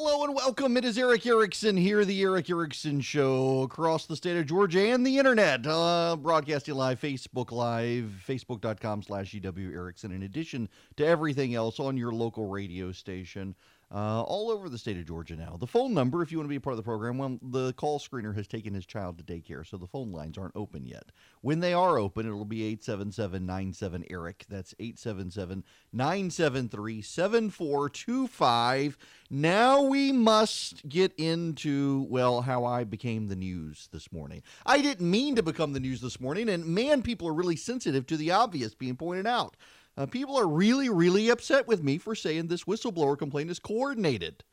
Hello and welcome. It is Erick Erickson here, the Erick Erickson Show, across the state of Georgia and the internet. Uh, broadcasting live, Facebook Live, facebook.com slash EW Erickson, in addition to everything else on your local radio station uh, all over the state of Georgia now. The phone number, if you want to be a part of the program, well, the call screener has taken his child to daycare, so the phone lines aren't open yet. When they are open, it'll be 877 97 Eric. That's 877 973 7425. Now we must get into, well, how I became the news this morning. I didn't mean to become the news this morning, and man, people are really sensitive to the obvious being pointed out. Uh, people are really, really upset with me for saying this whistleblower complaint is coordinated.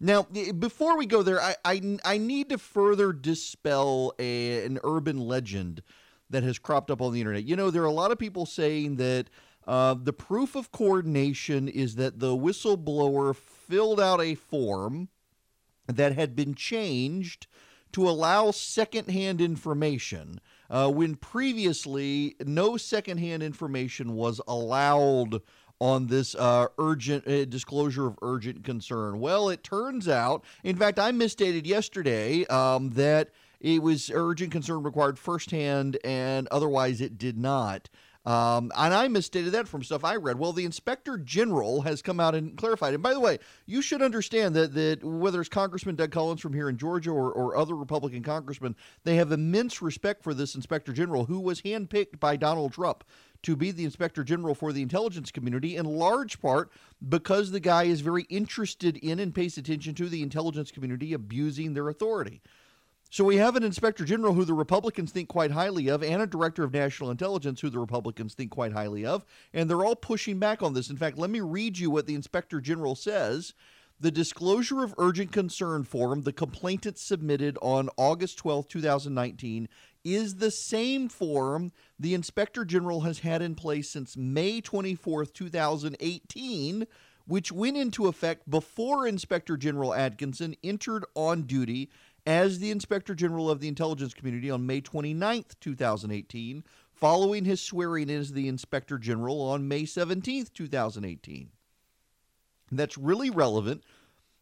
Now, before we go there, I, I, I need to further dispel a, an urban legend that has cropped up on the internet. You know, there are a lot of people saying that uh, the proof of coordination is that the whistleblower filled out a form that had been changed to allow secondhand information uh, when previously no secondhand information was allowed on this uh, urgent uh, disclosure of urgent concern. Well, it turns out, in fact, I misstated yesterday um, that it was urgent concern required firsthand and otherwise it did not. Um, and I misstated that from stuff I read. Well, the inspector general has come out and clarified. And by the way, you should understand that that whether it's Congressman Doug Collins from here in Georgia or, or other Republican congressmen, they have immense respect for this inspector general who was handpicked by Donald Trump to be the inspector general for the intelligence community in large part because the guy is very interested in and pays attention to the intelligence community abusing their authority. So we have an inspector general who the Republicans think quite highly of, and a director of national intelligence who the Republicans think quite highly of, and they're all pushing back on this. In fact, let me read you what the inspector general says. The disclosure of urgent concern form the complainant submitted on August 12, 2019, is the same form the inspector general has had in place since May 24, 2018 which went into effect before Inspector General Atkinson entered on duty as the Inspector General of the Intelligence Community on May 29, 2018, following his swearing in as the Inspector General on May 17, 2018. That's really relevant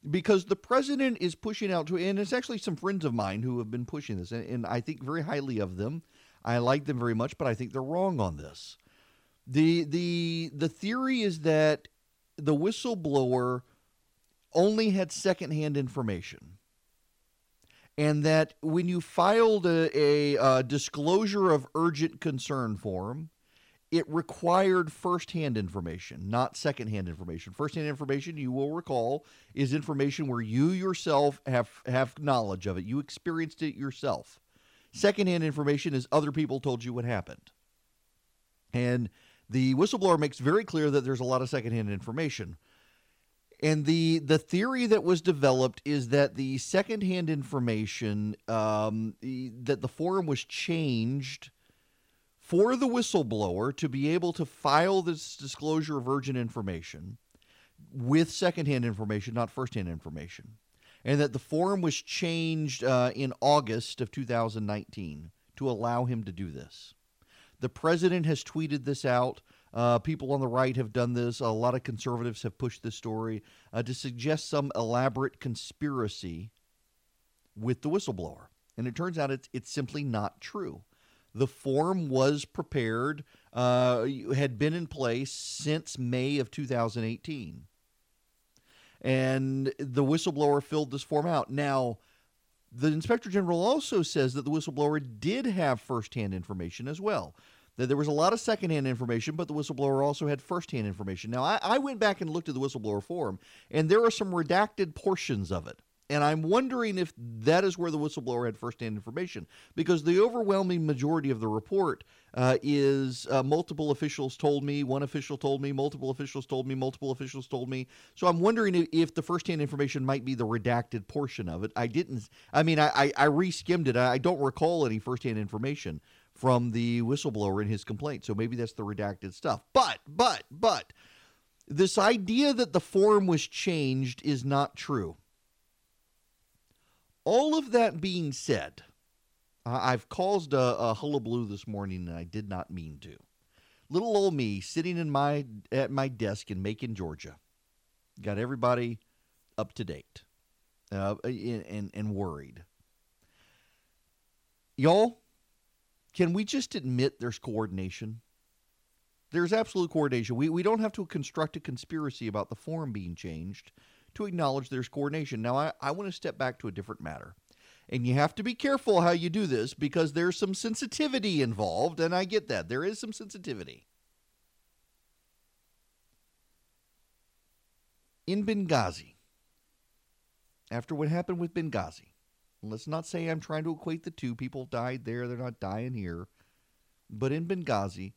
because the president is pushing out to, and it's actually some friends of mine who have been pushing this, and, and I think very highly of them. I like them very much, but I think they're wrong on this. The the the theory is that the whistleblower only had secondhand information and that when you filed a, a, a, disclosure of urgent concern form, it required firsthand information, not secondhand information. Firsthand information, you will recall, is information where you yourself have, have knowledge of it. You experienced it yourself. Secondhand information is other people told you what happened. And the whistleblower makes very clear that there's a lot of secondhand information. And the the theory that was developed is that the secondhand information um, that the form was changed for the whistleblower to be able to file this disclosure of urgent information with secondhand information, not firsthand information, and that the form was changed uh, in August of 2019 to allow him to do this. The president has tweeted this out. Uh, people on the right have done this. A lot of conservatives have pushed this story uh, to suggest some elaborate conspiracy with the whistleblower. And it turns out it's, it's simply not true. The form was prepared, uh, had been in place since May of 2018. And the whistleblower filled this form out. Now, the inspector general also says that the whistleblower did have firsthand information as well that there was a lot of secondhand information, but the whistleblower also had firsthand information. Now, I, I, went back and looked at the whistleblower form, and there are some redacted portions of it. And I'm wondering if that is where the whistleblower had firsthand information, because the overwhelming majority of the report uh, is uh, multiple officials told me, one official told me, multiple officials told me, multiple officials told me. So I'm wondering if, the firsthand information might be the redacted portion of it. I didn't, I mean, I, I, I re skimmed it. I don't recall any firsthand information from the whistleblower in his complaint. So maybe that's the redacted stuff. But, but, but, this idea that the form was changed is not true. All of that being said, I've caused a, a hullabaloo this morning and I did not mean to. Little old me sitting in my at my desk in Macon, Georgia, got everybody up to date uh, and, and worried. Y'all, can we just admit there's coordination? There's absolute coordination. We, we don't have to construct a conspiracy about the form being changed to acknowledge there's coordination. Now, I, I want to step back to a different matter. And you have to be careful how you do this because there's some sensitivity involved, and I get that. There is some sensitivity. In Benghazi, after what happened with Benghazi, let's not say I'm trying to equate the two. People died there, they're not dying here. But in Benghazi,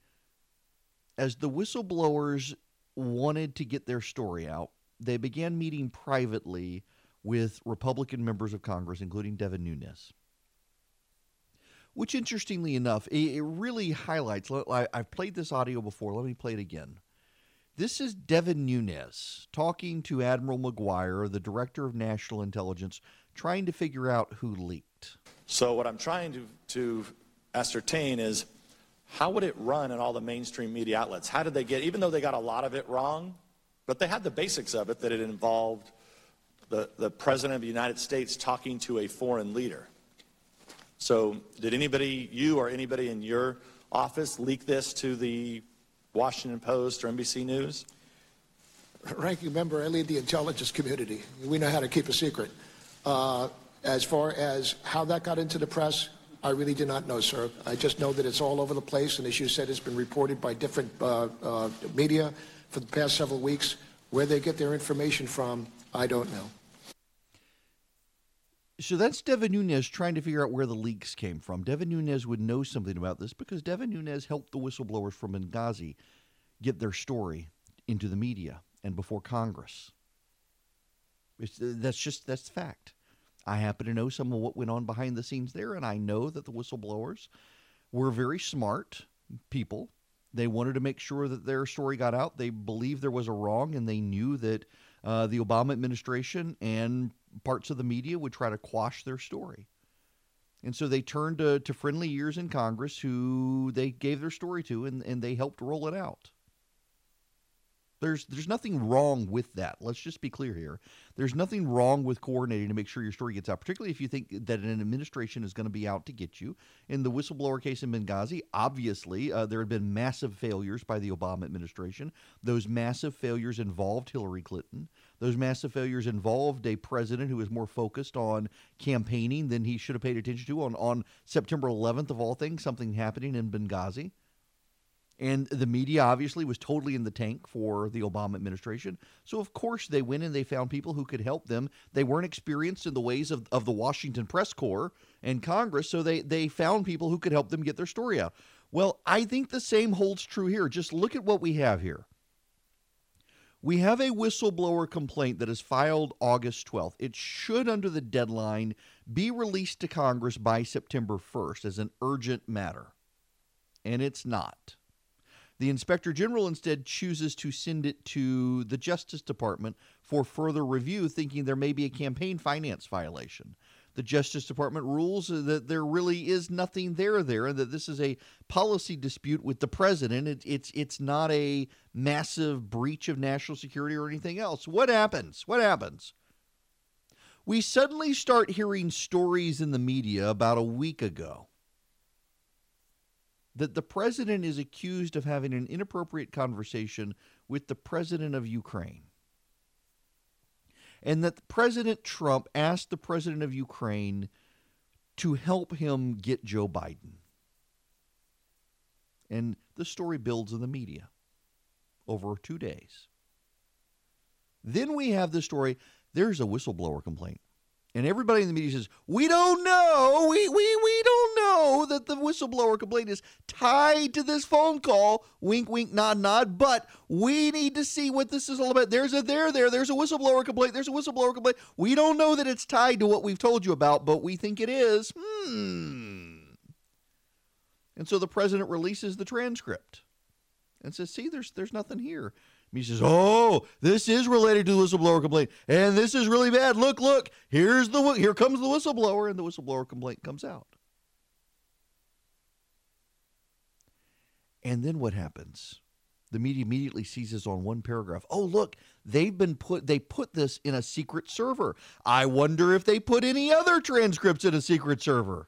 as the whistleblowers wanted to get their story out, they began meeting privately with Republican members of Congress, including Devin Nunes. Which, interestingly enough, it, really highlights. I've played this audio before. Let me play it again. This is Devin Nunes talking to Admiral Maguire, the director of national intelligence, trying to figure out who leaked. So, what I'm trying to, to ascertain is how would it run in all the mainstream media outlets? How did they get, even though they got a lot of it wrong, but they had the basics of it that it involved the, the President of the United States talking to a foreign leader. So, did anybody, you or anybody in your office, leak this to the Washington Post or NBC News? Ranking member, I lead the intelligence community. We know how to keep a secret. Uh, as far as how that got into the press, I really do not know, sir. I just know that it's all over the place, and as you said, it's been reported by different uh, uh, media for the past several weeks. Where they get their information from, I don't know. So that's Devin Nunes trying to figure out where the leaks came from. Devin Nunes would know something about this because Devin Nunes helped the whistleblowers from Benghazi get their story into the media and before Congress. It's, uh, that's just that's fact. I happen to know some of what went on behind the scenes there, and I know that the whistleblowers were very smart people. They wanted to make sure that their story got out. They believed there was a wrong, and they knew that uh, the Obama administration and parts of the media would try to quash their story. And so they turned to, to friendly ears in Congress who they gave their story to, and, and they helped roll it out. There's there's nothing wrong with that. Let's just be clear here. There's nothing wrong with coordinating to make sure your story gets out, particularly if you think that an administration is going to be out to get you. In the whistleblower case in Benghazi, obviously uh, there had been massive failures by the Obama administration. Those massive failures involved Hillary Clinton. Those massive failures involved a president who was more focused on campaigning than he should have paid attention to on, on September 11th of all things, something happening in Benghazi. And the media obviously was totally in the tank for the Obama administration. So, of course, they went and they found people who could help them. They weren't experienced in the ways of, of the Washington press corps and Congress, so they, they found people who could help them get their story out. Well, I think the same holds true here. Just look at what we have here. We have a whistleblower complaint that is filed August 12th. It should, under the deadline, be released to Congress by September 1st as an urgent matter. And it's not. The inspector general instead chooses to send it to the Justice Department for further review, thinking there may be a campaign finance violation. The Justice Department rules that there really is nothing there there, and that this is a policy dispute with the president. It, it's it's not a massive breach of national security or anything else. What happens? What happens? We suddenly start hearing stories in the media about a week ago that the president is accused of having an inappropriate conversation with the president of Ukraine. And that President Trump asked the president of Ukraine to help him get Joe Biden. And the story builds in the media over two days. Then we have the story there's a whistleblower complaint. And everybody in the media says, we don't know. We, we, we don't know that the whistleblower complaint is tied to this phone call. Wink, wink, nod, nod. But we need to see what this is all about. There's a there, there. There's a whistleblower complaint. There's a whistleblower complaint. We don't know that it's tied to what we've told you about, but we think it is. Hmm. And so the president releases the transcript and says, see, there's, there's nothing here. He says, "Oh, this is related to the whistleblower complaint, and this is really bad. Look, look, here's the here comes the whistleblower, and the whistleblower complaint comes out." And then what happens? the media immediately seizes on one paragraph. Oh, look, they've been put they put this in a secret server. I wonder if they put any other transcripts in a secret server.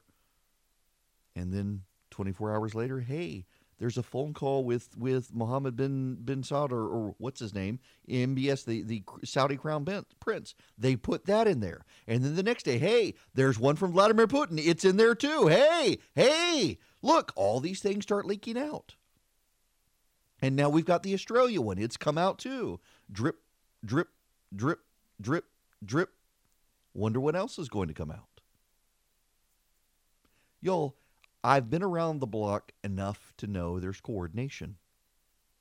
And then 24 hours later, hey, there's a phone call with with Mohammed bin bin Saud or, or what's his name, MBS, the the Saudi crown prince. They put that in there, and then the next day, hey, there's one from Vladimir Putin. It's in there too. Hey, hey, look, all these things start leaking out, and now we've got the Australia one. It's come out too. Drip, drip, drip, drip, drip. Wonder what else is going to come out. Y'all, I've been around the block enough to know there's coordination.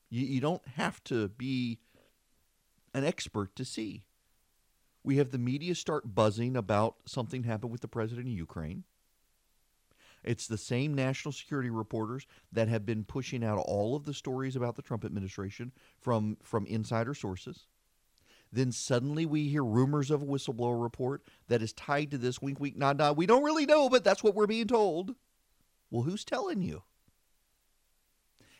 You, you don't have to be an expert to see. We have the media start buzzing about something happened with the president of Ukraine. It's the same national security reporters that have been pushing out all of the stories about the Trump administration from, from insider sources. Then suddenly we hear rumors of a whistleblower report that is tied to this wink, wink, nod, nod. We don't really know, but that's what we're being told. Well, who's telling you?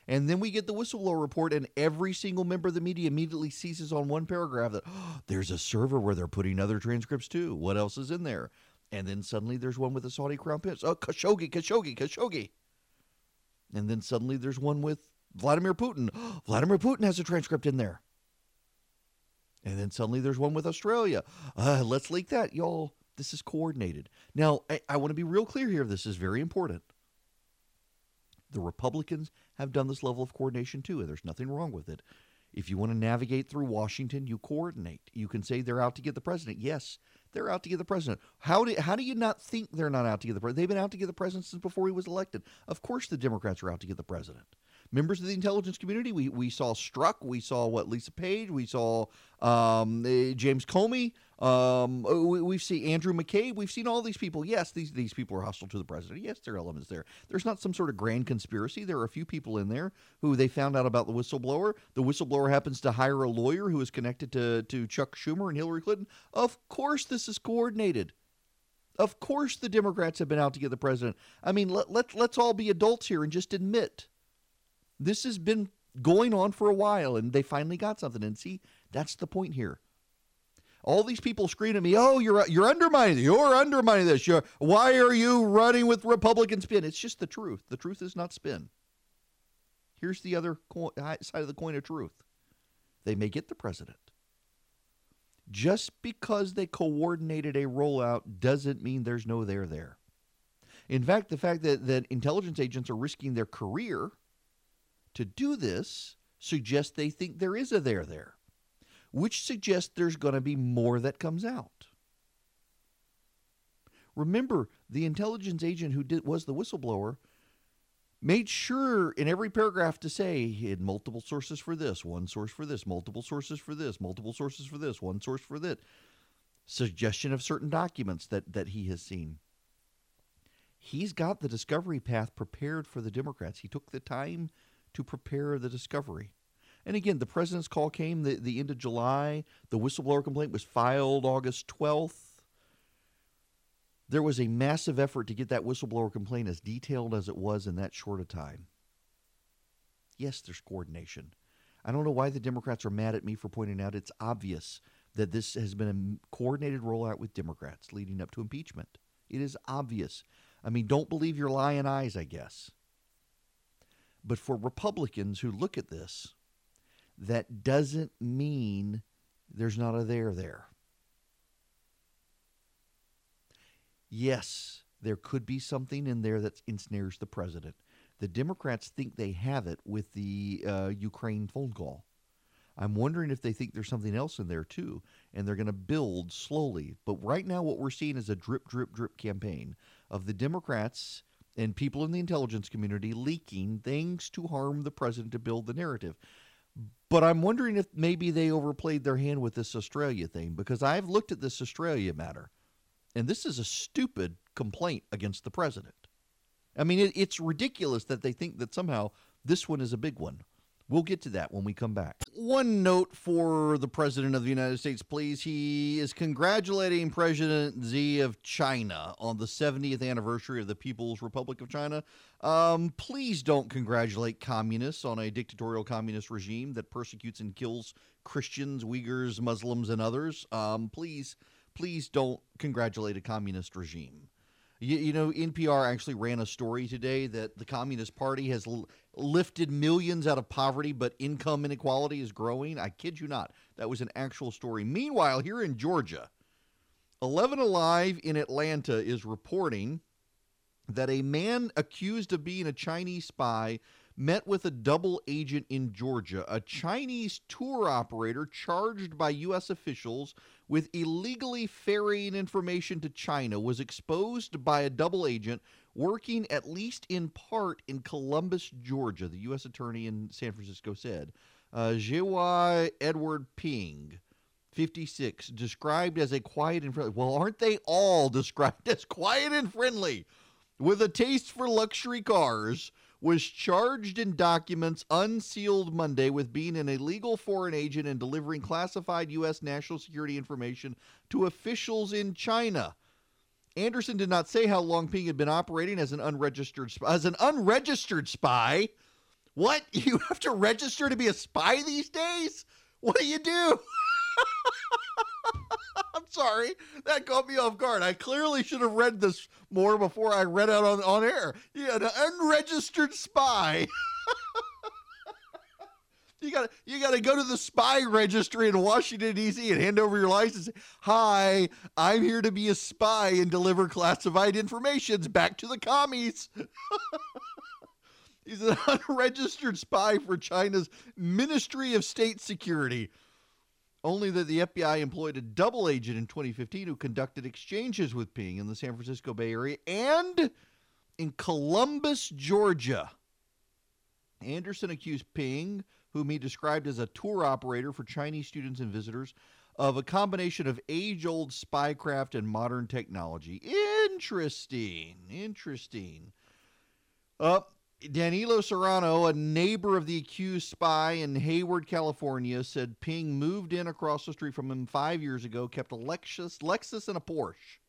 And then we get the whistleblower report, and every single member of the media immediately seizes on one paragraph that oh, there's a server where they're putting other transcripts too. What else is in there? And then suddenly there's one with the Saudi crown prince. Oh, Khashoggi, Khashoggi, Khashoggi. And then suddenly there's one with Vladimir Putin. Oh, Vladimir Putin has a transcript in there. And then suddenly there's one with Australia. Uh, let's leak that, y'all. This is coordinated. Now, I, I want to be real clear here. This is very important. The Republicans have done this level of coordination too, and there's nothing wrong with it. If you want to navigate through Washington, you coordinate. You can say they're out to get the president. Yes, they're out to get the president. How do how do you not think they're not out to get the president? They've been out to get the president since before he was elected. Of course, the Democrats are out to get the president members of the intelligence community. We we saw Strzok, we saw what Lisa Page, we saw um, uh, James Comey. Um, we, we've seen Andrew McCabe. We've seen all these people. Yes, these these people are hostile to the president. Yes, there are elements there. There's not some sort of grand conspiracy. There are a few people in there who they found out about the whistleblower. The whistleblower happens to hire a lawyer who is connected to to Chuck Schumer and Hillary Clinton. Of course, this is coordinated. Of course, the Democrats have been out to get the president. I mean, let, let, let's all be adults here and just admit this has been going on for a while, and they finally got something. And see, that's the point here. All these people scream at me, "Oh, you're you're undermining. You're undermining this. You're, why are you running with Republican spin?" It's just the truth. The truth is not spin. Here's the other side of the coin of truth. They may get the president. Just because they coordinated a rollout doesn't mean there's no there there. In fact, the fact that, that intelligence agents are risking their career to do this suggests they think there is a there there, which suggests there's going to be more that comes out. Remember, the intelligence agent who did, was the whistleblower made sure in every paragraph to say he had multiple sources for this, one source for this, multiple sources for this, multiple sources for this, one source for that. Suggestion of certain documents that, that he has seen. He's got the discovery path prepared for the Democrats. He took the time to prepare the discovery. And again, the president's call came the, the end of July. The whistleblower complaint was filed August 12th. There was a massive effort to get that whistleblower complaint as detailed as it was in that short a time. Yes, there's coordination. I don't know why the Democrats are mad at me for pointing out it's obvious that this has been a coordinated rollout with Democrats leading up to impeachment. It is obvious. I mean, don't believe your lying eyes, I guess. But for Republicans who look at this, that doesn't mean there's not a there there. Yes, there could be something in there that ensnares the president. The Democrats think they have it with the uh, Ukraine phone call. I'm wondering if they think there's something else in there too, and they're going to build slowly. But right now, what we're seeing is a drip, drip, drip campaign of the Democrats and people in the intelligence community leaking things to harm the president to build the narrative. But I'm wondering if maybe they overplayed their hand with this Australia thing because I've looked at this Australia matter, and this is a stupid complaint against the president. I mean, it, it's ridiculous that they think that somehow this one is a big one. We'll get to that when we come back. One note for the President of the United States, please. He is congratulating President Xi of China on the 70th anniversary of the People's Republic of China. Um, please don't congratulate communists on a dictatorial communist regime that persecutes and kills Christians, Uyghurs, Muslims, and others. Um, please, please don't congratulate a communist regime. You, you, know, NPR actually ran a story today that the Communist Party has l- lifted millions out of poverty, but income inequality is growing. I kid you not. That was an actual story. Meanwhile, here in Georgia, 11 Alive in Atlanta is reporting that a man accused of being a Chinese spy met with a double agent in Georgia, a Chinese tour operator charged by U.S. officials with illegally ferrying information to China, was exposed by a double agent working at least in part in Columbus, Georgia, the U.S. attorney in San Francisco said. Uh, Jiwai Edward Ping. 56, described as a quiet and friendly. Well, aren't they all described as quiet and friendly? With a taste for luxury cars, was charged in documents unsealed Monday with being an illegal foreign agent and delivering classified U.S. national security information to officials in China. Anderson did not say how long Ping had been operating as an unregistered as an unregistered spy. What? You have to register to be a spy these days? What do you do? Sorry. That caught me off guard. I clearly should have read this more before I read out on, on air. Yeah, an unregistered spy. you got to you got to go to the spy registry in Washington D.C. and hand over your license. Hi, I'm here to be a spy and deliver classified informations back to the commies. He's an unregistered spy for China's Ministry of State Security. Only that the FBI employed a double agent in 2015 who conducted exchanges with Ping in the San Francisco Bay Area and in Columbus, Georgia. Anderson accused Ping, whom he described as a tour operator for Chinese students and visitors, of a combination of age old spycraft and modern technology. Interesting. Interesting. Uh, Danilo Serrano, a neighbor of the accused spy in Hayward, California, said Ping moved in across the street from him five years ago, kept a Lexus, Lexus and a Porsche.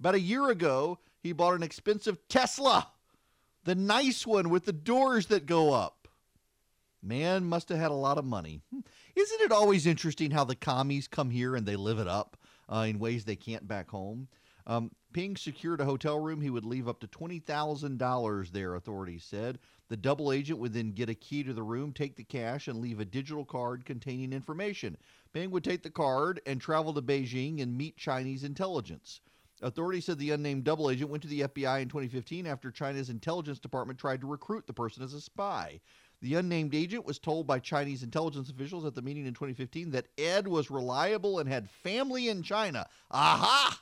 About a year ago, he bought an expensive Tesla, the nice one with the doors that go up. Man must have had a lot of money. Hmm. Isn't it always interesting how the commies come here and they live it up uh, in ways they can't back home? Um, Ping secured a hotel room. He would leave up to $20,000 there, authorities said. The double agent would then get a key to the room, take the cash, and leave a digital card containing information. Ping would take the card and travel to Beijing and meet Chinese intelligence. Authorities said the unnamed double agent went to the FBI in 2015 after China's intelligence department tried to recruit the person as a spy. The unnamed agent was told by Chinese intelligence officials at the meeting in 2015 that Ed was reliable and had family in China. Aha!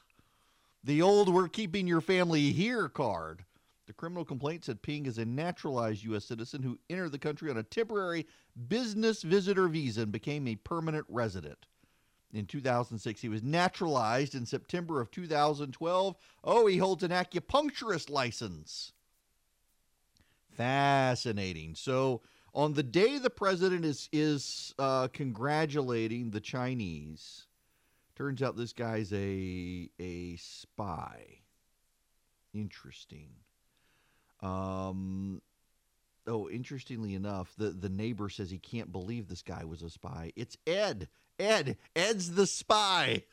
The old we're keeping your family here card. The criminal complaint said Ping is a naturalized U.S. citizen who entered the country on a temporary business visitor visa and became a permanent resident. In 2006, he was naturalized in September of 2012. Oh, he holds an acupuncturist license. Fascinating. So, on the day the president is is uh, congratulating the Chinese, Turns out this guy's a a spy. Interesting. Um, oh, interestingly enough, the the neighbor says he can't believe this guy was a spy. It's Ed. Ed. Ed's the spy.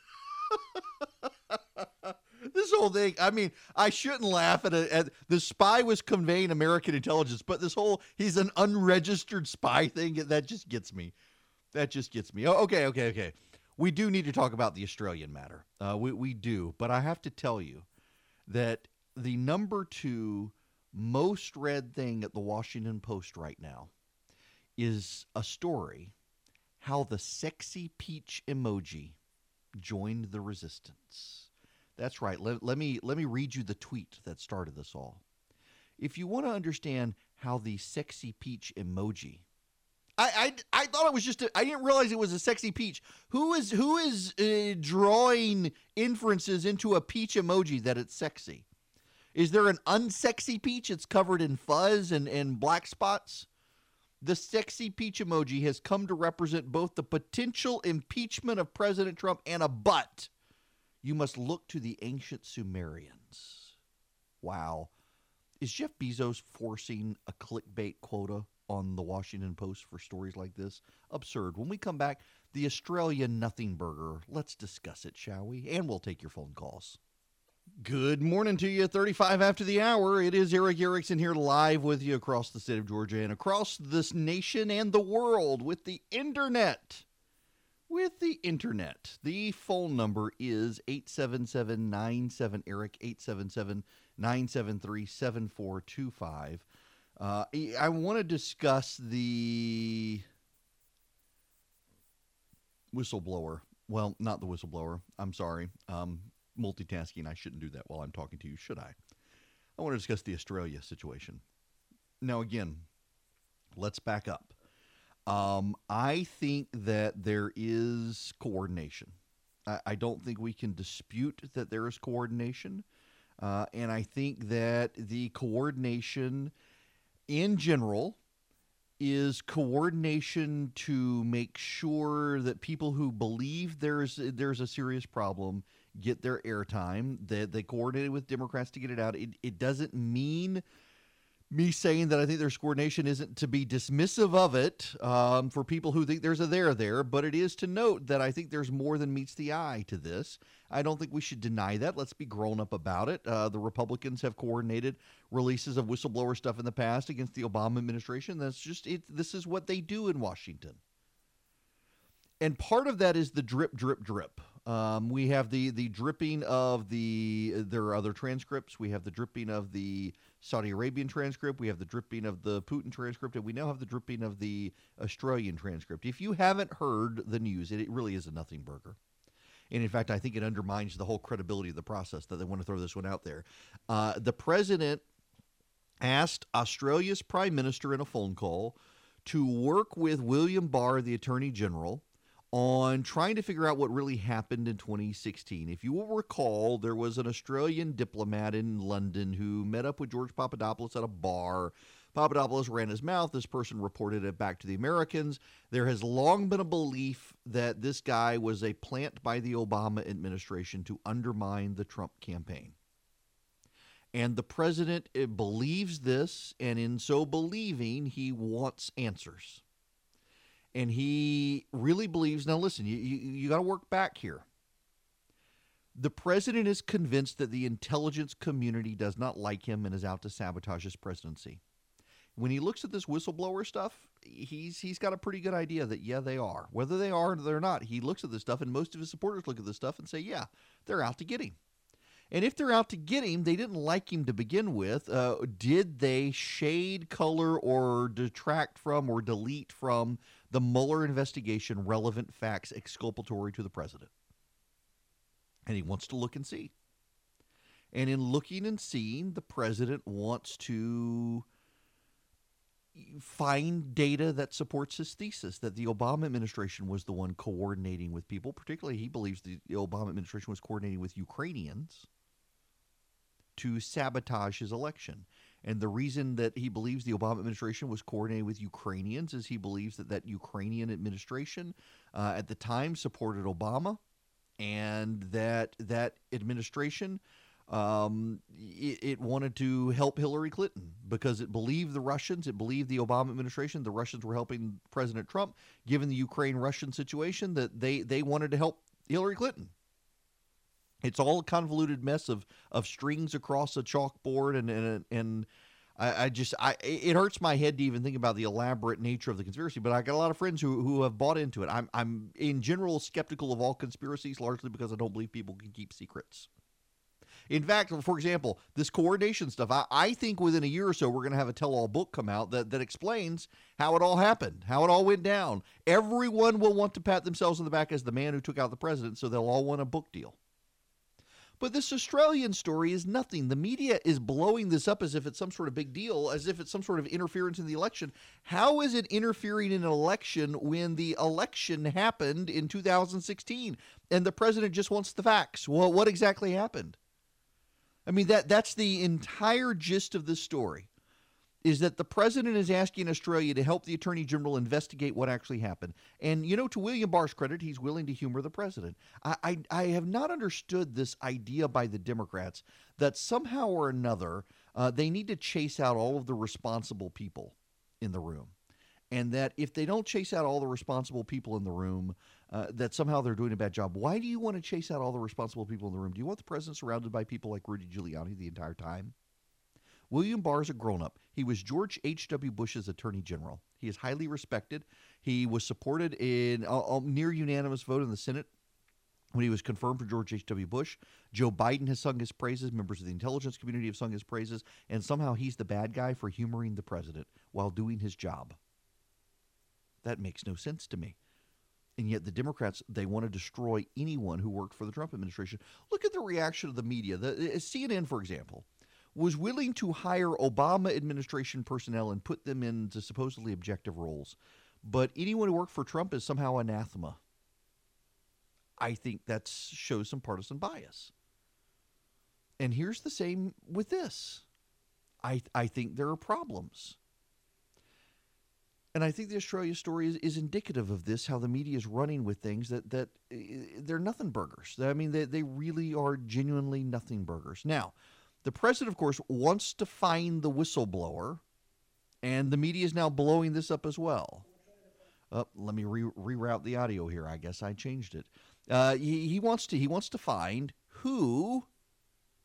this whole thing. I mean, I shouldn't laugh at it. The spy was conveying American intelligence, but this whole he's an unregistered spy thing that just gets me. That just gets me. Oh, okay, okay, okay we do need to talk about the Australian matter. Uh, we, we do. But I have to tell you that the number two most read thing at the Washington Post right now is a story how the sexy peach emoji joined the resistance. That's right. Let, let, me let me read you the tweet that started this all. If you want to understand how the sexy peach emoji I, I, I thought it was just I didn't realize it was a sexy peach. Who is who is uh, drawing inferences into a peach emoji that it's sexy? Is there an unsexy peach? It's covered in fuzz and, and black spots. The sexy peach emoji has come to represent both the potential impeachment of President Trump and a butt. You must look to the ancient Sumerians. Wow. Is Jeff Bezos forcing a clickbait quota on the Washington Post for stories like this? Absurd. When we come back, the Australian Nothing Burger. Let's discuss it, shall we? And we'll take your phone calls. Good morning to you. 35 after the hour. It is Erick Erickson here live with you across the state of Georgia and across this nation and the world with the internet. With the internet. The phone number is 877 97 Eric, 877 973 7425. Uh, I want to discuss the whistleblower. Well, not the whistleblower. I'm sorry. Um, multitasking. I shouldn't do that while I'm talking to you, should I? I want to discuss the Australia situation. Now, again, let's back up. Um, I think that there is coordination. I, I, don't think we can dispute that there is coordination. Uh, and I think that the coordination in general is coordination to make sure that people who believe there's there's a serious problem get their airtime. That they, they coordinated with Democrats to get it out. It, it doesn't mean me saying that I think there's coordination isn't to be dismissive of it um, for people who think there's a there there, but it is to note that I think there's more than meets the eye to this. I don't think we should deny that. Let's be grown up about it. Uh, the Republicans have coordinated releases of whistleblower stuff in the past against the Obama administration. That's just it. This is what they do in Washington. And part of that is the drip, drip, drip. Um, we have the the dripping of the. There are other transcripts. We have the dripping of the Saudi Arabian transcript. We have the dripping of the Putin transcript, and we now have the dripping of the Australian transcript. If you haven't heard the news, it, it really is a nothing burger. And in fact, I think it undermines the whole credibility of the process that they want to throw this one out there. Uh, the president asked Australia's prime minister in a phone call to work with William Barr, the attorney general, on trying to figure out what really happened in 2016. If you will recall, there was an Australian diplomat in London who met up with George Papadopoulos at a bar. Papadopoulos ran his mouth. This person reported it back to the Americans. There has long been a belief that this guy was a plant by the Obama administration to undermine the Trump campaign. And the president eh, believes this, and in so believing, he wants answers and he really believes. Now, listen, you you, you got to work back here. The president is convinced that the intelligence community does not like him and is out to sabotage his presidency. When he looks at this whistleblower stuff, he's he's got a pretty good idea that yeah they are. Whether they are or they're not, he looks at this stuff, and most of his supporters look at this stuff and say yeah they're out to get him. And if they're out to get him, they didn't like him to begin with. Uh, did they shade, color, or detract from or delete from the Mueller investigation relevant facts exculpatory to the president? And he wants to look and see. And in looking and seeing, the president wants to find data that supports his thesis that the Obama administration was the one coordinating with people. Particularly, he believes the Obama administration was coordinating with Ukrainians to sabotage his election. And the reason that he believes the Obama administration was coordinating with Ukrainians is he believes that that Ukrainian administration uh, at the time supported Obama, and that that administration um, it, it, wanted to help Hillary Clinton because it believed the Russians, it believed the Obama administration, the Russians were helping President Trump, given the Ukraine-Russian situation, that they they wanted to help Hillary Clinton it's all a convoluted mess of of strings across a chalkboard and and and I, just I it hurts my head to even think about the elaborate nature of the conspiracy. But I got a lot of friends who who have bought into it. I'm I'm in general skeptical of all conspiracies, largely because I don't believe people can keep secrets. In fact, for example, this coordination stuff, I, I think within a year or so, we're going to have a tell all book come out that, that explains how it all happened, how it all went down. Everyone will want to pat themselves on the back as the man who took out the president, so they'll all want a book deal. But this Australian story is nothing. The media is blowing this up as if it's some sort of big deal, as if it's some sort of interference in the election. How is it interfering in an election when the election happened in 2016 and the president just wants the facts? Well, what exactly happened? I mean that that's the entire gist of this story. Is that the president is asking Australia to help the attorney general investigate what actually happened. And, you know, to William Barr's credit, he's willing to humor the president. I, I, I have not understood this idea by the Democrats that somehow or another uh, they need to chase out all of the responsible people in the room. And that if they don't chase out all the responsible people in the room, uh, that somehow they're doing a bad job. Why do you want to chase out all the responsible people in the room? Do you want the president surrounded by people like Rudy Giuliani the entire time? William Barr is a grown up. He was George H.W. Bush's attorney general. He is highly respected. He was supported in a, near unanimous vote in the Senate when he was confirmed for George H.W. Bush. Joe Biden has sung his praises. Members of the intelligence community have sung his praises. And somehow he's the bad guy for humoring the president while doing his job. That makes no sense to me. And yet the Democrats, they want to destroy anyone who worked for the Trump administration. Look at the reaction of the media. The, uh, CNN, for example, was willing to hire Obama administration personnel and put them into supposedly objective roles. But anyone who worked for Trump is somehow anathema. I think that shows some partisan bias. And here's the same with this. I, I think there are problems. And I think the Australia story is, is indicative of this, how the media is running with things that, that uh, they're nothing burgers. I mean, they, they really are genuinely nothing burgers. Now, the president, of course, wants to find the whistleblower, and the media is now blowing this up as well. Oh, let me re- reroute the audio here. I guess I changed it. Uh, he, he wants to he wants to find who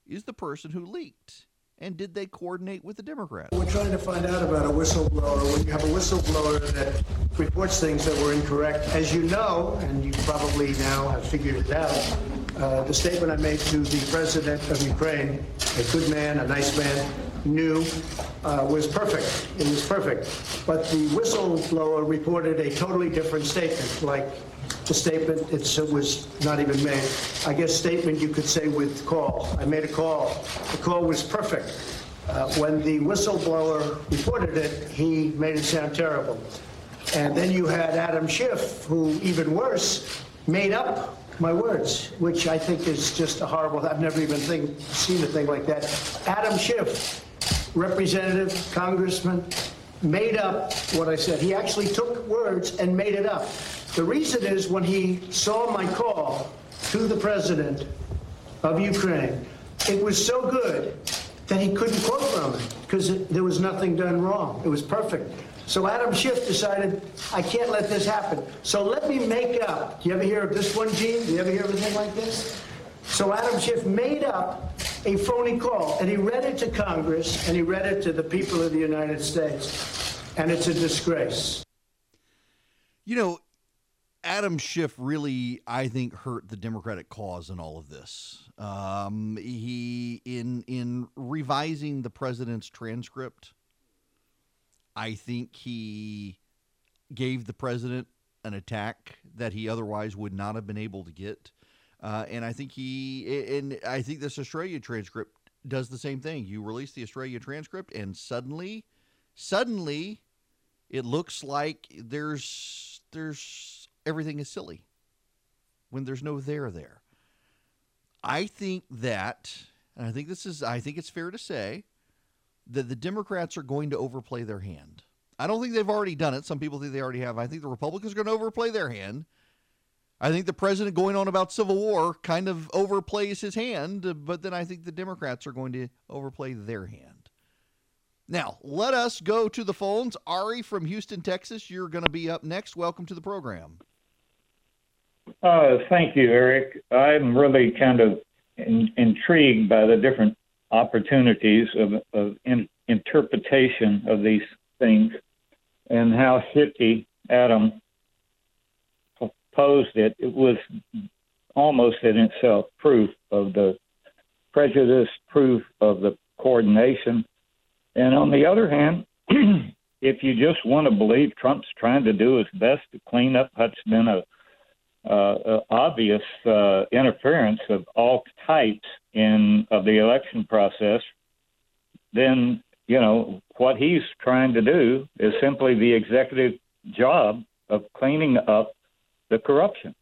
is the person who leaked, and did they coordinate with the Democrats? We're trying to find out about a whistleblower. When you have a whistleblower that reports things that were incorrect, as you know, and you probably now have figured it out, uh, the statement I made to the president of Ukraine, a good man, a nice man, knew uh, was perfect. It was perfect. But the whistleblower reported a totally different statement, like the statement it was not even made. I guess statement you could say with call. I made a call. The call was perfect. Uh, when the whistleblower reported it, he made it sound terrible. And then you had Adam Schiff, who even worse, made up my words, which I think is just a horrible. I've never even think, seen a thing like that. Adam Schiff, representative, congressman, made up what I said. He actually took words and made it up. The reason is when he saw my call to the president of Ukraine, it was so good that he couldn't quote from it because there was nothing done wrong. It was perfect. So Adam Schiff decided, I can't let this happen. So let me make up. Do you ever hear of this one, Gene? Do you ever hear of anything like this? So Adam Schiff made up a phony call, and he read it to Congress, and he read it to the people of the United States. And it's a disgrace. You know, Adam Schiff really, I think, hurt the Democratic cause in all of this. Um, he in in revising the president's transcript I think he gave the president an attack that he otherwise would not have been able to get. Uh, and I think he, and I think this Australia transcript does the same thing. You release the Australia transcript, and suddenly, suddenly, it looks like there's there's everything is silly when there's no there there. I think that, and I think this is, I think it's fair to say that the Democrats are going to overplay their hand. I don't think they've already done it. Some people think they already have. I think the Republicans are going to overplay their hand. I think the president going on about civil war kind of overplays his hand, but then I think the Democrats are going to overplay their hand. Now, let us go to the phones. Ari from Houston, Texas, you're going to be up next. Welcome to the program. Uh, thank you, Erick. I'm really kind of in, intrigued by the different opportunities of, of in, interpretation of these things and how Hickey Adam posed it. It was almost in itself proof of the prejudice, proof of the coordination. And on the other hand, if you just want to believe Trump's trying to do his best to clean up what's been a uh, obvious uh, interference of all types in of the election process, then you know what he's trying to do is simply the executive job of cleaning up the corruption,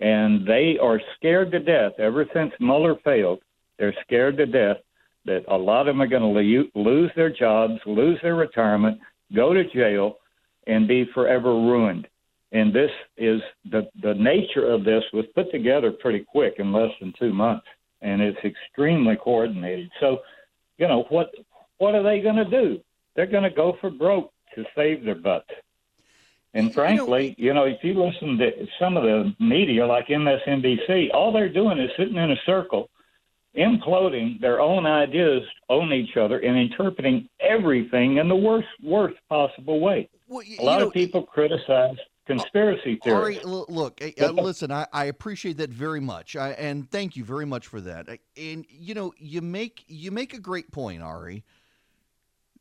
and they are scared to death ever since Mueller failed. They're scared to death that a lot of them are going to lose their jobs, lose their retirement, go to jail, and be forever ruined. And this is the the nature of this was put together pretty quick in less than two months, and it's extremely coordinated. So, you know what what are they going to do? They're going to go for broke to save their butts. And frankly, you know, if you listen to some of the media, like MSNBC, all they're doing is sitting in a circle, imploding their own ideas on each other and interpreting everything in the worst, worst possible way. Well, a lot know, of people criticize conspiracy theories. Ari, look, uh, listen, I, I, appreciate that very much, I, and thank you very much for that. And you know, you make you make a great point, Ari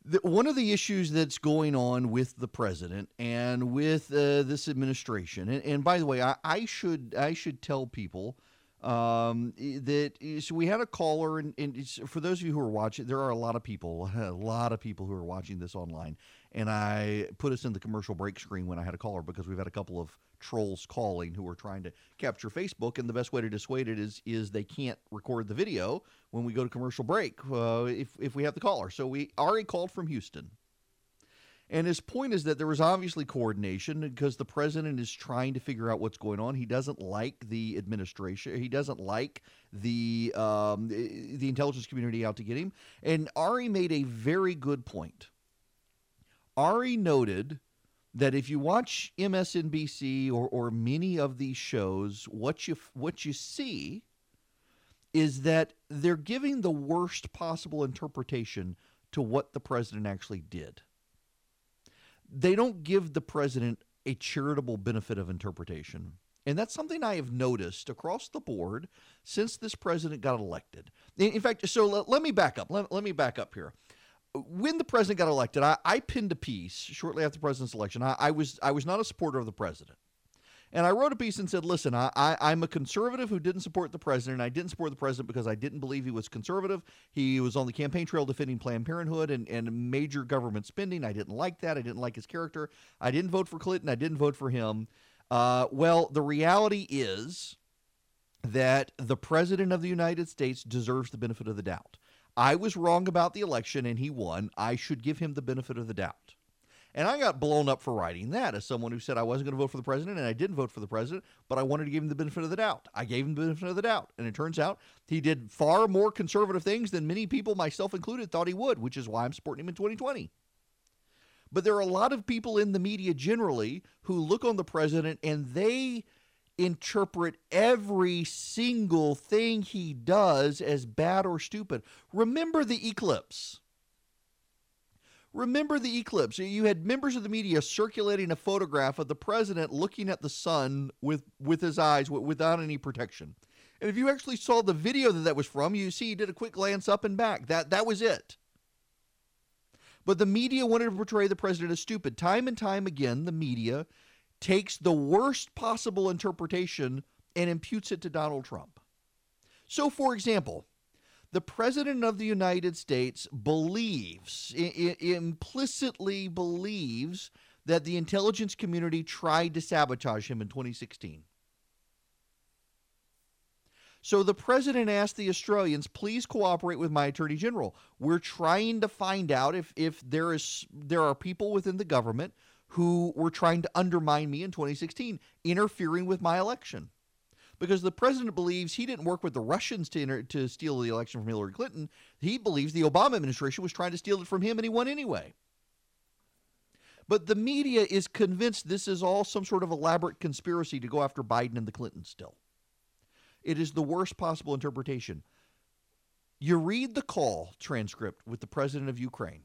the, one of the issues that's going on with the president and with uh, this administration, and, and, by the way, I, I, should I should tell people um, that so we had a caller, and, and for those of you who are watching, there are a lot of people, a lot of people who are watching this online, and I put us in the commercial break screen when I had a caller because we've had a couple of trolls calling who are trying to capture Facebook, and the best way to dissuade it is is they can't record the video when we go to commercial break uh, if if we have the caller. So we Ari called from Houston. And his point is that there was obviously coordination because the president is trying to figure out what's going on. He doesn't like the administration. He doesn't like the um, the intelligence community out to get him. And Ari made a very good point. Ari noted that if you watch MSNBC or, or many of these shows, what you what you see is that they're giving the worst possible interpretation to what the president actually did. They don't give the president a charitable benefit of interpretation. And that's something I have noticed across the board since this president got elected. In, fact, so let, let me back up. Let, let me back up here when the president got elected, I, I pinned a piece shortly after the president's election. I, I, was I was not a supporter of the president. And I wrote a piece and said, listen, I, I, am a conservative who didn't support the president. I didn't support the president because I didn't believe he was conservative. He was on the campaign trail defending Planned Parenthood and, and major government spending. I didn't like that. I didn't like his character. I didn't vote for Clinton. I didn't vote for him. Uh, well, the reality is that the president of the United States deserves the benefit of the doubt. I was wrong about the election and he won. I should give him the benefit of the doubt. And I got blown up for writing that as someone who said I wasn't going to vote for the president and I didn't vote for the president, but I wanted to give him the benefit of the doubt. I gave him the benefit of the doubt. And it turns out he did far more conservative things than many people, myself included, thought he would, which is why I'm supporting him in 2020. But there are a lot of people in the media generally who look on the president and they interpret every single thing he does as bad or stupid. Remember the eclipse. Remember the eclipse. You had members of the media circulating a photograph of the president looking at the sun with, with his eyes without any protection. And if you actually saw the video that that was from, you see he did a quick glance up and back. That that was it. But the media wanted to portray the president as stupid. Time and time again, the media takes the worst possible interpretation and imputes it to Donald Trump. So, for example, the President of the United States believes, I- implicitly believes, that the intelligence community tried to sabotage him in 2016. So the president asked the Australians, please cooperate with my attorney general. We're trying to find out if, if there is there are people within the government who were trying to undermine me in 2016, interfering with my election. Because the president believes he didn't work with the Russians to, inter- to steal the election from Hillary Clinton. He believes the Obama administration was trying to steal it from him and he won anyway. But the media is convinced this is all some sort of elaborate conspiracy to go after Biden and the Clintons still. It is the worst possible interpretation. You read the call transcript with the president of Ukraine.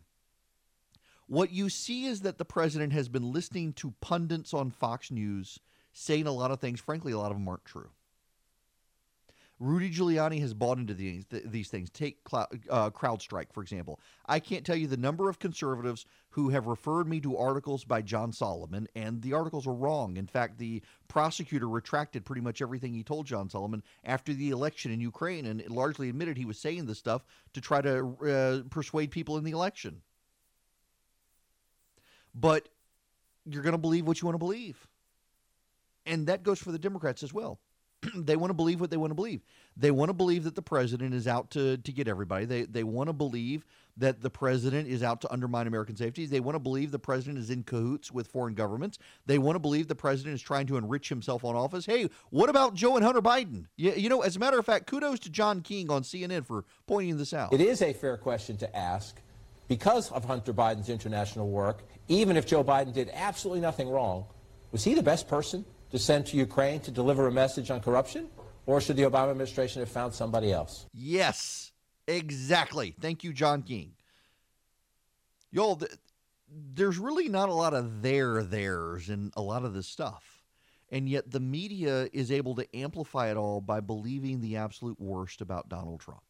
What you see is that the president has been listening to pundits on Fox News saying a lot of things. Frankly, a lot of them aren't true. Rudy Giuliani has bought into these, these things. Take uh, CrowdStrike, for example. I can't tell you the number of conservatives who have referred me to articles by John Solomon, and the articles are wrong. In fact, the prosecutor retracted pretty much everything he told John Solomon after the election in Ukraine and largely admitted he was saying this stuff to try to uh, persuade people in the election but you're going to believe what you want to believe. And that goes for the Democrats as well. they want to believe what they want to believe. They want to believe that the president is out to, to get everybody. They, they want to believe that the president is out to undermine American safety. They want to believe the president is in cahoots with foreign governments. They want to believe the president is trying to enrich himself on office. Hey, what about Joe and Hunter Biden? You, you know, as a matter of fact, kudos to John King on CNN for pointing this out. It is a fair question to ask because of Hunter Biden's international work, even if Joe Biden did absolutely nothing wrong, was he the best person to send to Ukraine to deliver a message on corruption? Or should the Obama administration have found somebody else? Yes, exactly. Thank you, John King. Y'all, th- there's really not a lot of there theirs in a lot of this stuff. And yet the media is able to amplify it all by believing the absolute worst about Donald Trump.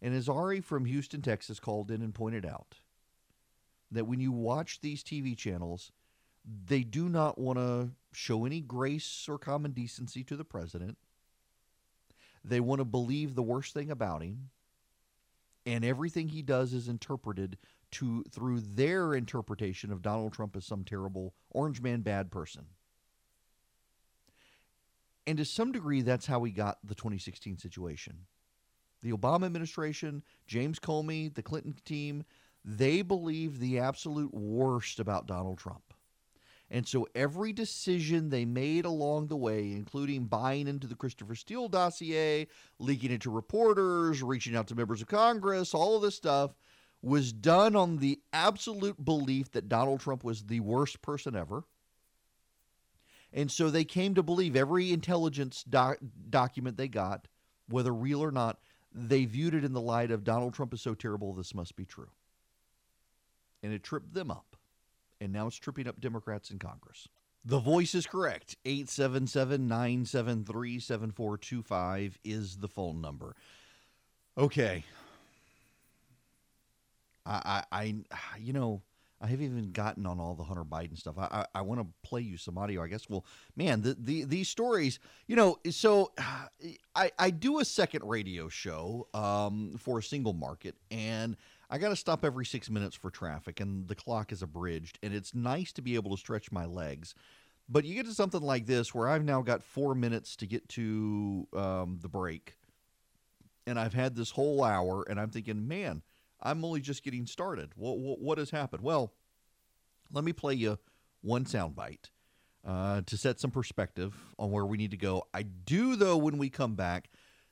And as Ari from Houston, Texas called in and pointed out, that when you watch these TV channels, they do not want to show any grace or common decency to the president. They want to believe the worst thing about him. And everything he does is interpreted to through their interpretation of Donald Trump as some terrible orange man bad person. And to some degree, that's how we got the 2016 situation. The Obama administration, James Comey, the Clinton team, they believed the absolute worst about Donald Trump. And so every decision they made along the way, including buying into the Christopher Steele dossier, leaking it to reporters, reaching out to members of Congress, all of this stuff, was done on the absolute belief that Donald Trump was the worst person ever. And so they came to believe every intelligence doc- document they got, whether real or not, they viewed it in the light of Donald Trump is so terrible, this must be true. And it tripped them up and now it's tripping up Democrats in Congress. The voice is correct. 877 973 7425 is the phone number. Okay. I, I, I, you know, I haven't even gotten on all the Hunter Biden stuff. I, I, I want to play you some audio. I guess. Well, man, the, the these stories, you know. So, I I do a second radio show um, for a single market, and I got to stop every six minutes for traffic, and the clock is abridged, and it's nice to be able to stretch my legs. But you get to something like this where I've now got four minutes to get to um, the break, and I've had this whole hour, and I'm thinking, man, I'm only just getting started. What, what, what has happened? Well, let me play you one soundbite uh, to set some perspective on where we need to go. I do, though, when we come back,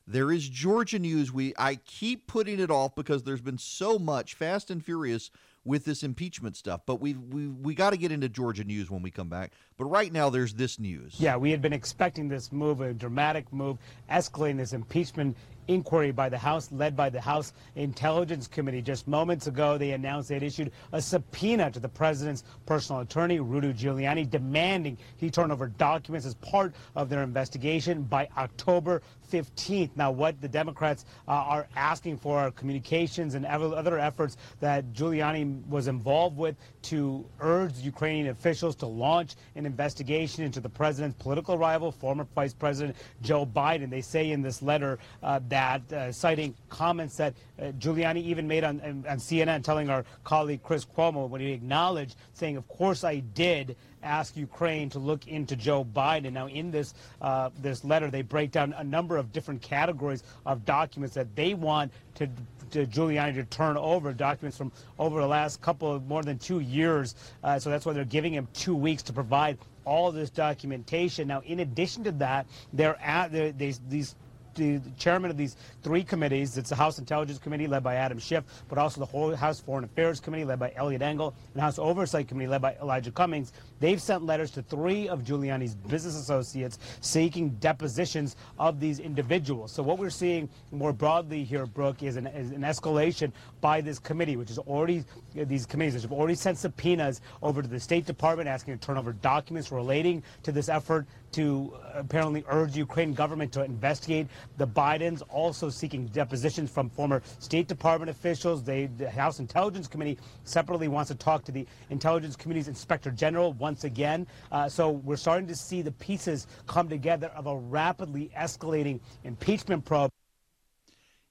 there is Georgia news. We I keep putting it off because there's been so much fast and furious with this impeachment stuff. But we we we got to get into Georgia news when we come back. But right now there's this news. Yeah, we had been expecting this move, a dramatic move, escalating this impeachment inquiry by the House, led by the House Intelligence Committee. Just moments ago, they announced they had issued a subpoena to the president's personal attorney, Rudy Giuliani, demanding he turn over documents as part of their investigation by October 15th. Now, what the Democrats uh, are asking for are communications and other efforts that Giuliani was involved with to urge Ukrainian officials to launch an investigation into the president's political rival, former Vice President Joe Biden. They say in this letter uh, that, uh, citing comments that uh, Giuliani even made on, on CNN, telling our colleague Chris Cuomo when he acknowledged, saying, "Of course I did." Ask Ukraine to look into Joe Biden. Now, in this uh, this letter, they break down a number of different categories of documents that they want to, to Giuliani to turn over documents from over the last couple of more than two years. Uh, so that's why they're giving him two weeks to provide all this documentation. Now, in addition to that, they're at they're, they, these the chairman of these three committees. It's the House Intelligence Committee led by Adam Schiff, but also the whole House Foreign Affairs Committee led by Eliot Engel and House Oversight Committee led by Elijah Cummings. They've sent letters to three of Giuliani's business associates seeking depositions of these individuals. So what we're seeing more broadly here, Brooke, is an, is an escalation by this committee, which is already, these committees have already sent subpoenas over to the State Department asking to turn over documents relating to this effort to apparently urge the Ukraine government to investigate the Bidens, also seeking depositions from former State Department officials. They, the House Intelligence Committee separately wants to talk to the Intelligence Committee's Inspector General once again. Uh, so we're starting to see the pieces come together of a rapidly escalating impeachment probe.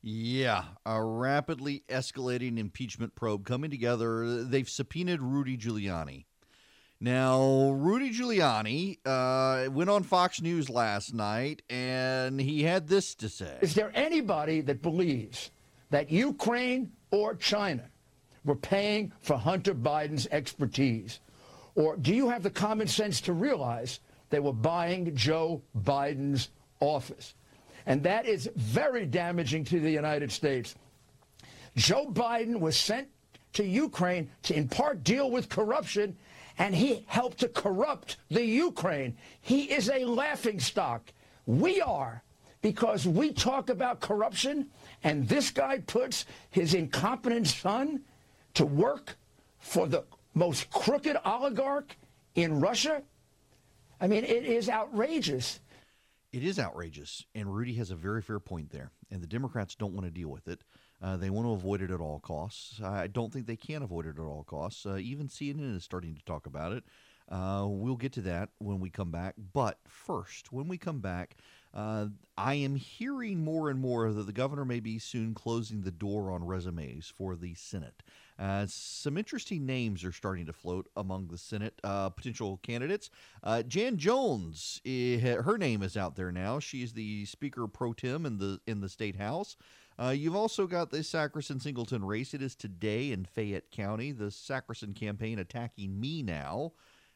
Yeah, a rapidly escalating impeachment probe coming together. They've subpoenaed Rudy Giuliani. Now, Rudy Giuliani uh, went on Fox News last night and he had this to say. Is there anybody that believes that Ukraine or China were paying for Hunter Biden's expertise? Or do you have the common sense to realize they were buying Joe Biden's office? And that is very damaging to the United States. Joe Biden was sent to Ukraine to, in part, deal with corruption, and he helped to corrupt the Ukraine. He is a laughing stock. We are, because we talk about corruption, and this guy puts his incompetent son to work for the most crooked oligarch in Russia. I mean, it is outrageous. It is outrageous, and Rudy has a very fair point there. And the Democrats don't want to deal with it. Uh, they want to avoid it at all costs. I don't think they can avoid it at all costs. Uh, even CNN is starting to talk about it. Uh, we'll get to that when we come back. But first, when we come back, uh, I am hearing more and more that the governor may be soon closing the door on resumes for the Senate. Uh, some interesting names are starting to float among the Senate uh, potential candidates. Uh, Jan Jones, eh, her name is out there now. She is the Speaker pro tem in the in the state house. Uh, you've also got the Sackerson Singleton race. It is today in Fayette County. The Sackerson campaign attacking me now.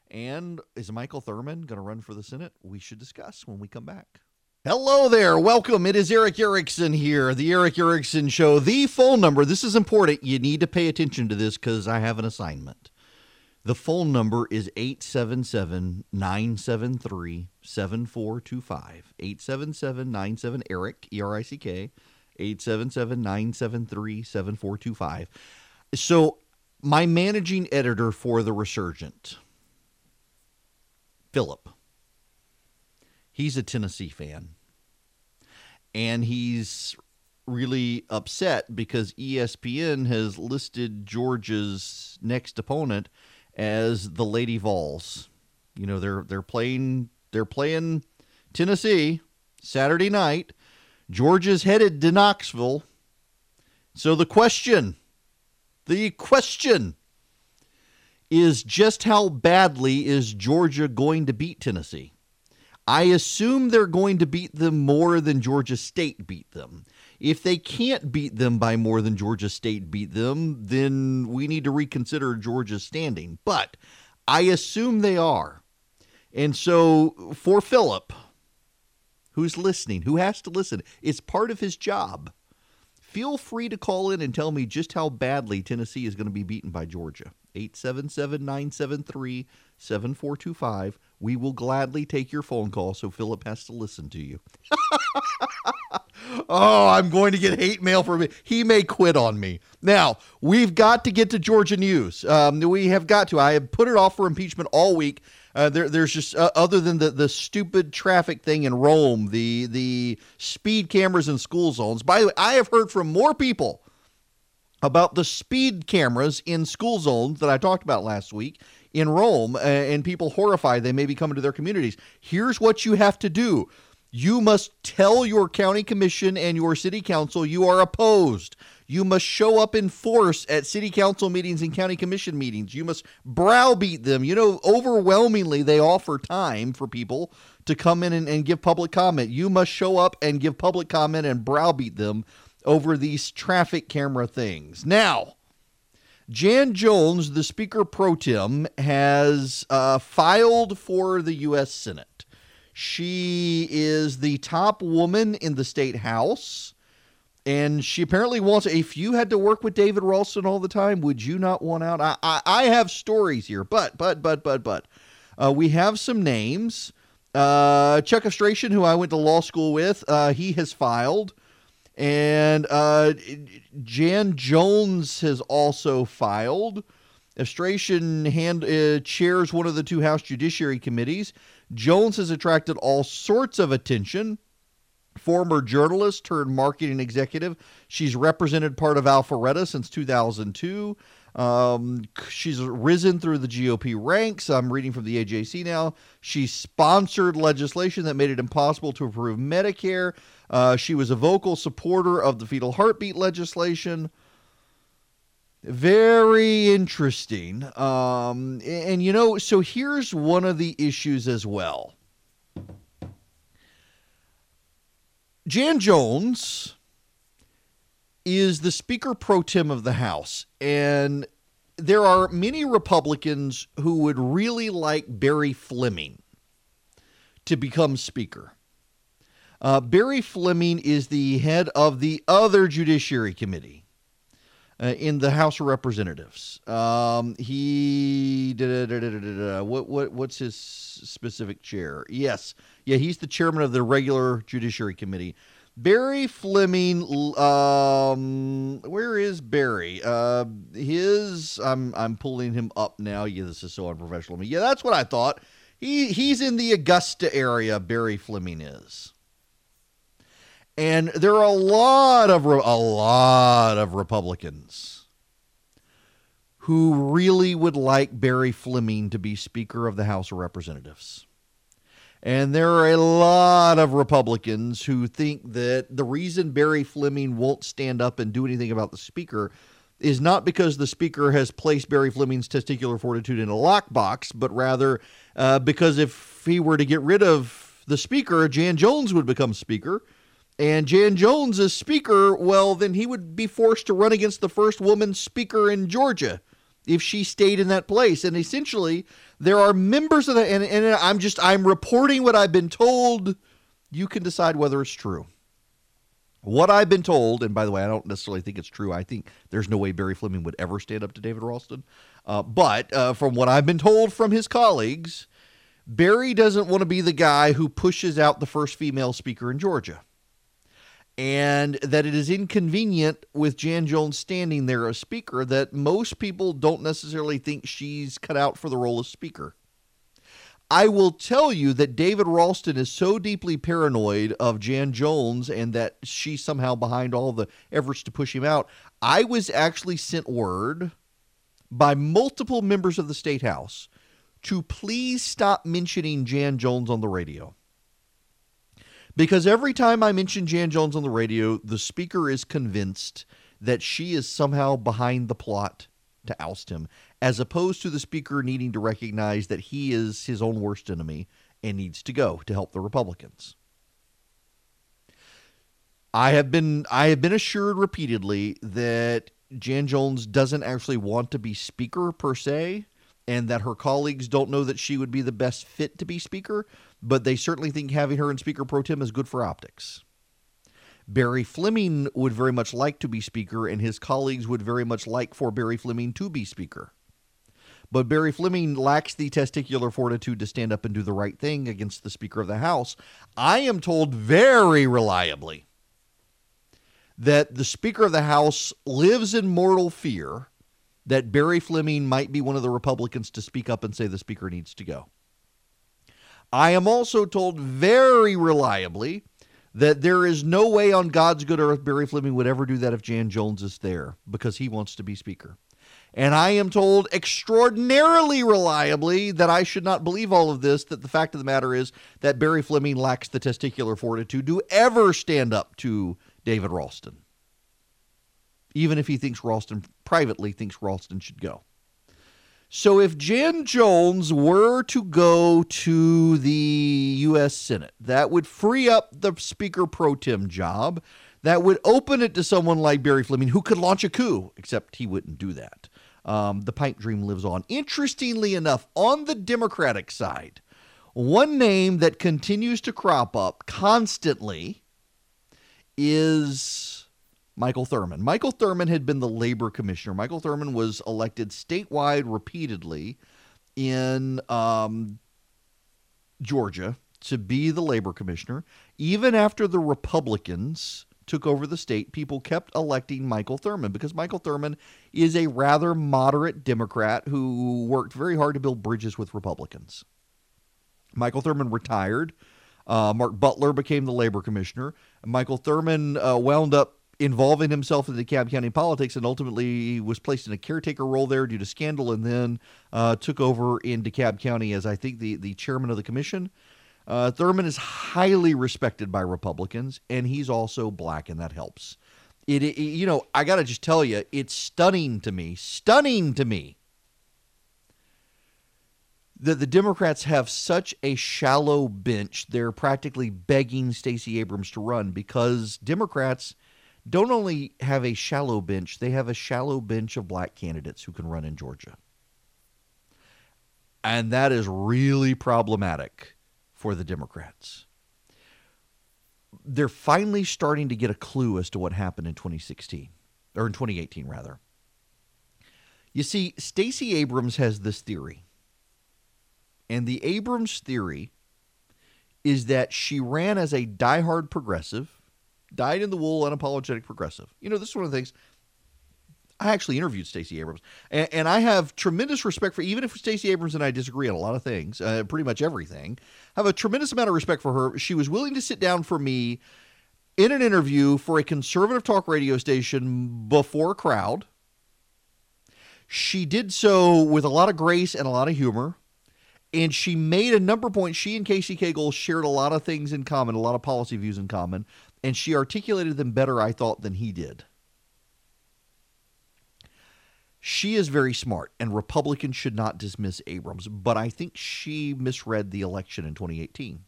And is Michael Thurmond going to run for the Senate? We should discuss when we come back. Hello there. Welcome. It is Erick Erickson here, the Erick Erickson Show. The phone number, this is important. You need to pay attention to this because I have an assignment. The phone number is 877 973 7425. 877 97 Erick, E R I C K, 877 973 7425. So, my managing editor for The Resurgent, Philip, he's a Tennessee fan and he's really upset because ESPN has listed Georgia's next opponent as the Lady Vols. You know, they're they're playing they're playing Tennessee Saturday night. Georgia's headed to Knoxville. So the question, the question is just how badly is Georgia going to beat Tennessee? I assume they're going to beat them more than Georgia State beat them. If they can't beat them by more than Georgia State beat them, then we need to reconsider Georgia's standing. But I assume they are. And so for Philip, who's listening, who has to listen, it's part of his job. Feel free to call in and tell me just how badly Tennessee is going to be beaten by Georgia. 877 973 7425. We will gladly take your phone call so Philip has to listen to you. oh, I'm going to get hate mail from him. He may quit on me. Now, we've got to get to Georgia news. Um, we have got to. I have put it off for impeachment all week. Uh, there, there's just uh, other than the, the stupid traffic thing in Rome, the the speed cameras in school zones. By the way, I have heard from more people about the speed cameras in school zones that I talked about last week in Rome, uh, and people horrified they may be coming to their communities. Here's what you have to do. You must tell your county commission and your city council you are opposed. You must show up in force at city council meetings and county commission meetings. You must browbeat them. You know, overwhelmingly, they offer time for people to come in and, and give public comment. You must show up and give public comment and browbeat them over these traffic camera things. Now, Jan Jones, the Speaker pro tem, has uh, filed for the U.S. Senate. She is the top woman in the state house. And she apparently wants. If you had to work with David Ralston all the time, would you not want out? I, I, I have stories here, but, but, but, but, but. Uh, we have some names. Uh, Chuck Efstration, who I went to law school with, uh, he has filed. And uh, Jan Jones has also filed. Efstration hand, uh, chairs one of the two House Judiciary Committees. Jones has attracted all sorts of attention. Former journalist turned marketing executive. She's represented part of Alpharetta since 2002. Um, she's risen through the GOP ranks. I'm reading from the AJC now. She sponsored legislation that made it impossible to approve Medicare. Uh, she was a vocal supporter of the fetal heartbeat legislation. Very interesting. Um, and you know, so here's one of the issues as well. Jan Jones is the Speaker pro tem of the House. And there are many Republicans who would really like Barry Fleming to become Speaker. Uh, Barry Fleming is the head of the other Judiciary Committee uh, in the House of Representatives. Um, he what what what's his specific chair? Yes, yeah, he's the chairman of the regular Judiciary Committee. Barry Fleming, um, where is Barry? Uh, his, I'm I'm pulling him up now. Yeah, this is so unprofessional. Yeah, that's what I thought. He he's in the Augusta area. Barry Fleming is. And there are a lot of a lot of Republicans who really would like Barry Fleming to be Speaker of the House of Representatives. And there are a lot of Republicans who think that the reason Barry Fleming won't stand up and do anything about the Speaker is not because the Speaker has placed Barry Fleming's testicular fortitude in a lockbox, but rather uh, because if he were to get rid of the Speaker, Jan Jones would become Speaker and Jan Jones is Speaker, well, then he would be forced to run against the first woman Speaker in Georgia if she stayed in that place. And essentially, there are members of the, and, and I'm just, I'm reporting what I've been told. You can decide whether it's true. What I've been told, and by the way, I don't necessarily think it's true. I think there's no way Barry Fleming would ever stand up to David Ralston. Uh, but uh, from what I've been told from his colleagues, Barry doesn't want to be the guy who pushes out the first female speaker in Georgia and that it is inconvenient with Jan Jones standing there as speaker that most people don't necessarily think she's cut out for the role of speaker. I will tell you that David Ralston is so deeply paranoid of Jan Jones and that she's somehow behind all the efforts to push him out. I was actually sent word by multiple members of the state house to please stop mentioning Jan Jones on the radio. Because every time I mention Jan Jones on the radio, the speaker is convinced that she is somehow behind the plot to oust him, as opposed to the speaker needing to recognize that he is his own worst enemy and needs to go to help the Republicans. I have been I have been assured repeatedly that Jan Jones doesn't actually want to be speaker per se and that her colleagues don't know that she would be the best fit to be speaker, but they certainly think having her in Speaker Pro Tem is good for optics. Barry Fleming would very much like to be Speaker, and his colleagues would very much like for Barry Fleming to be Speaker. But Barry Fleming lacks the testicular fortitude to stand up and do the right thing against the Speaker of the House. I am told very reliably that the Speaker of the House lives in mortal fear that Barry Fleming might be one of the Republicans to speak up and say the Speaker needs to go. I am also told very reliably that there is no way on God's good earth Barry Fleming would ever do that if Jan Jones is there because he wants to be Speaker. And I am told extraordinarily reliably that I should not believe all of this, that the fact of the matter is that Barry Fleming lacks the testicular fortitude to ever stand up to David Ralston, even if he thinks Ralston privately thinks Ralston should go. So if Jan Jones were to go to the U.S. Senate, that would free up the Speaker pro tem job. That would open it to someone like Barry Fleming, who could launch a coup, except he wouldn't do that. Um, the pipe dream lives on. Interestingly enough, on the Democratic side, one name that continues to crop up constantly is Michael Thurmond. Michael Thurmond had been the labor commissioner. Michael Thurmond was elected statewide repeatedly in um, Georgia to be the labor commissioner. Even after the Republicans took over the state, people kept electing Michael Thurmond because Michael Thurmond is a rather moderate Democrat who worked very hard to build bridges with Republicans. Michael Thurmond retired. Uh, Mark Butler became the labor commissioner. Michael Thurmond uh, wound up involving himself in the DeKalb County politics and ultimately was placed in a caretaker role there due to scandal and then uh, took over in DeKalb County as I think the, the chairman of the commission. Uh, Thurmond is highly respected by Republicans and he's also black, and that helps. It, it you know, I got to just tell you, it's stunning to me, stunning to me that the Democrats have such a shallow bench. They're practically begging Stacey Abrams to run because Democrats don't only have a shallow bench, they have a shallow bench of black candidates who can run in Georgia. And that is really problematic for the Democrats. They're finally starting to get a clue as to what happened in 2016, or in 2018, rather. You see, Stacey Abrams has this theory. And the Abrams theory is that she ran as a diehard progressive dyed in the wool, unapologetic progressive. You know, this is one of the things. I actually interviewed Stacey Abrams, and, and, I have tremendous respect for. Even if Stacey Abrams and I disagree on a lot of things, uh, pretty much everything, have a tremendous amount of respect for her. She was willing to sit down for me in an interview for a conservative talk radio station before a crowd. She did so with a lot of grace and a lot of humor and she made a number of points. She and Casey Cagle shared a lot of things in common, a lot of policy views in common and she articulated them better, I thought, than he did. She is very smart, and Republicans should not dismiss Abrams, but I think she misread the election in 2018.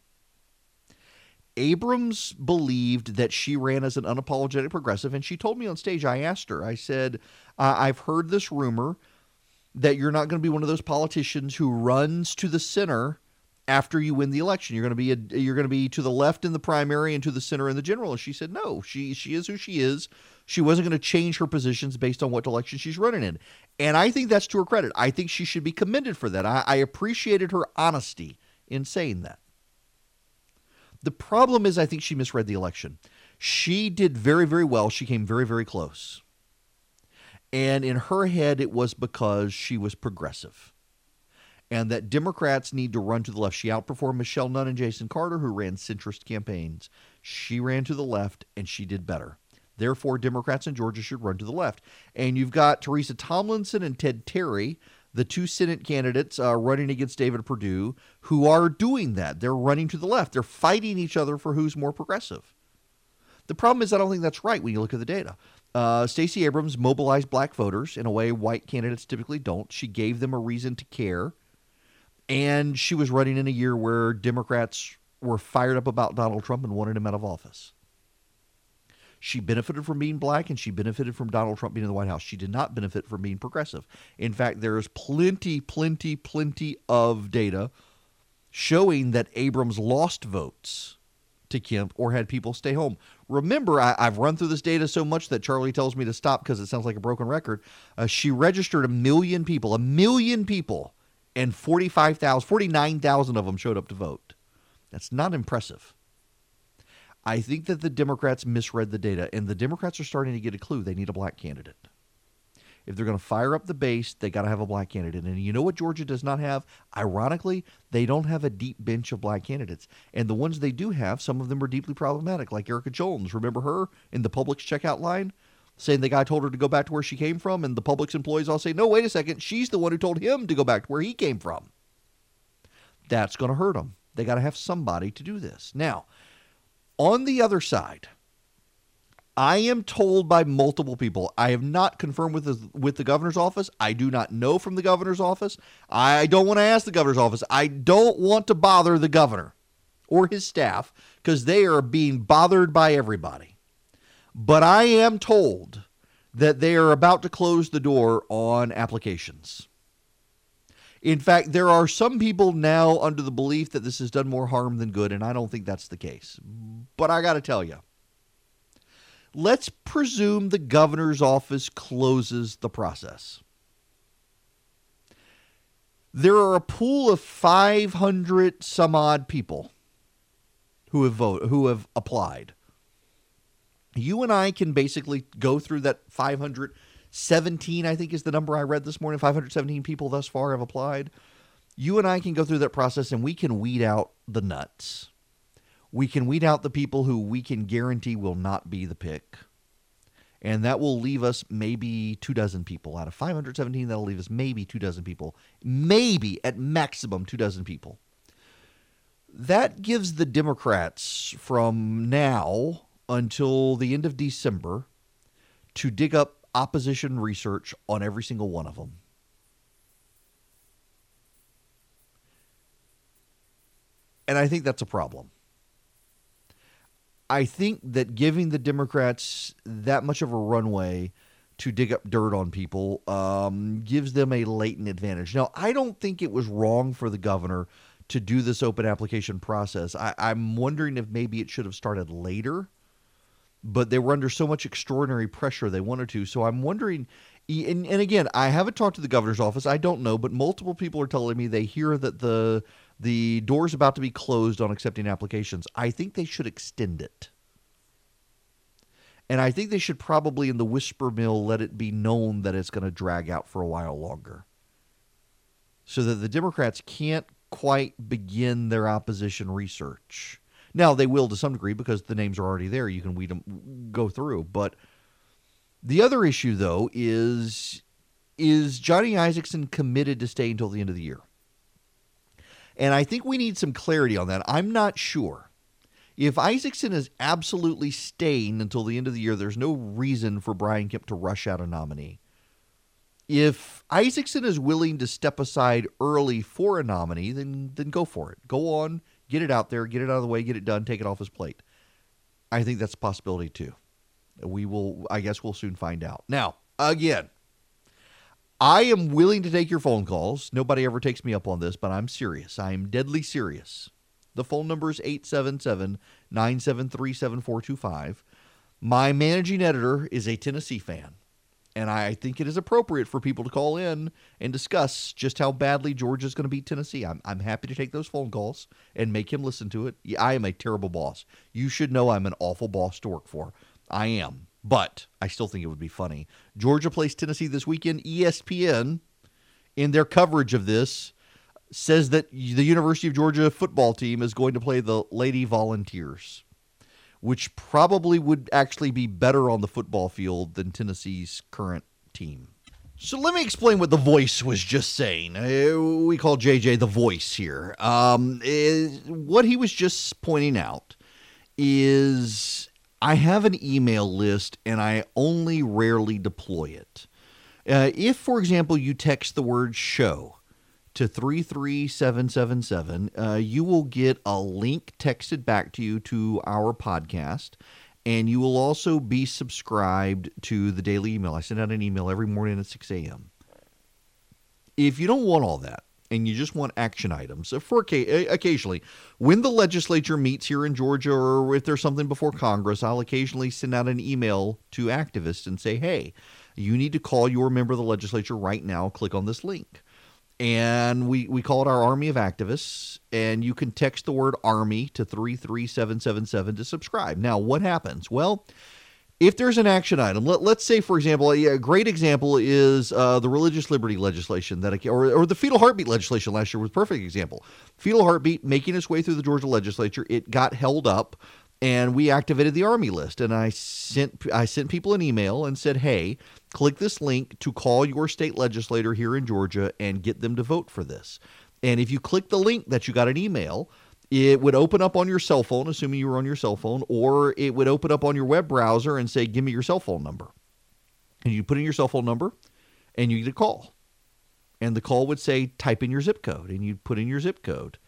Abrams believed that she ran as an unapologetic progressive, and she told me on stage, I asked her, I said, I've heard this rumor that you're not going to be one of those politicians who runs to the center after you win the election. You're going to be a, you're going to be to the left in the primary and to the center in the general. And she said, no, she she is who she is. She wasn't going to change her positions based on what election she's running in. And I think that's to her credit. I think she should be commended for that. I, I appreciated her honesty in saying that. The problem is, I think she misread the election. She did very, very well. She came very, very close. And in her head, it was because she was progressive and that Democrats need to run to the left. She outperformed Michelle Nunn and Jason Carter, who ran centrist campaigns. She ran to the left, and she did better. Therefore, Democrats in Georgia should run to the left. And you've got Teresa Tomlinson and Ted Terry, the two Senate candidates uh, running against David Perdue, who are doing that. They're running to the left. They're fighting each other for who's more progressive. The problem is, I don't think that's right when you look at the data. Uh, Stacey Abrams mobilized black voters in a way white candidates typically don't. She gave them a reason to care. And she was running in a year where Democrats were fired up about Donald Trump and wanted him out of office. She benefited from being black and she benefited from Donald Trump being in the White House. She did not benefit from being progressive. In fact, there is plenty, plenty, plenty of data showing that Abrams lost votes to Kemp or had people stay home. Remember, I, have run through this data so much that Charlie tells me to stop because it sounds like a broken record. Uh, she registered a million people, a million people and 45,000, 49,000 of them showed up to vote. That's not impressive. I think that the Democrats misread the data, and the Democrats are starting to get a clue. They need a black candidate. If they're going to fire up the base, they got to have a black candidate. And you know what Georgia does not have? Ironically, they don't have a deep bench of black candidates. And the ones they do have, some of them are deeply problematic, like Erica Jones. Remember her in the Publix checkout line? Saying the guy told her to go back to where she came from, and the Publix employees all say, no, wait a second, she's the one who told him to go back to where he came from. That's going to hurt them. They got to have somebody to do this. Now, on the other side, I am told by multiple people. I have not confirmed with the, with the governor's office. I do not know from the governor's office. I don't want to ask the governor's office. I don't want to bother the governor or his staff because they are being bothered by everybody. But I am told that they are about to close the door on applications. In fact, there are some people now under the belief that this has done more harm than good, and I don't think that's the case. But I got to tell you, let's presume the governor's office closes the process. There are a pool of 500 some odd people who have voted, who have applied you and I can basically go through that 517, I think is the number I read this morning. 517 people thus far have applied. You and I can go through that process and we can weed out the nuts. We can weed out the people who we can guarantee will not be the pick. And that will leave us maybe two dozen people. Out of 517, that'll leave us maybe two dozen people. Maybe at maximum two dozen people. That gives the Democrats from now until the end of December to dig up opposition research on every single one of them. And I think that's a problem. I think that giving the Democrats that much of a runway to dig up dirt on people um, gives them a latent advantage. Now, I don't think it was wrong for the governor to do this open application process. I, I'm wondering if maybe it should have started later, but they were under so much extraordinary pressure they wanted to. So I'm wondering. And, and again, I haven't talked to the governor's office. I don't know, but multiple people are telling me they hear that the the door's about to be closed on accepting applications. I think they should extend it. And I think they should probably, in the whisper mill, let it be known that it's going to drag out for a while longer. So that the Democrats can't quite begin their opposition research. Now, they will to some degree because the names are already there. You can weed them, go through. But the other issue, though, is is Johnny Isakson committed to stay until the end of the year? And I think we need some clarity on that. I'm not sure. If Isakson is absolutely staying until the end of the year, there's no reason for Brian Kemp to rush out a nominee. If Isakson is willing to step aside early for a nominee, then then go for it. Go on, get it out there, get it out of the way, get it done, take it off his plate. I think that's a possibility too. We will I guess we'll soon find out. Now, again, I am willing to take your phone calls. Nobody ever takes me up on this, but I'm serious. I am deadly serious. The phone number is 877 973 7425. My managing editor is a Tennessee fan, and I think it is appropriate for people to call in and discuss just how badly Georgia is going to beat Tennessee. I'm, I'm happy to take those phone calls and make him listen to it. I am a terrible boss. You should know I'm an awful boss to work for. I am but I still think it would be funny. Georgia plays Tennessee this weekend. ESPN, in their coverage of this, says that the University of Georgia football team is going to play the Lady Volunteers, which probably would actually be better on the football field than Tennessee's current team. So let me explain what the voice was just saying. Uh, we call JJ the voice here. Um, what he was just pointing out is I have an email list and I only rarely deploy it. Uh, if, for example, you text the word show to 33777, uh, you will get a link texted back to you to our podcast. And you will also be subscribed to the daily email. I send out an email every morning at 6 a.m. If you don't want all that, and you just want action items for occasionally when the legislature meets here in Georgia or if there's something before Congress, I'll occasionally send out an email to activists and say, "Hey, you need to call your member of the legislature right now. Click on this link." And we, we call it our Army of Activists, and you can text the word Army to 33777 to subscribe. Now, what happens? Well, if there's an action item, let, us say, for example, a, great example is uh, the religious liberty legislation that, or, or the fetal heartbeat legislation last year was a perfect example. Fetal heartbeat making its way through the Georgia legislature, it got held up, and we activated the Army list. And I sent I sent people an email and said, hey, click this link to call your state legislator here in Georgia and get them to vote for this. And if you click the link that you got an email, it would open up on your cell phone, assuming you were on your cell phone, or it would open up on your web browser and say, Give me your cell phone number. And you put in your cell phone number and you get a call. And the call would say, Type in your zip code. And you'd put in your zip code.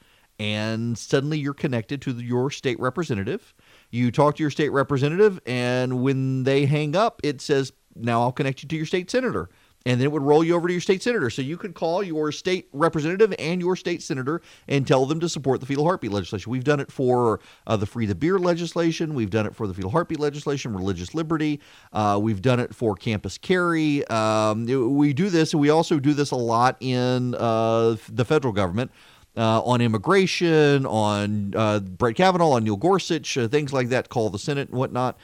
And suddenly you're connected to your state representative. You talk to your state representative, and when they hang up, it says, Now I'll connect you to your state senator and then it would roll you over to your state senator. So you could call your state representative and your state senator and tell them to support the fetal heartbeat legislation. We've done it for uh, the free the beer legislation. We've done it for the fetal heartbeat legislation, religious liberty. Uh, we've done it for campus carry. Um, we do this, and we also do this a lot in uh, the federal government. Uh, on immigration, on uh, Brett Kavanaugh, on Neil Gorsuch, uh, things like that, call the Senate and whatnot.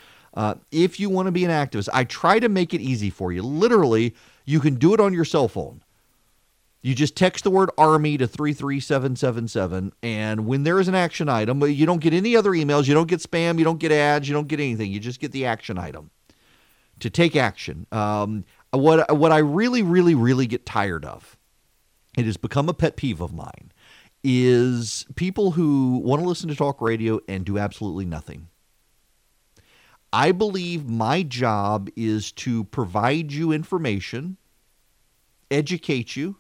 if you want to be an activist, I try to make it easy for you. Literally, you can do it on your cell phone. You just text the word Army to 33777, and when there is an action item, you don't get any other emails, you don't get spam, you don't get ads, you don't get anything. You just get the action item to take action. Um, what, what I really, really, really get tired of, it has become a pet peeve of mine, is people who want to listen to talk radio and do absolutely nothing. I believe my job is to provide you information, educate you,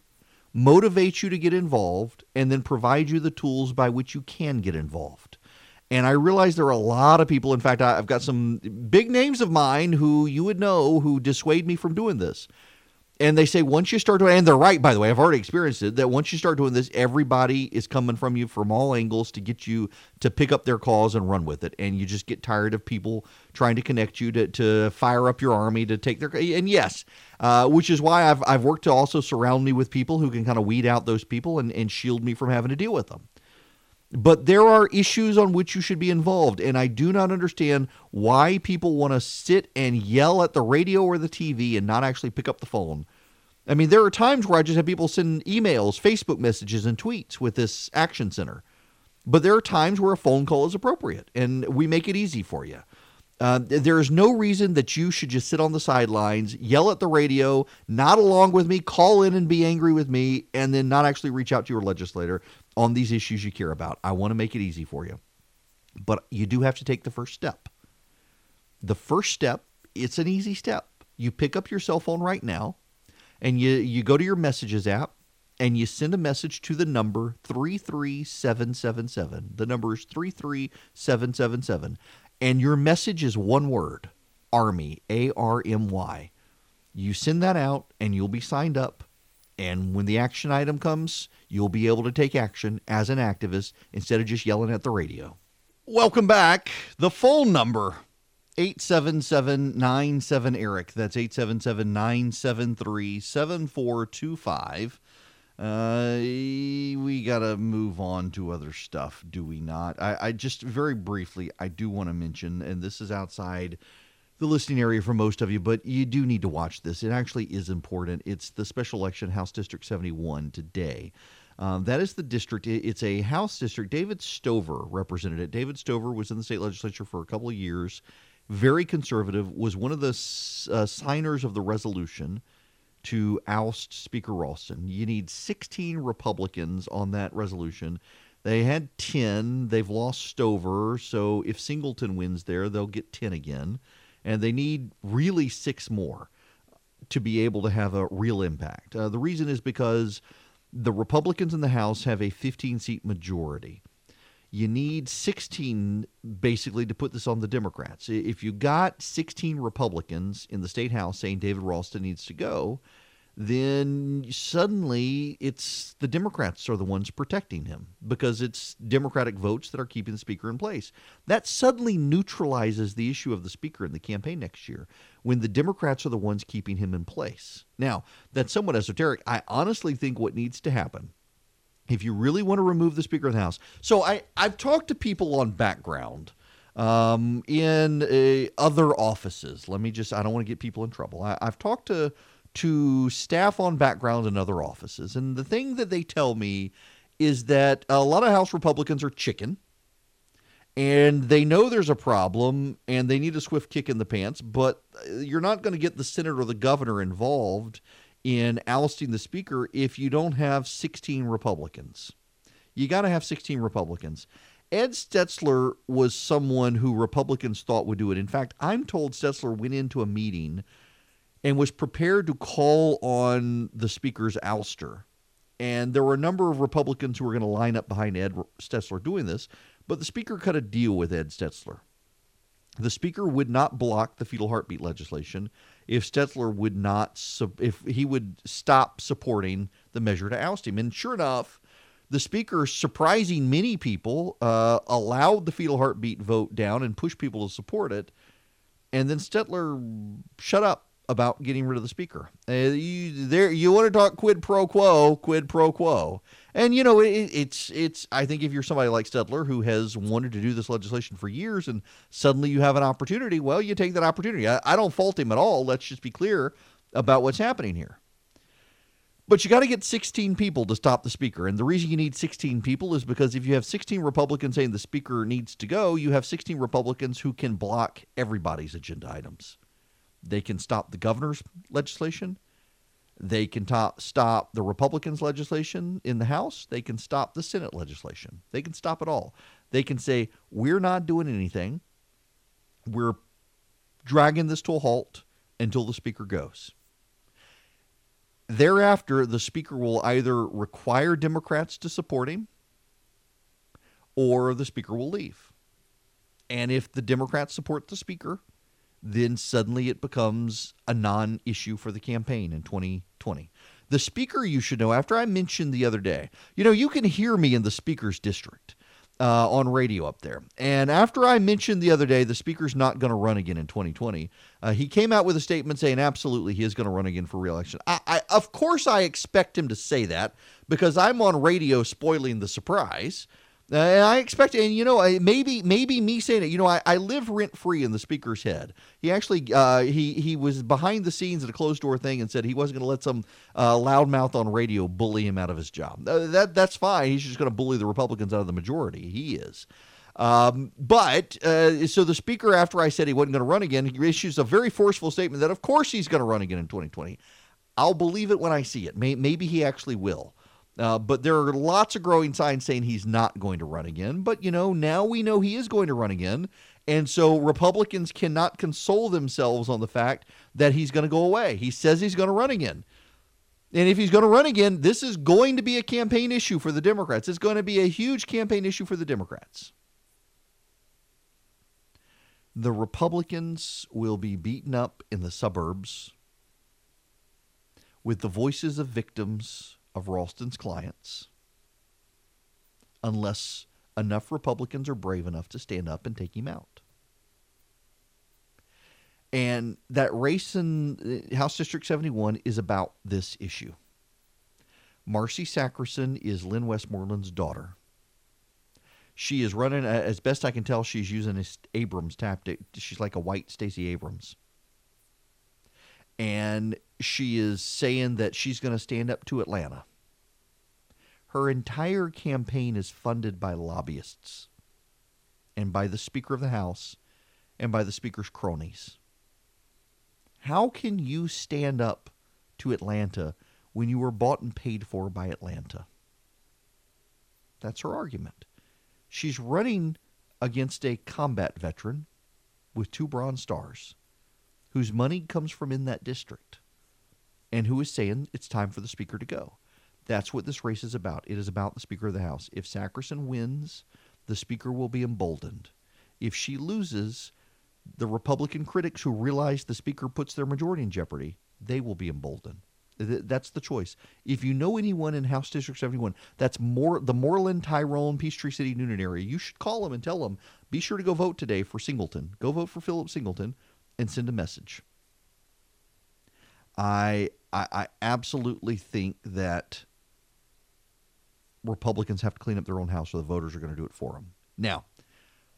motivate you to get involved, and then provide you the tools by which you can get involved. And I realize there are a lot of people. In fact, I've got some big names of mine who you would know who dissuade me from doing this. And they say once you start doing, and they're right, by the way, I've already experienced it, that once you start doing this, everybody is coming from you from all angles to get you to pick up their cause and run with it. And you just get tired of people trying to connect you to, to fire up your army to take their, and yes, uh, which is why I've, I've worked to also surround me with people who can kind of weed out those people and, and shield me from having to deal with them. But there are issues on which you should be involved, and I do not understand why people want to sit and yell at the radio or the TV and not actually pick up the phone. I mean, there are times where I just have people send emails, Facebook messages, and tweets with this Action Center. But there are times where a phone call is appropriate, and we make it easy for you. Uh, there is no reason that you should just sit on the sidelines, yell at the radio, not along with me, call in and be angry with me, and then not actually reach out to your legislator on these issues you care about. I want to make it easy for you. But you do have to take the first step. The first step, it's an easy step. You pick up your cell phone right now and you, you go to your messages app and you send a message to the number 33777. The number is 33777. And your message is one word Army, A R M Y. You send that out and you'll be signed up. And when the action item comes, you'll be able to take action as an activist instead of just yelling at the radio. Welcome back. The phone number 877 Erick. That's 877 973 7425. Uh, we got to move on to other stuff, do we not? I, I just very briefly, I do want to mention, and this is outside the listening area for most of you, but you do need to watch this. It actually is important. It's the special election, House District 71, today. Um, that is the district. It's a House district. David Stover represented it. David Stover was in the state legislature for a couple of years, very conservative, was one of the uh, signers of the resolution to oust Speaker Ralston. You need 16 Republicans on that resolution. They had 10. They've lost Stover, so if Singleton wins there, they'll get 10 again and they need really six more to be able to have a real impact. Uh, the reason is because the Republicans in the House have a 15 seat majority. You need 16 basically to put this on the Democrats. If you got 16 Republicans in the state House saying David Ralston needs to go, then suddenly it's the Democrats are the ones protecting him because it's Democratic votes that are keeping the speaker in place. That suddenly neutralizes the issue of the speaker in the campaign next year when the Democrats are the ones keeping him in place. Now, that's somewhat esoteric. I honestly think what needs to happen if you really want to remove the Speaker of the House. So I, I've talked to people on background um, in uh, other offices. Let me just, I don't want to get people in trouble. I, I've talked to to staff on background in other offices. And the thing that they tell me is that a lot of House Republicans are chicken and they know there's a problem and they need a swift kick in the pants, but uh, you're not going to get the Senate or the governor involved in ousting the Speaker if you don't have 16 Republicans. You got to have 16 Republicans. Ed Setzler was someone who Republicans thought would do it. In fact, I'm told Setzler went into a meeting and was prepared to call on the speaker's ouster. And there were a number of Republicans who were going to line up behind Ed Setzler doing this, but the speaker cut a deal with Ed Setzler. The speaker would not block the fetal heartbeat legislation if Setzler would not, if he would stop supporting the measure to oust him. And sure enough, the speaker, surprising many people, uh, allowed the fetal heartbeat vote down and pushed people to support it. And then Setzler shut up about getting rid of the speaker. Uh, you, there, you want to talk quid pro quo, quid pro quo, and you know it, it's it's. I think if you're somebody like Setzler who has wanted to do this legislation for years, and suddenly you have an opportunity, well, you take that opportunity. I, I don't fault him at all. Let's just be clear about what's happening here. But you got to get 16 people to stop the speaker. And the reason you need 16 people is because if you have 16 Republicans saying the speaker needs to go, you have 16 Republicans who can block everybody's agenda items. They can stop the governor's legislation. They can top, stop the Republicans' legislation in the House. They can stop the Senate legislation. They can stop it all. They can say, we're not doing anything. We're dragging this to a halt until the speaker goes. Thereafter, the speaker will either require Democrats to support him or the speaker will leave. And if the Democrats support the speaker, then suddenly it becomes a non issue for the campaign in 2020. The speaker, you should know, after I mentioned the other day, you know, you can hear me in the speaker's district uh, on radio up there. And after I mentioned the other day the speaker's not going to run again in 2020, uh, he came out with a statement saying absolutely he is going to run again for reelection. I, I, of course, I expect him to say that because I'm on radio spoiling the surprise. Uh, and I expect, and you know, maybe maybe me saying it. You know, I, I live rent free in the speaker's head. He actually uh, he he was behind the scenes at a closed door thing and said he wasn't going to let some uh, loudmouth on radio bully him out of his job. Uh, that that's fine. He's just going to bully the Republicans out of the majority. He is. Um, but uh, so the speaker, after I said he wasn't going to run again, he issues a very forceful statement that of course he's going to run again in 2020. I'll believe it when I see it. May, maybe he actually will. Uh, but there are lots of growing signs saying he's not going to run again. But, you know, now we know he is going to run again. And so Republicans cannot console themselves on the fact that he's going to go away. He says he's going to run again. And if he's going to run again, this is going to be a campaign issue for the Democrats. It's going to be a huge campaign issue for the Democrats. The Republicans will be beaten up in the suburbs with the voices of victims of Ralston's clients unless enough Republicans are brave enough to stand up and take him out. And that race in uh, House District 71 is about this issue. Marcy Sakrison is Lynn Westmoreland's daughter. She is running, uh, as best I can tell, she's using Abrams tactic. She's like a white Stacey Abrams. And she is saying that she's going to stand up to Atlanta. Her entire campaign is funded by lobbyists and by the Speaker of the House and by the Speaker's cronies. How can you stand up to Atlanta when you were bought and paid for by Atlanta? That's her argument. She's running against a combat veteran with two Bronze Stars whose money comes from in that district and who is saying it's time for the speaker to go. That's what this race is about. It is about the Speaker of the House. If Sakrison wins, the Speaker will be emboldened. If she loses, the Republican critics who realize the Speaker puts their majority in jeopardy, they will be emboldened. That's the choice. If you know anyone in House District 71, that's more the Moreland, Tyrone, Peachtree City, Newnan area, you should call them and tell them, be sure to go vote today for Singleton. Go vote for Philip Singleton and send a message. I, I, I absolutely think that Republicans have to clean up their own house, or the voters are going to do it for them. Now,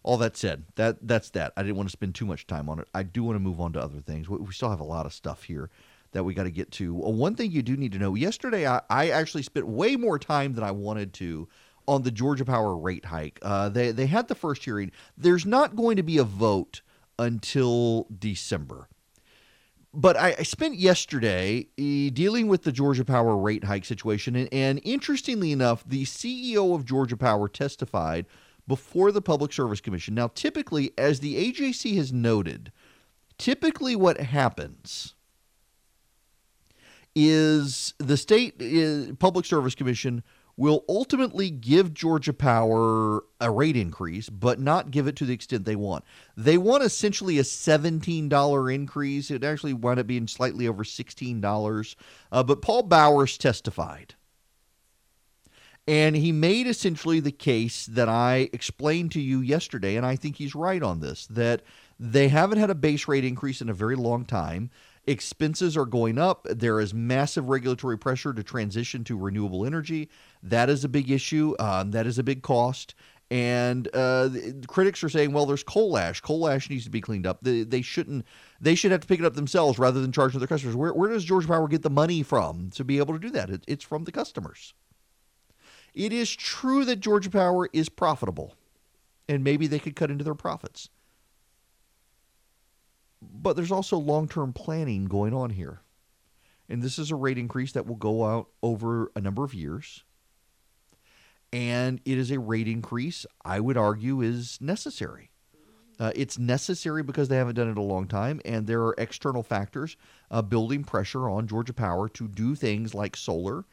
all that said, that that's that. I didn't want to spend too much time on it. I do want to move on to other things. We, we still have a lot of stuff here that we got to get to. One thing you do need to know: yesterday, I, I, actually spent way more time than I wanted to on the Georgia Power rate hike. Uh, they they had the first hearing. There's not going to be a vote until December. But I, I spent yesterday dealing with the Georgia Power rate hike situation. And, and interestingly enough, the CEO of Georgia Power testified before the Public Service Commission. Now, typically, as the AJC has noted, typically what happens is the state uh, Public Service Commission will ultimately give Georgia Power a rate increase, but not give it to the extent they want. They want essentially a $17 increase. It actually wound up being slightly over $16. Uh, but Paul Bowers testified. And he made essentially the case that I explained to you yesterday, and I think he's right on this that they haven't had a base rate increase in a very long time. Expenses are going up. There is massive regulatory pressure to transition to renewable energy. That is a big issue. Um, that is a big cost. And uh, critics are saying, well, there's coal ash. Coal ash needs to be cleaned up. They, they shouldn't. They should have to pick it up themselves rather than charge their customers. Where, where does Georgia Power get the money from to be able to do that? It, it's from the customers. It is true that Georgia Power is profitable, and maybe they could cut into their profits. But there's also long term planning going on here. And this is a rate increase that will go out over a number of years. And it is a rate increase, I would argue, is necessary. Uh, it's necessary because they haven't done it a long time, and there are external factors uh, building pressure on Georgia Power to do things like solar,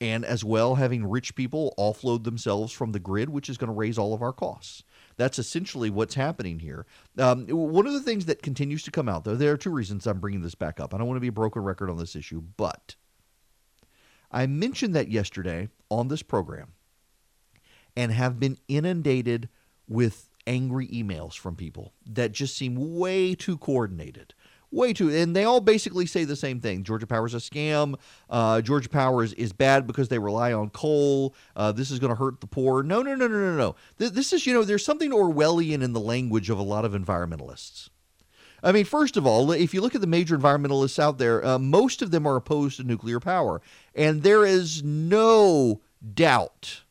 and as well having rich people offload themselves from the grid, which is going to raise all of our costs. That's essentially what's happening here. Um, one of the things that continues to come out, though, there are two reasons I'm bringing this back up. I don't want to be a broken record on this issue, but I mentioned that yesterday on this program and have been inundated with angry emails from people that just seem way too coordinated. Way too, and they all basically say the same thing. Georgia Power is a scam. Uh, Georgia Power is, is bad because they rely on coal. Uh, this is going to hurt the poor. No, no, no, no, no, no. Th- this is, you know, there's something Orwellian in the language of a lot of environmentalists. I mean, first of all, if you look at the major environmentalists out there, uh, most of them are opposed to nuclear power. And there is no doubt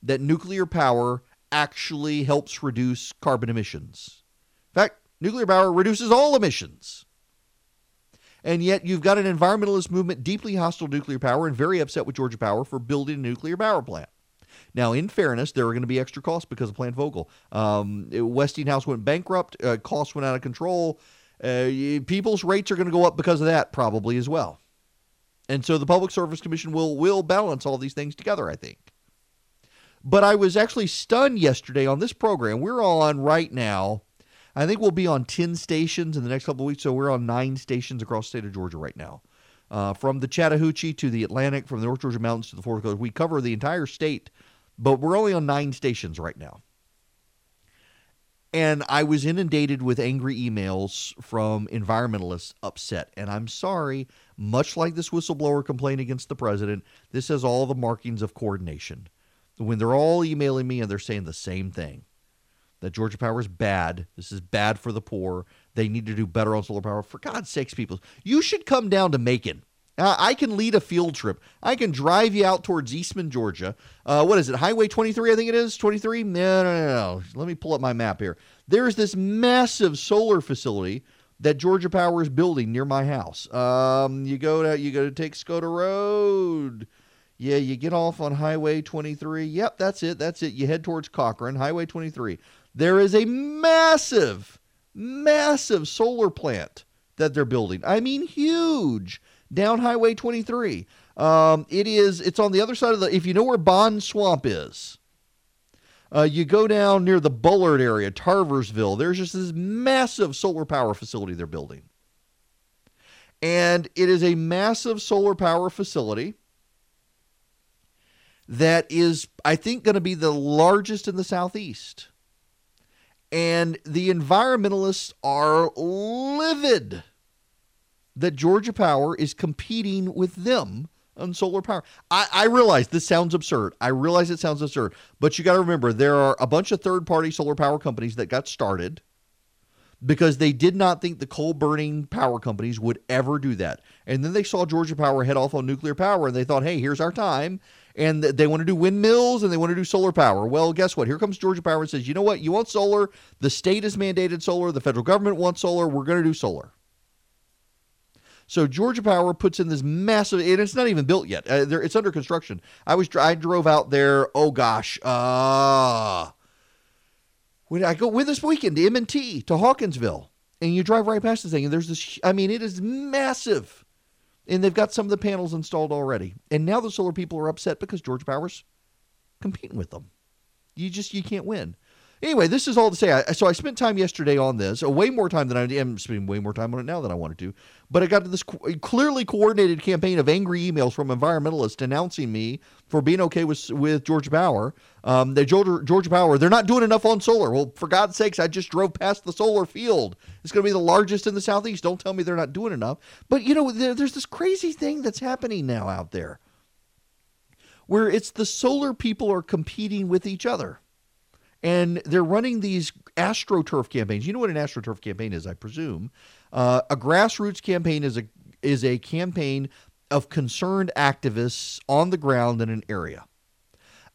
that nuclear power actually helps reduce carbon emissions. In fact, nuclear power reduces all emissions. And yet, you've got an environmentalist movement deeply hostile to nuclear power and very upset with Georgia Power for building a nuclear power plant. Now, in fairness, there are going to be extra costs because of Plant Vogtle. Um, Westinghouse went bankrupt, uh, costs went out of control. Uh, people's rates are going to go up because of that, probably as well. And so the Public Service Commission will will balance all these things together, I think. But I was actually stunned yesterday on this program. We're on right now. I think we'll be on 10 stations in the next couple of weeks. So we're on nine stations across the state of Georgia right now. Uh, from the Chattahoochee to the Atlantic, from the North Georgia Mountains to the Florida Coast. We cover the entire state, but we're only on nine stations right now. And I was inundated with angry emails from environmentalists upset. And I'm sorry, much like this whistleblower complaint against the president, this has all the markings of coordination. When they're all emailing me and they're saying the same thing that Georgia Power is bad, this is bad for the poor, they need to do better on solar power. For God's sakes, people, you should come down to Macon. Uh, I can lead a field trip. I can drive you out towards Eastman, Georgia. Uh, what is it? Highway 23, I think it is. 23? No, no, no, no. Let me pull up my map here. There's this massive solar facility that Georgia Power is building near my house. Um, you go to you go to take Skoda Road. Yeah, you get off on Highway 23. Yep, that's it. That's it. You head towards Cochran, Highway 23. There is a massive, massive solar plant that they're building. I mean, huge down Highway 23. Um, it is. It's on the other side of the. If you know where Bond Swamp is, uh, you go down near the Bullard area, Tarversville. There's just this massive solar power facility they're building, and it is a massive solar power facility that is, I think, going to be the largest in the southeast. And the environmentalists are livid that Georgia Power is competing with them on solar power. I, I realize this sounds absurd. I realize it sounds absurd, but you got to remember there are a bunch of third party solar power companies that got started because they did not think the coal burning power companies would ever do that. And then they saw Georgia Power head off on nuclear power and they thought, hey, here's our time. And they want to do windmills and they want to do solar power. Well, guess what? Here comes Georgia Power and says, you know what? You want solar? The state has mandated solar. The federal government wants solar. We're going to do solar. So Georgia Power puts in this massive, and it's not even built yet. Uh, it's under construction. I was I drove out there. Oh gosh, uh, when I go with this weekend to M&T to Hawkinsville, and you drive right past this thing, and there's this. I mean, it is massive, and they've got some of the panels installed already. And now the solar people are upset because Georgia Power's competing with them. You just you can't win. Anyway, this is all to say. I, so I spent time yesterday on this, uh, way more time than I am spending way more time on it now than I wanted to. But I got to this co- clearly coordinated campaign of angry emails from environmentalists denouncing me for being okay with with Georgia Power. Um, the Georgia, Georgia Power, they're not doing enough on solar. Well, for God's sakes, I just drove past the solar field. It's going to be the largest in the southeast. Don't tell me they're not doing enough. But you know, there, there's this crazy thing that's happening now out there, where it's the solar people are competing with each other and they're running these astroturf campaigns. You know what an astroturf campaign is, I presume. Uh, a grassroots campaign is a is a campaign of concerned activists on the ground in an area.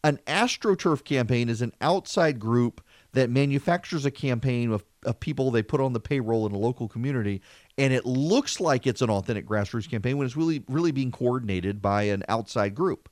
An astroturf campaign is an outside group that manufactures a campaign of, of people they put on the payroll in a local community, and it looks like it's an authentic grassroots campaign when it's really really being coordinated by an outside group.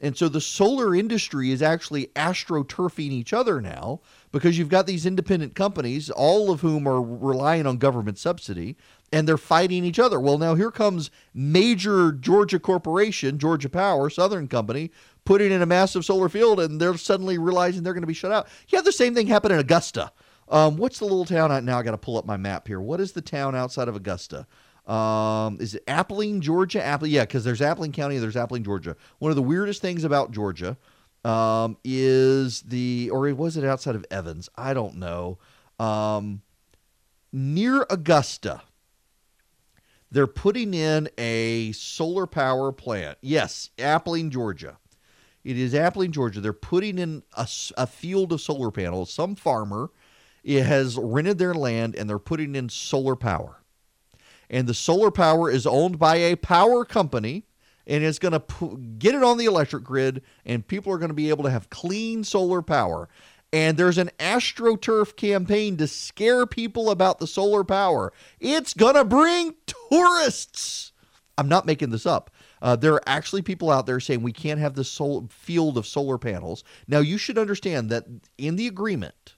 And so the solar industry is actually astroturfing each other now because you've got these independent companies, all of whom are relying on government subsidy, and they're fighting each other. Well, now here comes major Georgia corporation, Georgia Power, Southern Company, putting in a massive solar field, and they're suddenly realizing they're going to be shut out. Have the same thing happen in Augusta. Um, what's the little town? I, now I got to pull up my map here. What is the town outside of Augusta? Um, is it Abilene, Georgia? Abilene, yeah, because there's Abilene County and there's Abilene, Georgia. One of the weirdest things about Georgia um, is the, or was it outside of Evans? I don't know. Um, near Augusta, they're putting in a solar power plant. Yes, Abilene, Georgia. It is Abilene, Georgia. They're putting in a, a field of solar panels. Some farmer has rented their land and they're putting in solar power and the solar power is owned by a power company and it's going to p- get it on the electric grid and people are going to be able to have clean solar power. And there's an astroturf campaign to scare people about the solar power. It's going to bring tourists. I'm not making this up. Uh, there are actually people out there saying we can't have this sol- field of solar panels. Now you should understand that in the agreement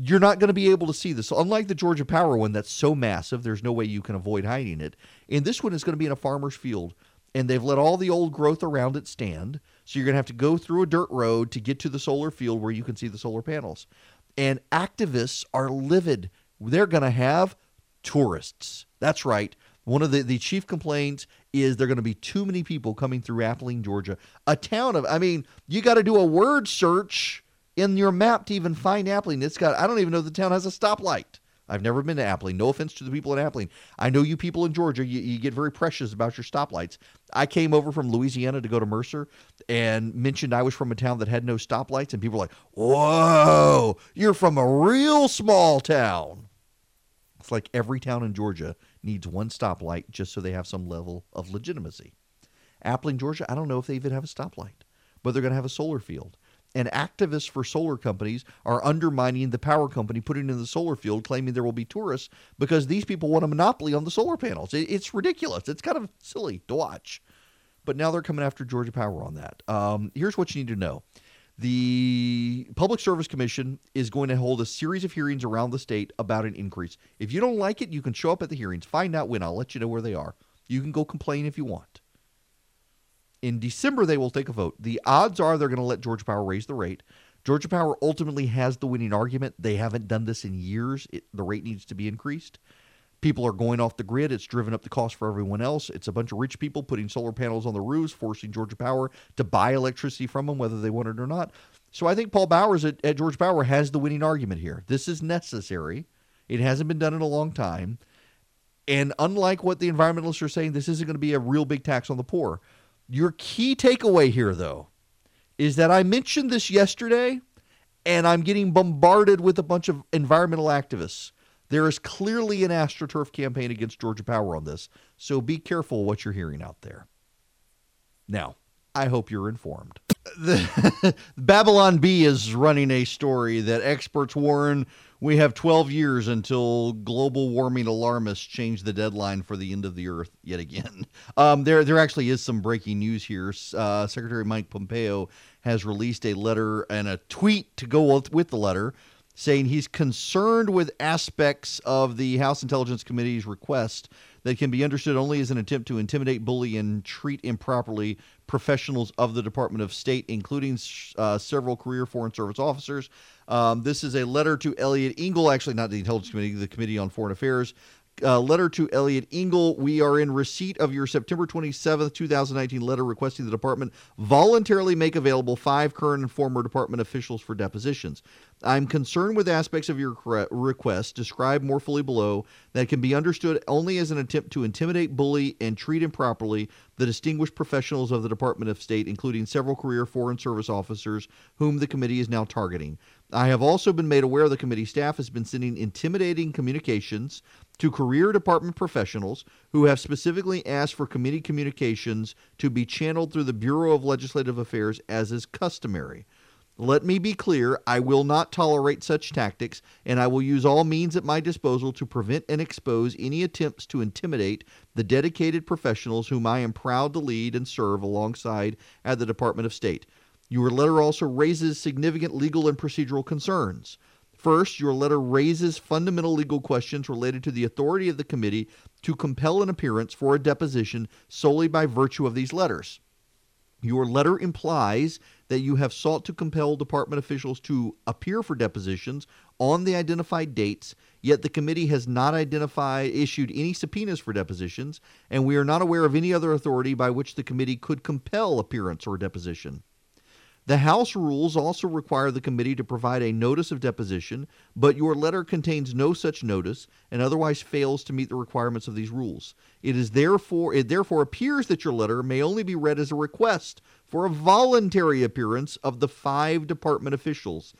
you're not going to be able to see this. So unlike the Georgia Power one that's so massive, there's no way you can avoid hiding it. And this one is going to be in a farmer's field, and they've let all the old growth around it stand. So you're going to have to go through a dirt road to get to the solar field where you can see the solar panels. And activists are livid. They're going to have tourists. That's right. One of the, the chief complaints is there are going to be too many people coming through Abilene, Georgia, a town of, I mean, you got to do a word search in your map to even find Abilene. It's got, I don't even know the town has a stoplight. I've never been to Abilene. No offense to the people in Abilene. I know you people in Georgia, you, you, get very precious about your stoplights. I came over from Louisiana to go to Mercer and mentioned I was from a town that had no stoplights, and people were like, Whoa, you're from a real small town. It's like every town in Georgia needs one stoplight just so they have some level of legitimacy. Abilene, Georgia, I don't know if they even have a stoplight, but they're going to have a solar field and activists for solar companies are undermining the power company putting in the solar field, claiming there will be tourists because these people want a monopoly on the solar panels. it's ridiculous. It's kind of silly to watch. But now they're coming after Georgia Power on that. Um, here's what you need to know. The Public Service Commission is going to hold a series of hearings around the state about an increase. If you don't like it, you can show up at the hearings, find out when. I'll let you know where they are. You can go complain if you want. In December, they will take a vote. The odds are they're going to let Georgia Power raise the rate. Georgia Power ultimately has the winning argument. They haven't done this in years. It, the rate needs to be increased. People are going off the grid. It's driven up the cost for everyone else. It's a bunch of rich people putting solar panels on the roofs, forcing Georgia Power to buy electricity from them, whether they want it or not. So I think Paul Bowers at, at Georgia Power has the winning argument here. This is necessary. It hasn't been done in a long time. And unlike what the environmentalists are saying, this isn't going to be a real big tax on the poor. Your key takeaway here, though, is that I mentioned this yesterday and I'm getting bombarded with a bunch of environmental activists. There is clearly an AstroTurf campaign against Georgia Power on this, so be careful what you're hearing out there. Now, I hope you're informed. The, Babylon Bee is running a story that experts warn we have 12 years until global warming alarmists change the deadline for the end of the earth yet again. Um, there, there actually is some breaking news here. Uh, Secretary Mike Pompeo has released a letter and a tweet to go with the letter saying he's concerned with aspects of the House Intelligence Committee's request that can be understood only as an attempt to intimidate, bully, and treat improperly professionals of the Department of State, including uh, several career Foreign Service officers. Um, this is a letter to Eliot Engel, actually not the Intelligence Committee, the Committee on Foreign Affairs, uh, letter to Eliot Engel. We are in receipt of your September 27th, 2019 letter requesting the department voluntarily make available five current and former department officials for depositions. I'm concerned with aspects of your request described more fully below that can be understood only as an attempt to intimidate, bully, and treat improperly the distinguished professionals of the Department of State, including several career Foreign Service officers whom the committee is now targeting. I have also been made aware the committee staff has been sending intimidating communications to career department professionals who have specifically asked for committee communications to be channeled through the Bureau of Legislative Affairs as is customary. Let me be clear I will not tolerate such tactics, and I will use all means at my disposal to prevent and expose any attempts to intimidate the dedicated professionals whom I am proud to lead and serve alongside at the Department of State. Your letter also raises significant legal and procedural concerns. First, your letter raises fundamental legal questions related to the authority of the committee to compel an appearance for a deposition solely by virtue of these letters. Your letter implies that you have sought to compel department officials to appear for depositions on the identified dates, yet the committee has not identified issued any subpoenas for depositions, and we are not aware of any other authority by which the committee could compel appearance or deposition. The House rules also require the committee to provide a notice of deposition, but your letter contains no such notice and otherwise fails to meet the requirements of these rules. It is therefore it therefore appears that your letter may only be read as a request for a voluntary appearance of the five department officials.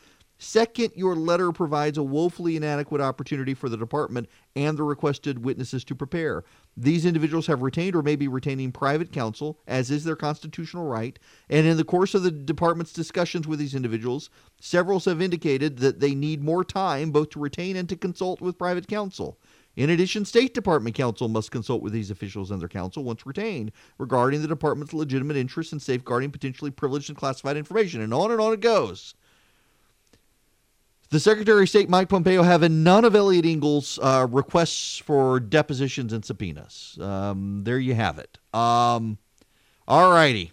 Second, your letter provides a woefully inadequate opportunity for the department and the requested witnesses to prepare. These individuals have retained or may be retaining private counsel, as is their constitutional right, and in the course of the department's discussions with these individuals, several have indicated that they need more time both to retain and to consult with private counsel. In addition, State Department counsel must consult with these officials and their counsel once retained regarding the department's legitimate interests in safeguarding potentially privileged and classified information, and on and on it goes. The Secretary of State, Mike Pompeo, having none of Eliot Engel's uh, requests for depositions and subpoenas. Um, there you have it. Um, all righty.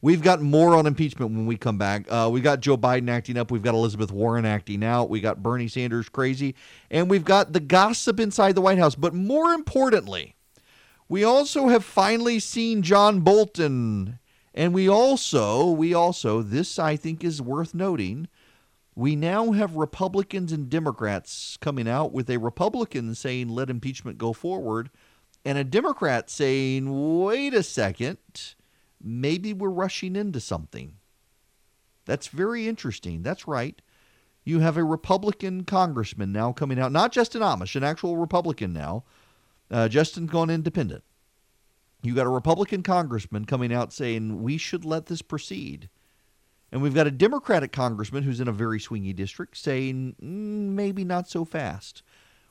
We've got more on impeachment when we come back. Uh, we got Joe Biden acting up. We've got Elizabeth Warren acting out. We got Bernie Sanders crazy. And we've got the gossip inside the White House. But more importantly, we also have finally seen John Bolton. And we also, we also, this I think is worth noting we now have Republicans and Democrats coming out with a Republican saying let impeachment go forward and a Democrat saying wait a second, maybe we're rushing into something. That's very interesting. That's right. You have a Republican congressman now coming out, not just an Amash, an actual Republican now. Uh, Justin's gone independent. You got a Republican congressman coming out saying we should let this proceed. And we've got a Democratic congressman who's in a very swingy district saying mm, maybe not so fast.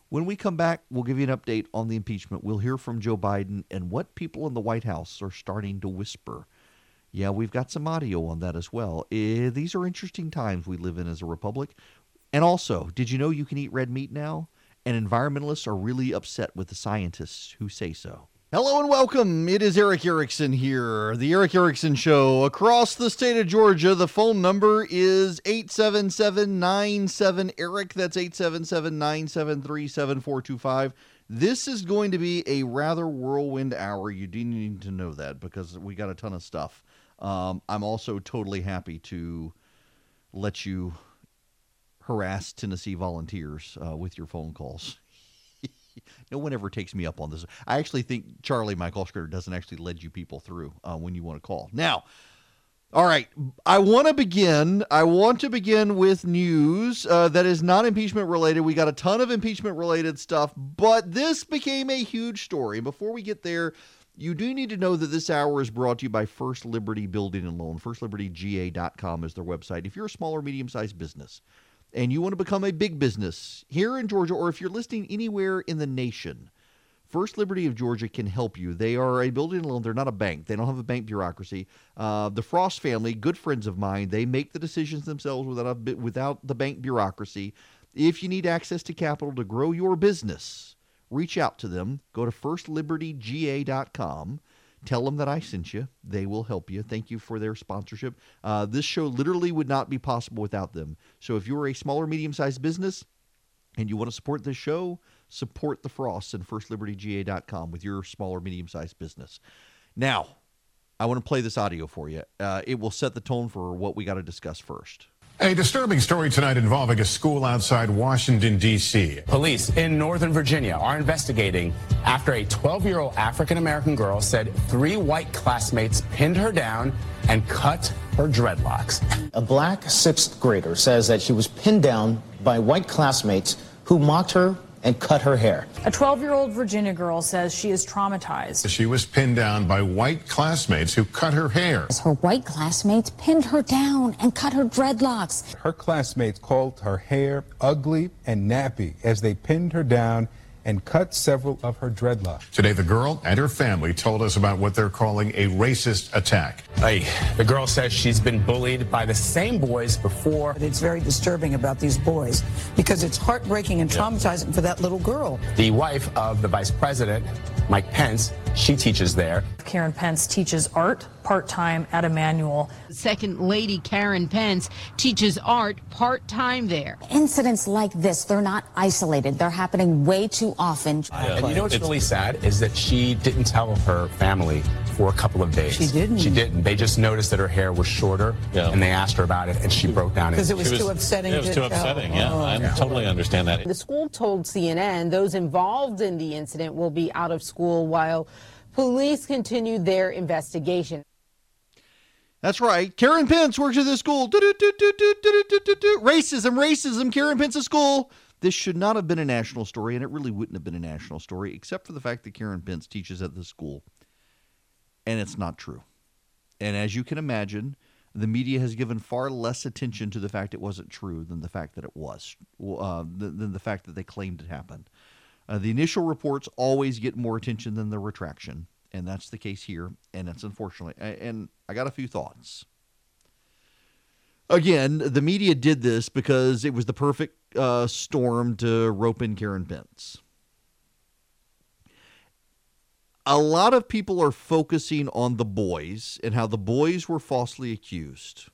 When we come back, we'll give you an update on the impeachment. We'll hear from Joe Biden and what people in the White House are starting to whisper. Yeah, we've got some audio on that as well. Eh, these are interesting times we live in as a republic. And also, did you know you can eat red meat now? And environmentalists are really upset with the scientists who say so. Hello and welcome. It is Erick Erickson here, the Erick Erickson Show across the state of Georgia. The phone number is 877 Erick. That's 877 973 7425. This is going to be a rather whirlwind hour. You do need to know that because we got a ton of stuff. Um, I'm also totally happy to let you harass Tennessee volunteers uh, with your phone calls no one ever takes me up on this. I actually think Charlie, my call screener, doesn't actually lead you people through uh, when you want to call. Now, all right, I want to begin. I want to begin with news uh, that is not impeachment related. We got a ton of impeachment related stuff, but this became a huge story. And before we get there, you do need to know that this hour is brought to you by First Liberty Building and Loan. FirstLibertyGA.com is their website. If you're a small or medium sized business, and you want to become a big business here in Georgia, or if you're listening anywhere in the nation, First Liberty of Georgia can help you. They are a building loan. They're not a bank. They don't have a bank bureaucracy. Uh, the Frost family, good friends of mine, they make the decisions themselves without a, without the bank bureaucracy. If you need access to capital to grow your business, reach out to them. Go to firstlibertyga.com. Tell them that I sent you. They will help you. Thank you for their sponsorship. Uh, this show literally would not be possible without them. So if you're a small or medium sized business and you want to support this show, support the Frosts and FirstLibertyGA.com with your small or medium sized business. Now, I want to play this audio for you. Uh, it will set the tone for what we got to discuss first. A disturbing story tonight involving a school outside Washington, D.C. Police in Northern Virginia are investigating after a 12 year old African American girl said three white classmates pinned her down and cut her dreadlocks. A black sixth grader says that she was pinned down by white classmates who mocked her and cut her hair. A 12 year old Virginia girl says she is traumatized. She was pinned down by white classmates who cut her hair. Her white classmates pinned her down and cut her dreadlocks. Her classmates called her hair ugly and nappy as they pinned her down and cut several of her dreadlocks. Today, the girl and her family told us about what they're calling a racist attack. Hey, the girl says she's been bullied by the same boys before. It's very disturbing about these boys because it's heartbreaking and traumatizing yeah. for that little girl. The wife of the vice president, Mike Pence, she teaches there. Karen Pence teaches art part time at Immanuel. Second Lady Karen Pence teaches art part time there. Incidents like this, they're not isolated, they're happening way too often. Yeah. And you know what's really sad is that she didn't tell her family for a couple of days. She didn't. She didn't. They just noticed that her hair was shorter, yeah. and they asked her about it, and she broke down. Because it was, was too upsetting. It was to too upsetting. Yeah, oh. I yeah. totally understand that. The school told CNN those involved in the incident will be out of school while police continue their investigation. That's right. Karen Pence works at this school. Racism, racism. Karen Pence's school. This should not have been a national story, and it really wouldn't have been a national story, except for the fact that Karen Pence teaches at the school. And it's not true. And as you can imagine, the media has given far less attention to the fact it wasn't true than the fact that it was, uh, than the fact that they claimed it happened. Uh, the initial reports always get more attention than the retraction and that's the case here, and it's unfortunately. And I got a few thoughts. Again, the media did this because it was the perfect uh, storm to rope in Karen Pence. A lot of people are focusing on the boys and how the boys were falsely accused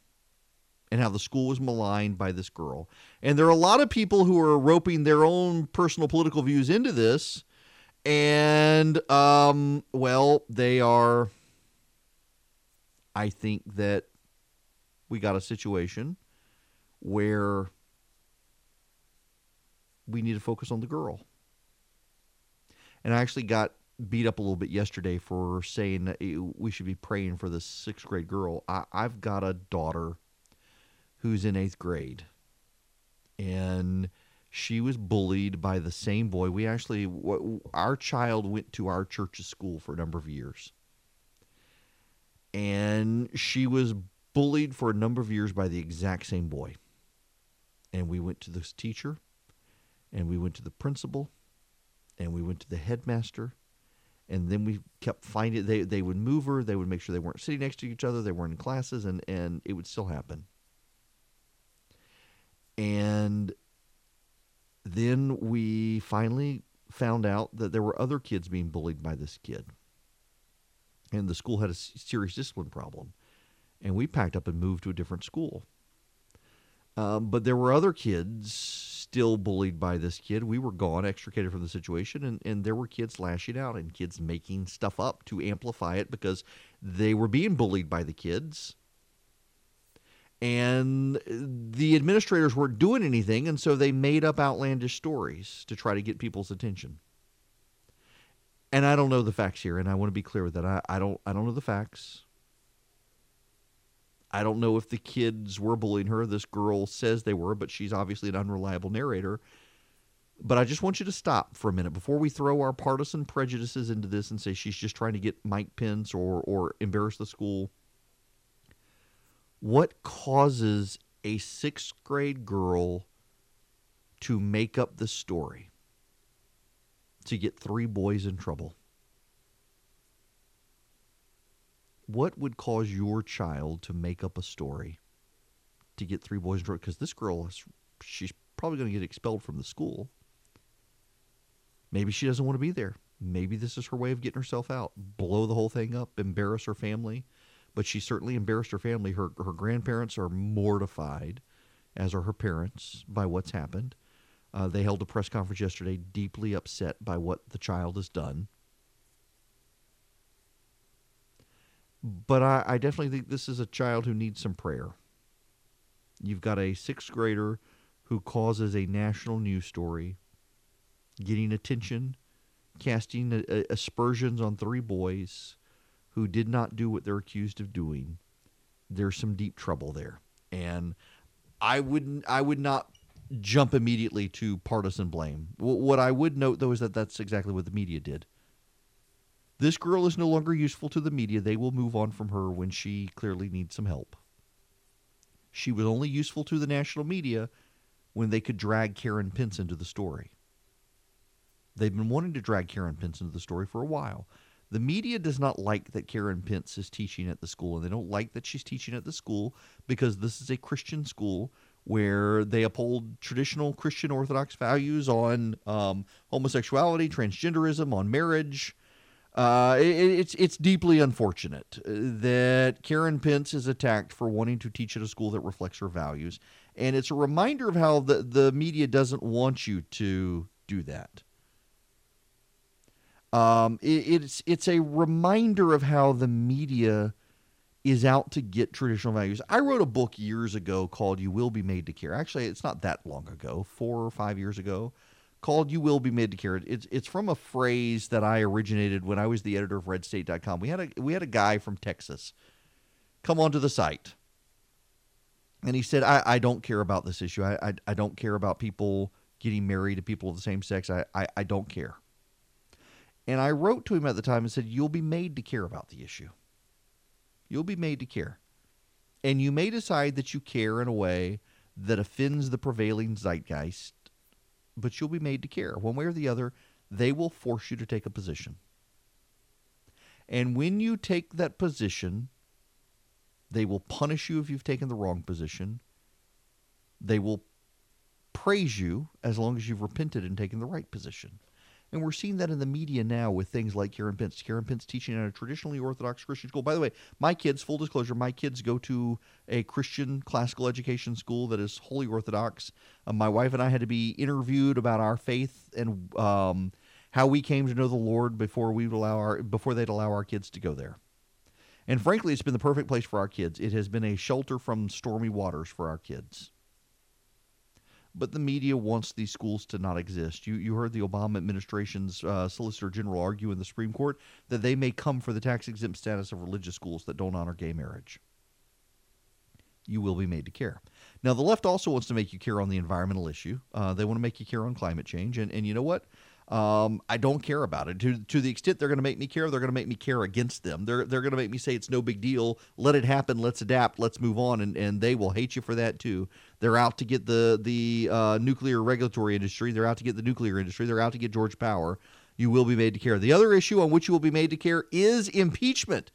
and how the school was maligned by this girl. And there are a lot of people who are roping their own personal political views into this and um, well, they are. I think that we got a situation where we need to focus on the girl. And I actually got beat up a little bit yesterday for saying that we should be praying for this sixth grade girl. I, I've got a daughter who's in eighth grade. And she was bullied by the same boy. We actually, our child went to our church's school for a number of years. And she was bullied for a number of years by the exact same boy. And we went to this teacher, and we went to the principal, and we went to the headmaster. And then we kept finding they they would move her. They would make sure they weren't sitting next to each other. They weren't in classes, and and it would still happen. And then we finally found out that there were other kids being bullied by this kid. And the school had a serious discipline problem. And we packed up and moved to a different school. Um, but there were other kids still bullied by this kid. We were gone, extricated from the situation, and, and there were kids lashing out and kids making stuff up to amplify it because they were being bullied by the kids and the administrators weren't doing anything, and so they made up outlandish stories to try to get people's attention. And I don't know the facts here, and I want to be clear with that. I, I don't I don't know the facts. I don't know if the kids were bullying her. This girl says they were, but she's obviously an unreliable narrator. But I just want you to stop for a minute before we throw our partisan prejudices into this and say she's just trying to get Mike Pence or or embarrass the school what causes a sixth grade girl to make up the story to get three boys in trouble? What would cause your child to make up a story to get three boys in trouble? Because this girl, she's probably going to get expelled from the school. Maybe she doesn't want to be there. Maybe this is her way of getting herself out. Blow the whole thing up, embarrass her family but she certainly embarrassed her family. Her her grandparents are mortified, as are her parents, by what's happened. Uh, they held a press conference yesterday, deeply upset by what the child has done. But I, I definitely think this is a child who needs some prayer. You've got a sixth grader who causes a national news story, getting attention, casting aspersions on three boys who did not do what they're accused of doing, there's some deep trouble there. And I wouldn't I would not jump immediately to partisan blame. What I would note, though, is that that's exactly what the media did. This girl is no longer useful to the media. They will move on from her when she clearly needs some help. She was only useful to the national media when they could drag Karen Pence into the story. They've been wanting to drag Karen Pence into the story for a while. The media does not like that Karen Pence is teaching at the school, and they don't like that she's teaching at the school because this is a Christian school where they uphold traditional Christian Orthodox values on um, homosexuality, transgenderism, on marriage. Uh, it, it's it's deeply unfortunate that Karen Pence is attacked for wanting to teach at a school that reflects her values, and it's a reminder of how the the media doesn't want you to do that. Um, it, it's it's a reminder of how the media is out to get traditional values. I wrote a book years ago called "You Will Be Made to Care." Actually, it's not that long ago, four or five years ago, called "You Will Be Made to Care." It's it's from a phrase that I originated when I was the editor of RedState.com. We had a we had a guy from Texas come onto the site, and he said, "I, I don't care about this issue. I, I I don't care about people getting married to people of the same sex. I I, I don't care." And I wrote to him at the time and said, You'll be made to care about the issue. You'll be made to care. And you may decide that you care in a way that offends the prevailing zeitgeist, but you'll be made to care. One way or the other, they will force you to take a position. And when you take that position, they will punish you if you've taken the wrong position. They will praise you as long as you've repented and taken the right position. And we're seeing that in the media now with things like Karen Pence. Karen Pence teaching at a traditionally Orthodox Christian school. By the way, my kids, full disclosure, my kids go to a Christian classical education school that is wholly Orthodox. Uh, my wife and I had to be interviewed about our faith and um, how we came to know the Lord before we allow our before they'd allow our kids to go there. And frankly, it's been the perfect place for our kids. It has been a shelter from stormy waters for our kids but the media wants these schools to not exist. You you heard the Obama administration's uh, Solicitor General argue in the Supreme Court that they may come for the tax exempt status of religious schools that don't honor gay marriage. You will be made to care. Now, the left also wants to make you care on the environmental issue. Uh, they want to make you care on climate change, and and you know what? Um, I don't care about it. To, to the extent they're going to make me care, they're going to make me care against them. They're, they're going to make me say it's no big deal. Let it happen. Let's adapt. Let's move on. And, and they will hate you for that too. They're out to get the, the uh, nuclear regulatory industry. They're out to get the nuclear industry. They're out to get Georgia Power. You will be made to care. The other issue on which you will be made to care is impeachment.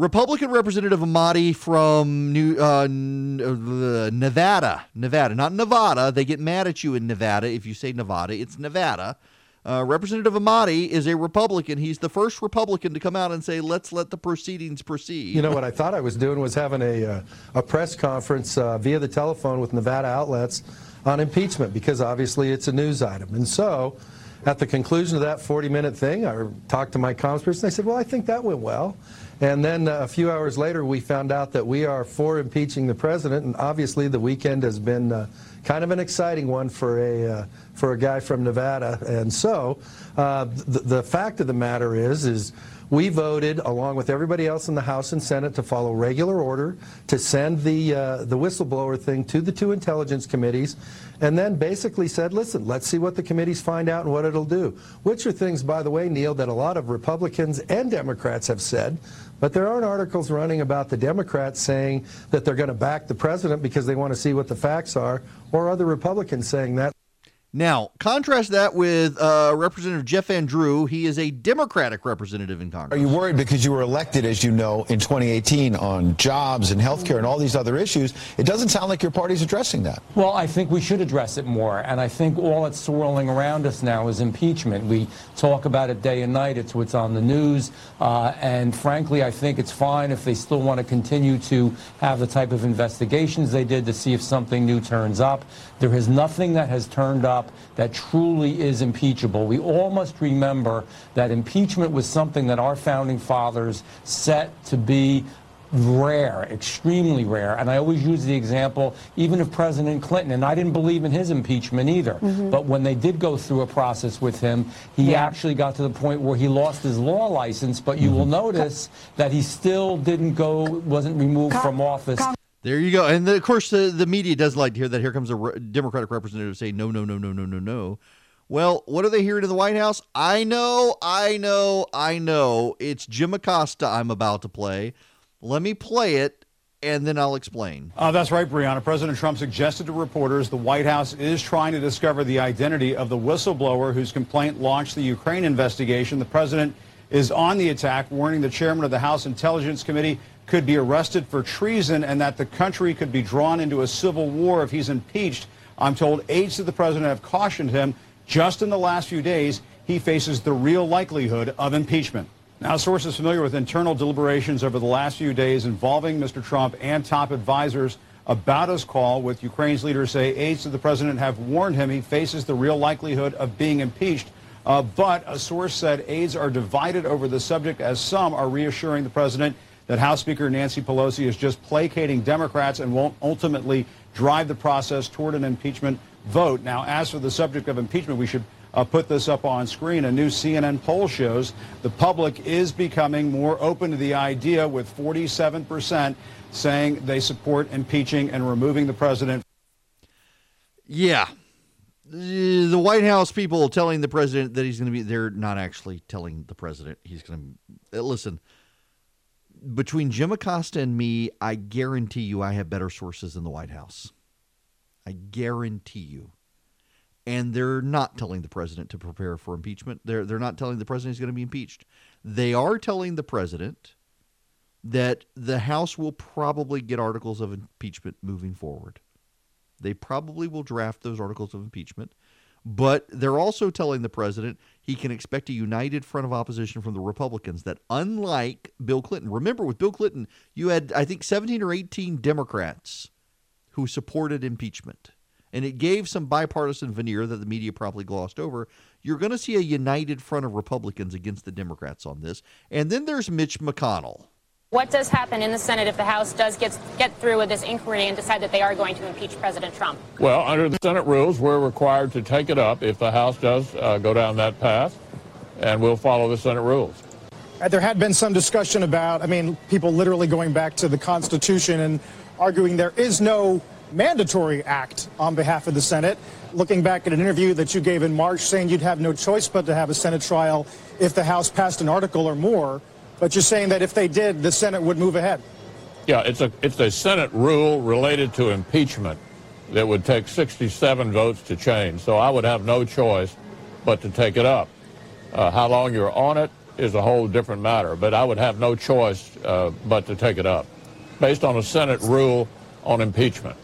Republican Representative Amodei from New, uh, uh, Nevada, Nevada, not Nevada. They get mad at you in Nevada if you say Nevada. It's Nevada. Uh, Representative Amodei is a Republican. He's the first Republican to come out and say, "Let's let the proceedings proceed." You know what I thought I was doing was having a uh, a press conference uh, via the telephone with Nevada outlets on impeachment because obviously it's a news item, and so. At the conclusion of that 40-minute thing, I talked to my comms person. They said, "Well, I think that went well." And then uh, a few hours later, we found out that we are for impeaching the president. And obviously, the weekend has been uh, kind of an exciting one for a uh, for a guy from Nevada. And so, uh, the, the fact of the matter is, is we voted along with everybody else in the House and Senate to follow regular order to send the uh, the whistleblower thing to the two intelligence committees and then basically said, listen, let's see what the committees find out and what it'll do. Which are things, by the way, Neil, that a lot of Republicans and Democrats have said. But there aren't articles running about the Democrats saying that they're going to back the president because they want to see what the facts are, or other Republicans saying that. Now, contrast that with uh, Representative Jeff Van Drew. He is a Democratic representative in Congress. Are you worried because you were elected, as you know, in 2018 on jobs and health care and all these other issues? It doesn't sound like your party's addressing that. Well, I think we should address it more. And I think all that's swirling around us now is impeachment. We talk about it day and night. It's what's on the news. Uh, and frankly, I think it's fine if they still want to continue to have the type of investigations they did to see if something new turns up. There is nothing that has turned up that truly is impeachable. We all must remember that impeachment was something that our founding fathers set to be rare, extremely rare. And I always use the example, even of President Clinton, and I didn't believe in his impeachment either. Mm -hmm. But when they did go through a process with him, he yeah. actually got to the point where he lost his law license. But you mm -hmm. will notice that he still didn't go, wasn't removed from office. There you go. And the, of course, the, the media does like to hear that. Here comes a re- Democratic representative saying, no, no, no, no, no, no, no. Well, what are they hearing in the White House? I know, I know, I know. It's Jim Acosta I'm about to play. Let me play it, and then I'll explain. Uh, that's right, Brianna. President Trump suggested to reporters the White House is trying to discover the identity of the whistleblower whose complaint launched the Ukraine investigation. The president is on the attack, warning the chairman of the House Intelligence Committee could be arrested for treason and that the country could be drawn into a civil war if he's impeached. I'm told aides to the president have cautioned him just in the last few days he faces the real likelihood of impeachment. Now, sources familiar with internal deliberations over the last few days involving Mr. Trump and top advisors about his call with Ukraine's leaders say aides to the president have warned him he faces the real likelihood of being impeached. Uh, but a source said aides are divided over the subject as some are reassuring the president that House Speaker Nancy Pelosi is just placating Democrats and won't ultimately drive the process toward an impeachment vote. Now, as for the subject of impeachment, we should uh, put this up on screen. A new CNN poll shows the public is becoming more open to the idea, with 47% saying they support impeaching and removing the president. Yeah. The White House people telling the president that he's going to be, they're not actually telling the president he's going to. Listen, between Jim Acosta and me, I guarantee you I have better sources in the White House. I guarantee you. And they're not telling the president to prepare for impeachment. They're they're not telling the president he's going to be impeached. They are telling the president that the House will probably get articles of impeachment moving forward. They probably will draft those articles of impeachment. But they're also telling the president he can expect a united front of opposition from the Republicans that, unlike Bill Clinton, remember with Bill Clinton, you had, I think, 17 or 18 Democrats who supported impeachment. And it gave some bipartisan veneer that the media probably glossed over. You're going to see a united front of Republicans against the Democrats on this. And then there's Mitch McConnell. What does happen in the Senate if the House does get, get through with this inquiry and decide that they are going to impeach President Trump? Well, under the Senate rules, we're required to take it up if the House does uh, go down that path, and we'll follow the Senate rules. Uh, there had been some discussion about, I mean, people literally going back to the Constitution and arguing there is no mandatory act on behalf of the Senate. Looking back at an interview that you gave in March saying you'd have no choice but to have a Senate trial if the House passed an article or more. But you're saying that if they did, the Senate would move ahead. Yeah, it's a it's a Senate rule related to impeachment that would take 67 votes to change. So I would have no choice but to take it up. Uh, how long you're on it is a whole different matter, but I would have no choice uh, but to take it up, based on a Senate rule on impeachment.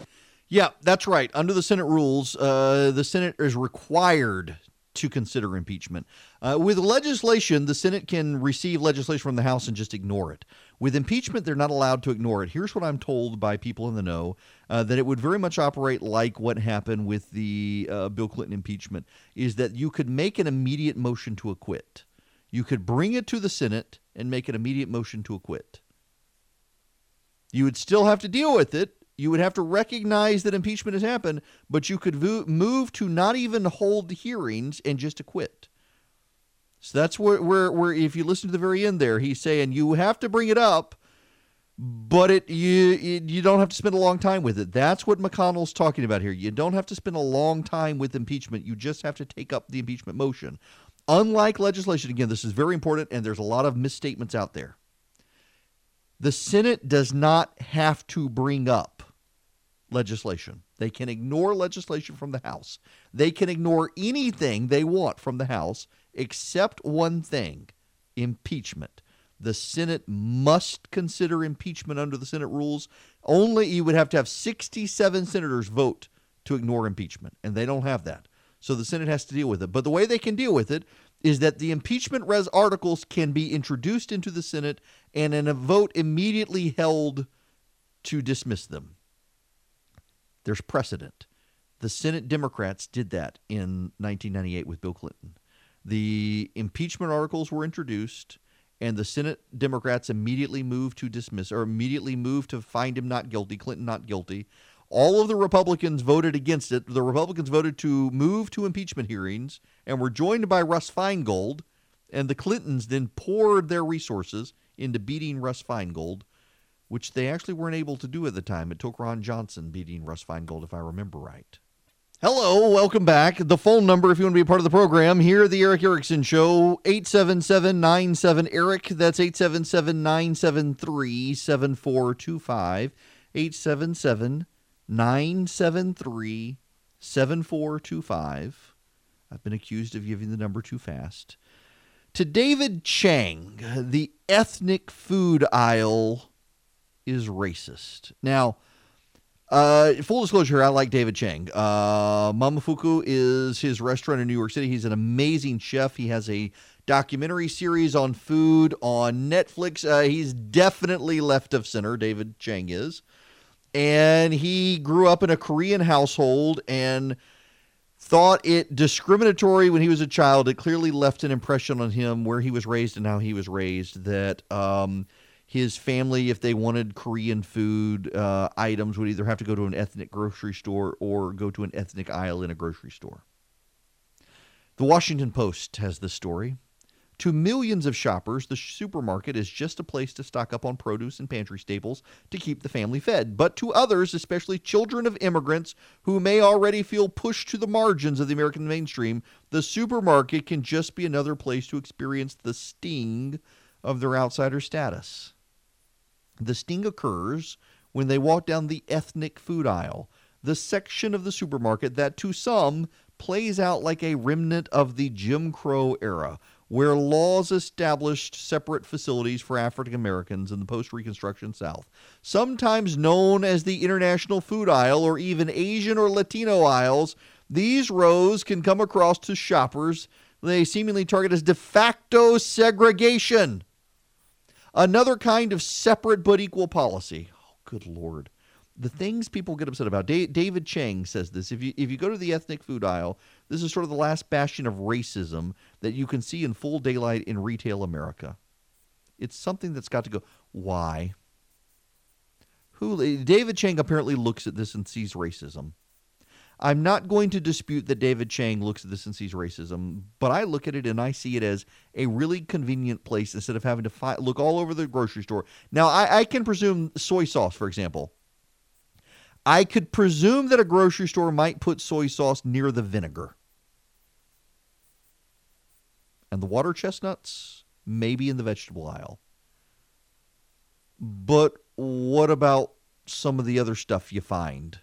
Yeah, that's right. Under the Senate rules, uh, the Senate is required to consider impeachment. Uh, with legislation, the Senate can receive legislation from the House and just ignore it. With impeachment, they're not allowed to ignore it. Here's what I'm told by people in the know uh, that it would very much operate like what happened with the uh, Bill Clinton impeachment is that you could make an immediate motion to acquit. You could bring it to the Senate and make an immediate motion to acquit. You would still have to deal with it, you would have to recognize that impeachment has happened, but you could vo- move to not even hold hearings and just acquit. So that's where, where, where, if you listen to the very end there, he's saying you have to bring it up, but it you you don't have to spend a long time with it. That's what McConnell's talking about here. You don't have to spend a long time with impeachment. You just have to take up the impeachment motion. Unlike legislation, again, this is very important, and there's a lot of misstatements out there. The Senate does not have to bring up legislation. They can ignore legislation from the House. They can ignore anything they want from the House except one thing impeachment. The Senate must consider impeachment under the Senate rules. Only you would have to have 67 senators vote to ignore impeachment, and they don't have that. So the Senate has to deal with it. But the way they can deal with it is that the impeachment res articles can be introduced into the Senate and in a vote immediately held to dismiss them. There's precedent. The Senate Democrats did that in 1998 with Bill Clinton. The impeachment articles were introduced, and the Senate Democrats immediately moved to dismiss or immediately moved to find him not guilty, Clinton not guilty. All of the Republicans voted against it. The Republicans voted to move to impeachment hearings and were joined by Russ Feingold. And the Clintons then poured their resources into beating Russ Feingold which they actually weren't able to do at the time. It took Ron Johnson beating Russ Feingold, if I remember right. Hello, welcome back. The phone number, if you want to be a part of the program, here at the Erick Erickson Show, 877 97 Erick. That's 877 973 7425. 877 973 7425. I've been accused of giving the number too fast. To David Chang, the ethnic food aisle is racist. Now, uh, full disclosure, I like David Chang. Uh, Momofuku is his restaurant in New York City. He's an amazing chef. He has a documentary series on food on Netflix. Uh, he's definitely left of center, David Chang is. And he grew up in a Korean household and thought it discriminatory when he was a child. It clearly left an impression on him where he was raised and how he was raised that um, his family, if they wanted Korean food uh, items, would either have to go to an ethnic grocery store or go to an ethnic aisle in a grocery store. The Washington Post has this story. To millions of shoppers, the supermarket is just a place to stock up on produce and pantry staples to keep the family fed. But to others, especially children of immigrants who may already feel pushed to the margins of the American mainstream, the supermarket can just be another place to experience the sting of their outsider status. The sting occurs when they walk down the ethnic food aisle, the section of the supermarket that to some plays out like a remnant of the Jim Crow era, where laws established separate facilities for African Americans in the post Reconstruction South, sometimes known as the International Food Aisle or even Asian or Latino aisles. These rows can come across to shoppers they seemingly target as de facto segregation. Another kind of separate but equal policy. Oh, good lord. The things people get upset about. David Chang says this. If you if you go to the ethnic food aisle, this is sort of the last bastion of racism that you can see in full daylight in retail America. It's something that's got to go. Why? Who David Chang apparently looks at this and sees racism. I'm not going to dispute that David Chang looks at this and sees racism, but I look at it and I see it as a really convenient place instead of having to fi- look all over the grocery store. Now, I, I can presume soy sauce, for example. I could presume that a grocery store might put soy sauce near the vinegar. And the water chestnuts, maybe in the vegetable aisle. But what about some of the other stuff you find?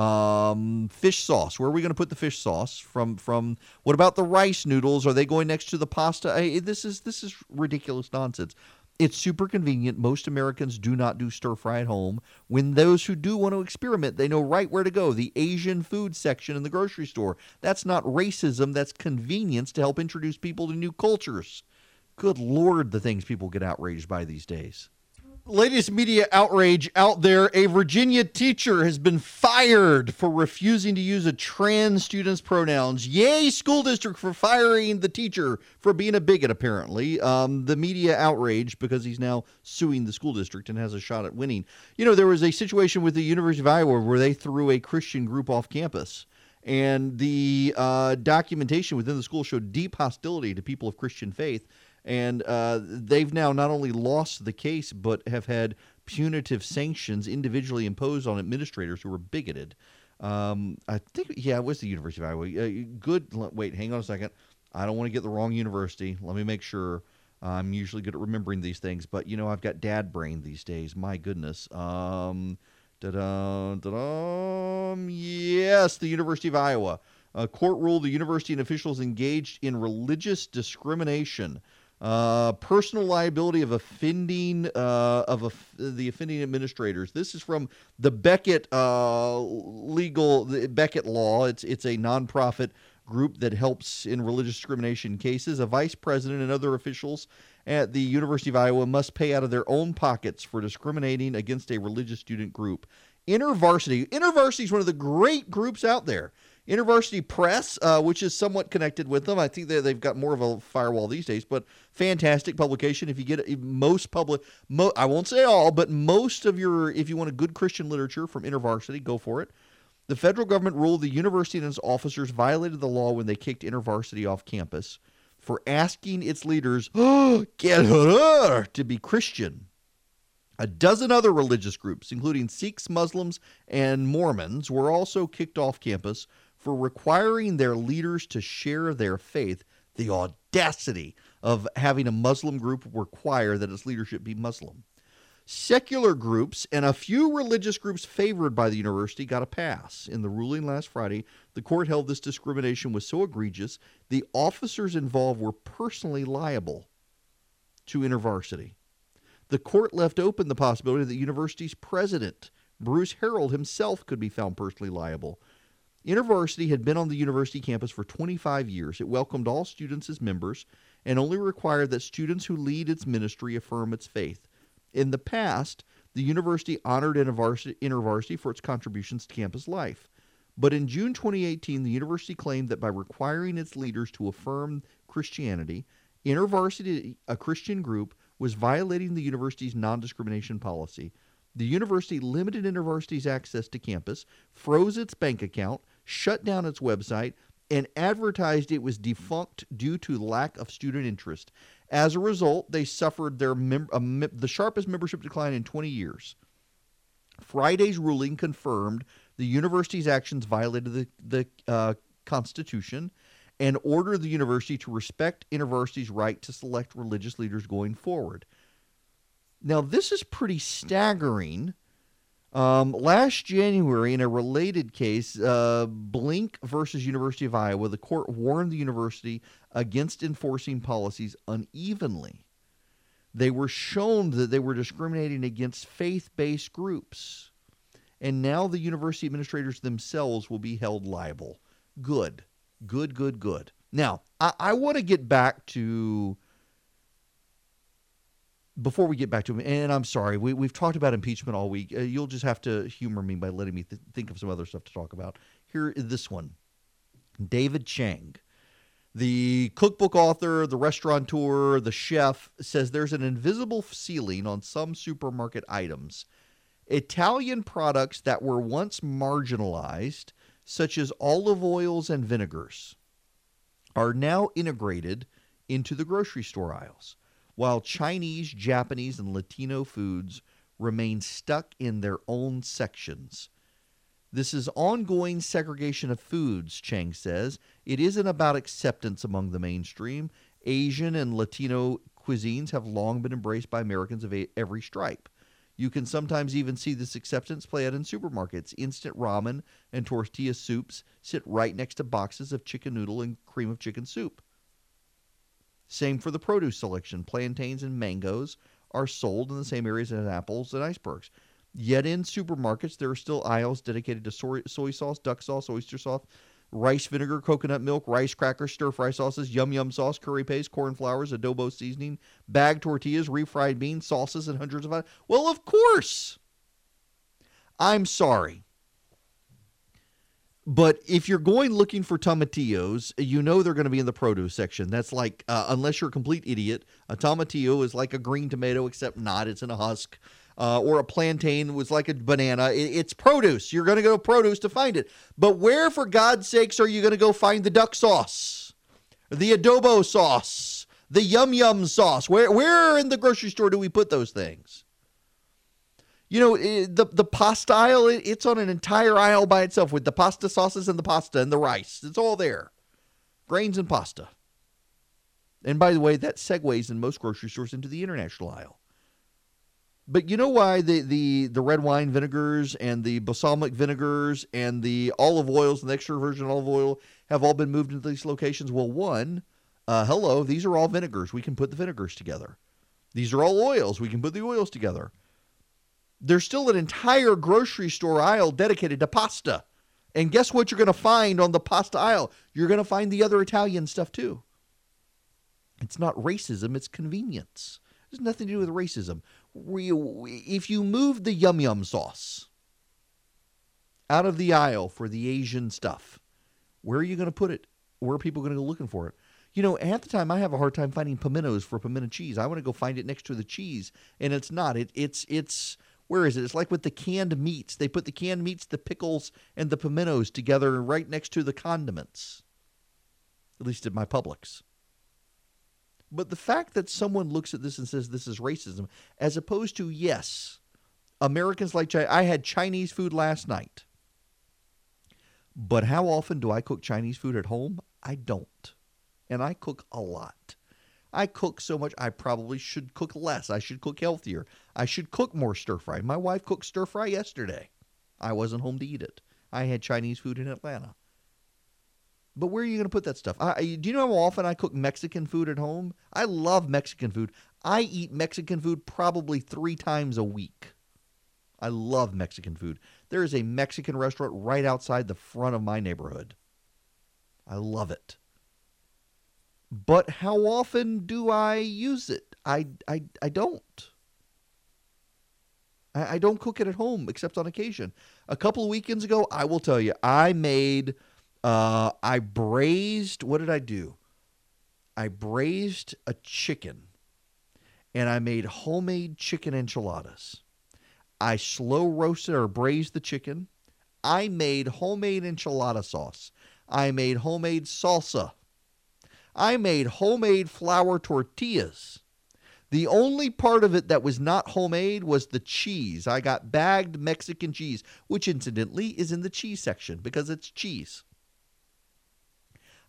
Um, fish sauce. Where are we going to put the fish sauce from? From what about the rice noodles? Are they going next to the pasta? This is this is ridiculous nonsense. It's super convenient. Most Americans do not do stir fry at home. When those who do want to experiment, they know right where to go the Asian food section in the grocery store. That's not racism, that's convenience to help introduce people to new cultures. Good Lord, the things people get outraged by these days latest media outrage out there a Virginia teacher has been fired for refusing to use a trans student's pronouns. Yay, school district for firing the teacher for being a bigot, apparently. Um, the media outrage because he's now suing the school district and has a shot at winning. You know, there was a situation with the University of Iowa where they threw a Christian group off campus. And the uh, documentation within the school showed deep hostility to people of Christian faith and uh, they've now not only lost the case, but have had punitive sanctions individually imposed on administrators who were bigoted. Um, I think, yeah, it was the University of Iowa. Uh, good. Wait, hang on a second. I don't want to get the wrong university. Let me make sure. I'm usually good at remembering these things, but you know, I've got dad brain these days. My goodness. Um, da-da, da-da, yes, the University of Iowa. A court ruled the university and officials engaged in religious discrimination uh, personal liability of offending uh, of the offending administrators. This is from the Becket uh, legal the Becket law. It's it's a nonprofit group that helps in religious discrimination cases. A vice president and other officials at the University of Iowa must pay out of their own pockets for discriminating against a religious student group. InterVarsity. InterVarsity is one of the great groups out there. InterVarsity Press, uh, which is somewhat connected with them. I think they, they've got more of a firewall these days, but fantastic publication. If you get most public, mo- I won't say all, but most of your, if you want a good Christian literature from InterVarsity, go for it. The federal government ruled the university and its officers violated the law when they kicked InterVarsity off campus for asking its leaders, oh, get her to be Christian. A dozen other religious groups, including Sikhs, Muslims, and Mormons, were also kicked off campus for requiring their leaders to share their faith. The audacity of having a Muslim group require that its leadership be Muslim. Secular groups and a few religious groups favored by the university got a pass. In the ruling last Friday, the court held this discrimination was so egregious, the officers involved were personally liable to InterVarsity. The court left open the possibility that the university's president, Bruce Harreld himself, could be found personally liable. InterVarsity had been on the university campus for 25 years. It welcomed all students as members and only required that students who lead its ministry affirm its faith. In the past, the university honored InterVarsity for its contributions to campus life. But in June 2018, the university claimed that by requiring its leaders to affirm Christianity, InterVarsity, a Christian group, was violating the university's non discrimination policy. The university limited InterVarsity's access to campus, froze its bank account, shut down its website, and advertised it was defunct due to lack of student interest. As a result, they suffered their mem- the sharpest membership decline in 20 years. Friday's ruling confirmed the university's actions violated the, the uh, Constitution and ordered the university to respect InterVarsity's right to select religious leaders going forward. Now, this is pretty staggering um, last January, in a related case, uh, Blink versus University of Iowa, the court warned the university against enforcing policies unevenly. They were shown that they were discriminating against faith based groups. And now the university administrators themselves will be held liable. Good, good, good, good. Now, I, I want to get back to before we get back to him, and I'm sorry, we, we've talked about impeachment all week. Uh, you'll just have to humor me by letting me th- think of some other stuff to talk about. Here is this one David Chang, the cookbook author, the restaurateur, the chef, says there's an invisible ceiling on some supermarket items. Italian products that were once marginalized, such as olive oils and vinegars, are now integrated into the grocery store aisles while Chinese, Japanese, and Latino foods remain stuck in their own sections. This is ongoing segregation of foods, Chang says. It isn't about acceptance among the mainstream. Asian and Latino cuisines have long been embraced by Americans of every stripe. You can sometimes even see this acceptance play out in supermarkets. Instant ramen and tortilla soups sit right next to boxes of chicken noodle and cream of chicken soup. Same for the produce selection. Plantains and mangoes are sold in the same areas as apples and icebergs. Yet in supermarkets, there are still aisles dedicated to soy, soy sauce, duck sauce, oyster sauce, rice vinegar, coconut milk, rice crackers, stir fry sauces, yum yum sauce, curry paste, corn flours, adobo seasoning, bagged tortillas, refried beans, sauces, and hundreds of. Well, of course. I'm sorry. But if you're going looking for tomatillos, you know they're going to be in the produce section. That's like, uh, unless you're a complete idiot, a tomatillo is like a green tomato, except not. It's in a husk. Uh, or a plantain was like a banana. It, it's produce. You're going to go produce to find it. But where, for God's sakes, are you going to go find the duck sauce, the adobo sauce, the yum yum sauce? Where, where in the grocery store do we put those things? You know, the the pasta aisle, it's on an entire aisle by itself with the pasta sauces and the pasta and the rice. It's all there. Grains and pasta. And by the way, that segues in most grocery stores into the international aisle. But you know why the, the, the red wine vinegars and the balsamic vinegars and the olive oils and the extra virgin olive oil have all been moved into these locations? Well, one, uh, hello, these are all vinegars. We can put the vinegars together. These are all oils. We can put the oils together there's still an entire grocery store aisle dedicated to pasta. And guess what you're going to find on the pasta aisle? You're going to find the other Italian stuff too. It's not racism, it's convenience. There's nothing to do with racism. If you move the yum yum sauce out of the aisle for the Asian stuff, where are you going to put it? Where are people going to go looking for it? You know, at the time, I have a hard time finding pimentos for pimento cheese. I want to go find it next to the cheese, and it's not. It, it's it's where is it? It's like with the canned meats. They put the canned meats, the pickles, and the pimentos together right next to the condiments. At least at my Publix. But the fact that someone looks at this and says this is racism, as opposed to, yes, Americans like China. I had Chinese food last night. But how often do I cook Chinese food at home? I don't. And I cook a lot. I cook so much, I probably should cook less. I should cook healthier. I should cook more stir fry. My wife cooked stir fry yesterday. I wasn't home to eat it. I had Chinese food in Atlanta. But where are you going to put that stuff? I, do you know how often I cook Mexican food at home? I love Mexican food. I eat Mexican food probably three times a week. I love Mexican food. There is a Mexican restaurant right outside the front of my neighborhood. I love it. But how often do I use it? I, I, I don't. I, I don't cook it at home except on occasion. A couple of weekends ago, I will tell you, I made, uh, I braised, what did I do? I braised a chicken and I made homemade chicken enchiladas. I slow roasted or braised the chicken. I made homemade enchilada sauce. I made homemade salsa. I made homemade flour tortillas. The only part of it that was not homemade was the cheese. I got bagged Mexican cheese, which incidentally is in the cheese section because it's cheese.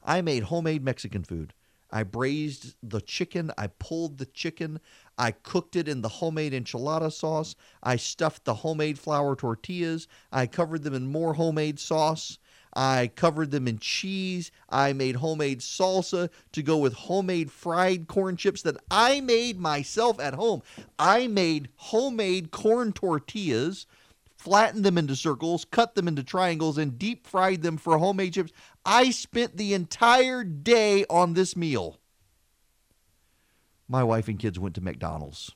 I made homemade Mexican food. I braised the chicken. I pulled the chicken. I cooked it in the homemade enchilada sauce. I stuffed the homemade flour tortillas. I covered them in more homemade sauce. I covered them in cheese. I made homemade salsa to go with homemade fried corn chips that I made myself at home. I made homemade corn tortillas, flattened them into circles, cut them into triangles, and deep fried them for homemade chips. I spent the entire day on this meal. My wife and kids went to McDonald's.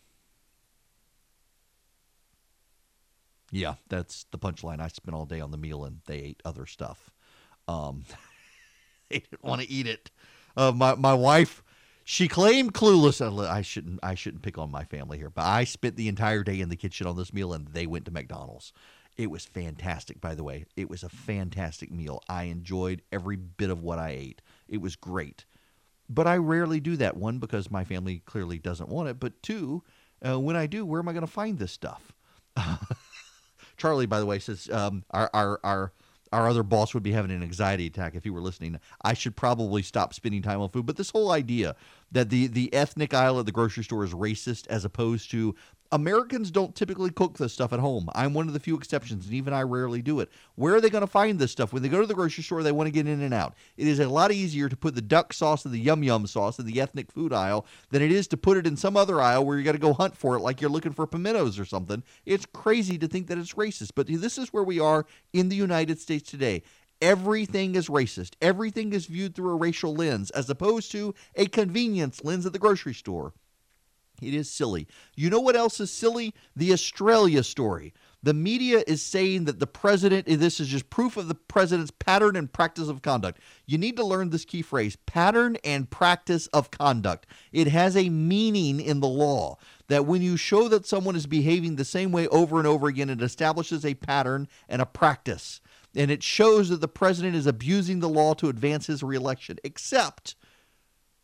Yeah, that's the punchline. I spent all day on the meal and they ate other stuff. Um, they didn't want to eat it. Uh, my my wife, she claimed clueless. I shouldn't I shouldn't pick on my family here, but I spent the entire day in the kitchen on this meal and they went to McDonald's. It was fantastic, by the way. It was a fantastic meal. I enjoyed every bit of what I ate. It was great. But I rarely do that. One, because my family clearly doesn't want it. But two, uh, when I do, where am I going to find this stuff? Charlie, by the way, says um, our, our, our our other boss would be having an anxiety attack if he were listening. I should probably stop spending time on food. But this whole idea that the the ethnic aisle at the grocery store is racist as opposed to Americans don't typically cook this stuff at home. I'm one of the few exceptions, and even I rarely do it. Where are they going to find this stuff? When they go to the grocery store, they want to get in and out. It is a lot easier to put the duck sauce and the yum yum sauce in the ethnic food aisle than it is to put it in some other aisle where you got to go hunt for it like you're looking for pimentos or something. It's crazy to think that it's racist, but this is where we are in the United States today. Everything is racist. Everything is viewed through a racial lens as opposed to a convenience lens at the grocery store. It is silly. You know what else is silly? The Australia story. The media is saying that the president, this is just proof of the president's pattern and practice of conduct. You need to learn this key phrase pattern and practice of conduct. It has a meaning in the law that when you show that someone is behaving the same way over and over again, it establishes a pattern and a practice. And it shows that the president is abusing the law to advance his reelection. Except,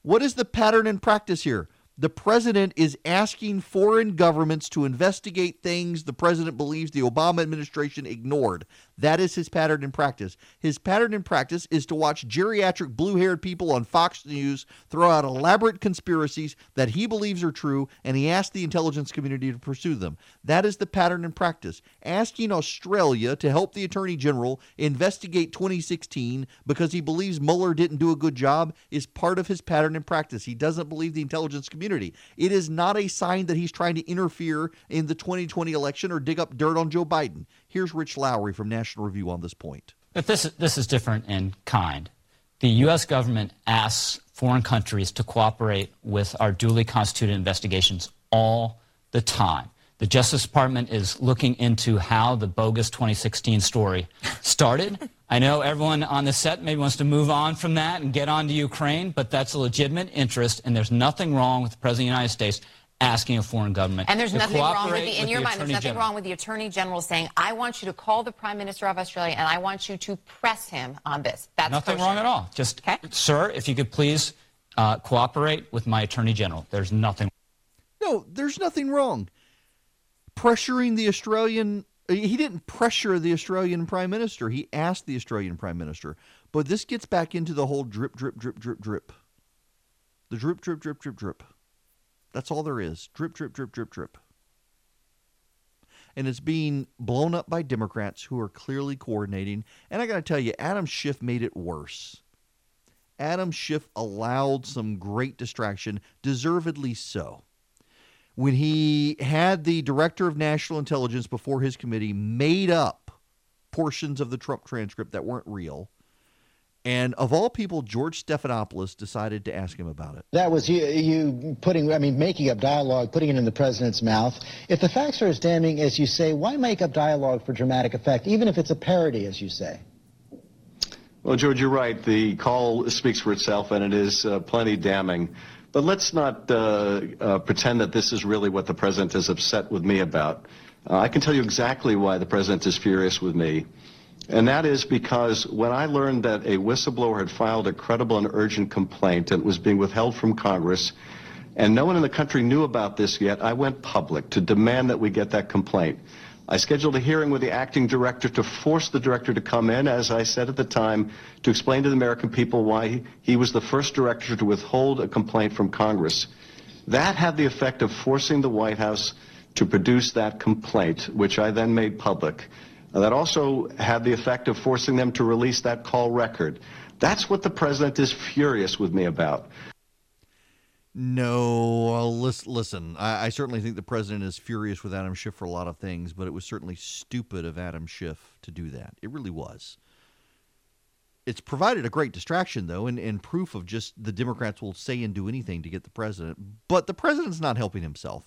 what is the pattern and practice here? The president is asking foreign governments to investigate things the president believes the Obama administration ignored. That is his pattern in practice. His pattern in practice is to watch geriatric blue haired people on Fox News throw out elaborate conspiracies that he believes are true, and he asks the intelligence community to pursue them. That is the pattern in practice. Asking Australia to help the Attorney General investigate 2016 because he believes Mueller didn't do a good job is part of his pattern in practice. He doesn't believe the intelligence community. It is not a sign that he's trying to interfere in the 2020 election or dig up dirt on Joe Biden. Here's Rich Lowry from National Review on this point. But this, this is different in kind. The U.S. government asks foreign countries to cooperate with our duly constituted investigations all the time. The Justice Department is looking into how the bogus 2016 story started. I know everyone on the set maybe wants to move on from that and get on to Ukraine, but that's a legitimate interest, and there's nothing wrong with the President of the United States asking a foreign government. And there's nothing wrong with the, in with your the mind, there's nothing General. wrong with the Attorney General saying, I want you to call the Prime Minister of Australia and I want you to press him on this. That's Nothing kosher. wrong at all. Just, sir, if you could please uh, cooperate with my attorney general. There's nothing. No, there's nothing wrong. Pressuring the Australian, he didn't pressure the Australian Prime Minister. He asked the Australian Prime Minister. But this gets back into the whole drip, drip, drip, drip, drip. The drip, drip, drip, drip, drip. That's all there is. Drip, drip, drip, drip, drip. And it's being blown up by Democrats who are clearly coordinating. And I got to tell you, Adam Schiff made it worse. Adam Schiff allowed some great distraction, deservedly so. When he had the director of national intelligence before his committee made up portions of the Trump transcript that weren't real, and of all people, George Stephanopoulos decided to ask him about it. That was you, you putting, I mean, making up dialogue, putting it in the president's mouth. If the facts are as damning as you say, why make up dialogue for dramatic effect, even if it's a parody, as you say? Well, George, you're right. The call speaks for itself, and it is uh, plenty damning. But let's not uh, uh, pretend that this is really what the president is upset with me about. Uh, I can tell you exactly why the president is furious with me. And that is because when I learned that a whistleblower had filed a credible and urgent complaint and was being withheld from Congress, and no one in the country knew about this yet, I went public to demand that we get that complaint. I scheduled a hearing with the acting director to force the director to come in, as I said at the time, to explain to the American people why he was the first director to withhold a complaint from Congress. That had the effect of forcing the White House to produce that complaint, which I then made public. That also had the effect of forcing them to release that call record. That's what the president is furious with me about. No, listen. I, I, certainly think the president is furious with Adam Schiff for a lot of things, but it was certainly stupid of Adam Schiff to do that. It really was. It's provided a great distraction, though, and, and proof of just the Democrats will say and do anything to get the president. But the president's not helping himself.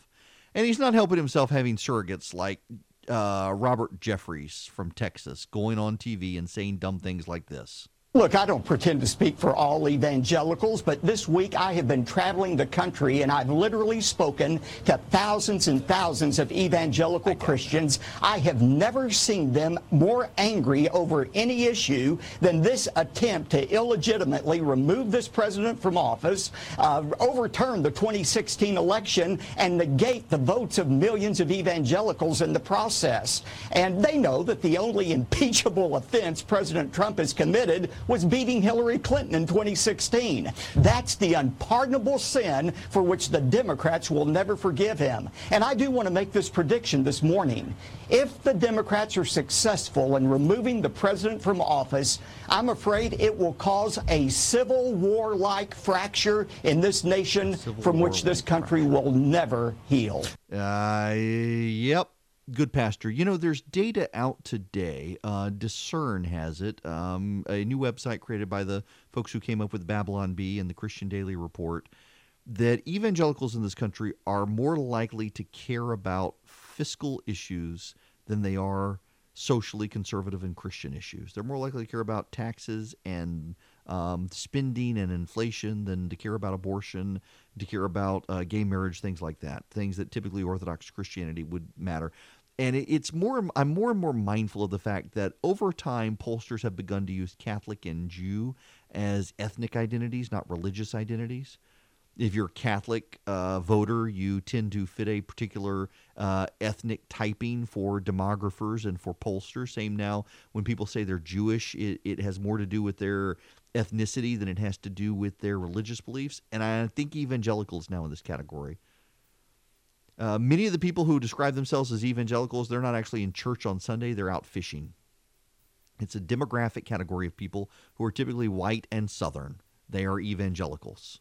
And he's not helping himself having surrogates like uh, Robert Jeffress from Texas going on TV and saying dumb things like this. Look, I don't pretend to speak for all evangelicals, but this week I have been traveling the country and I've literally spoken to thousands and thousands of evangelical Christians. I have never seen them more angry over any issue than this attempt to illegitimately remove this president from office, uh, overturn the 2016 election, and negate the votes of millions of evangelicals in the process. And they know that the only impeachable offense President Trump has committed was beating Hillary Clinton in 2016. That's the unpardonable sin for which the Democrats will never forgive him. And I do want to make this prediction this morning. If the Democrats are successful in removing the president from office, I'm afraid it will cause a civil war like fracture in this nation civil from which this country fracture. will never heal. Uh, yep. Good pastor. You know, there's data out today. Uh, Disrn has it. Um, a new website created by the folks who came up with Babylon Bee and the Christian Daily Report that evangelicals in this country are more likely to care about fiscal issues than they are socially conservative and Christian issues. They're more likely to care about taxes and um, spending and inflation than to care about abortion, to care about uh, gay marriage, things like that. Things that typically Orthodox Christianity would matter and it's more i'm more and more mindful of the fact that over time pollsters have begun to use catholic and jew as ethnic identities not religious identities if you're a catholic uh, voter you tend to fit a particular uh, ethnic typing for demographers and for pollsters same now when people say they're jewish it, it has more to do with their ethnicity than it has to do with their religious beliefs and i think evangelicals now in this category uh, many of the people who describe themselves as evangelicals, they're not actually in church on Sunday, they're out fishing. It's a demographic category of people who are typically white and southern. They are evangelicals.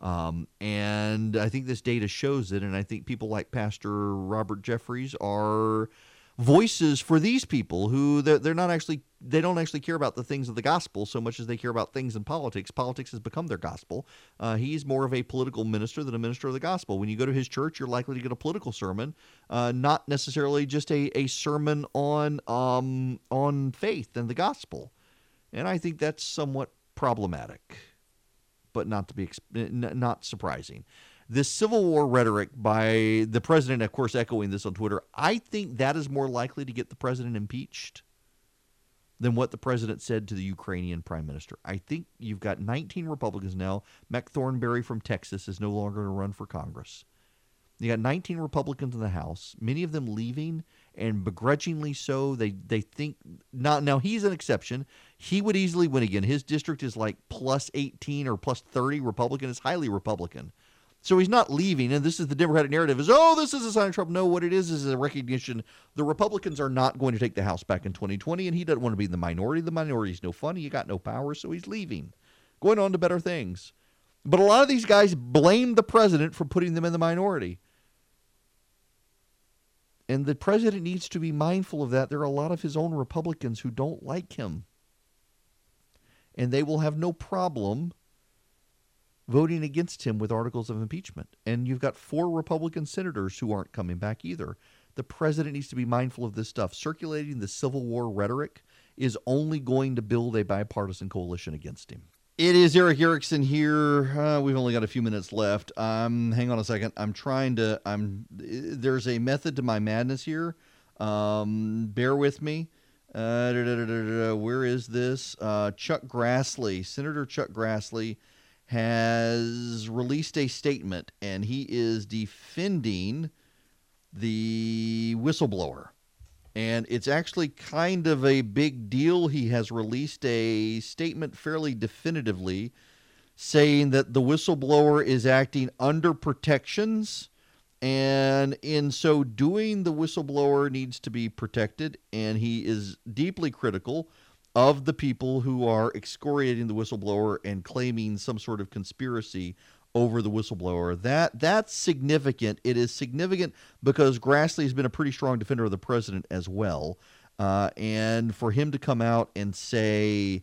Um, and I think this data shows it. And I think people like Pastor Robert Jeffress are voices for these people who they're, they're not actually they don't actually care about the things of the gospel so much as they care about things in politics. Politics has become their gospel. Uh, he's more of a political minister than a minister of the gospel. When you go to his church, you're likely to get a political sermon, uh, not necessarily just a, a sermon on um, on faith and the gospel. And I think that's somewhat problematic, but not to be not surprising this Civil War rhetoric by the president, of course, echoing this on Twitter, I think that is more likely to get the president impeached than what the president said to the Ukrainian prime minister. I think you've got 19 Republicans now. Mac Thornberry from Texas is no longer going to run for Congress. You got 19 Republicans in the House, many of them leaving, and begrudgingly so. They they think not now. He's an exception. He would easily win again. His district is like plus 18 or plus 30 Republican. It's highly Republican. So he's not leaving, and this is the Democratic narrative: is oh, this is a sign of trouble. No, what it is is a recognition the Republicans are not going to take the House back in 2020, and he doesn't want to be in the minority. The minority is no fun. You got no power, so he's leaving, going on to better things. But a lot of these guys blame the president for putting them in the minority. And the president needs to be mindful of that. There are a lot of his own Republicans who don't like him. And they will have no problem voting against him with articles of impeachment. And you've got four Republican senators who aren't coming back either. The president needs to be mindful of this stuff. Circulating the Civil War rhetoric is only going to build a bipartisan coalition against him. It is Erick Erickson here. Uh, we've only got a few minutes left. Um, hang on a second. I'm trying to. I'm. There's a method to my madness here. Um, bear with me. Uh, where is this? Uh, Chuck Grassley, Senator Chuck Grassley, has released a statement, and he is defending the whistleblower and it's actually kind of a big deal. He has released a statement fairly definitively saying that the whistleblower is acting under protections. And in so doing, the whistleblower needs to be protected. And he is deeply critical of the people who are excoriating the whistleblower and claiming some sort of conspiracy over the whistleblower. That that's significant. It is significant because Grassley has been a pretty strong defender of the president as well, uh, and for him to come out and say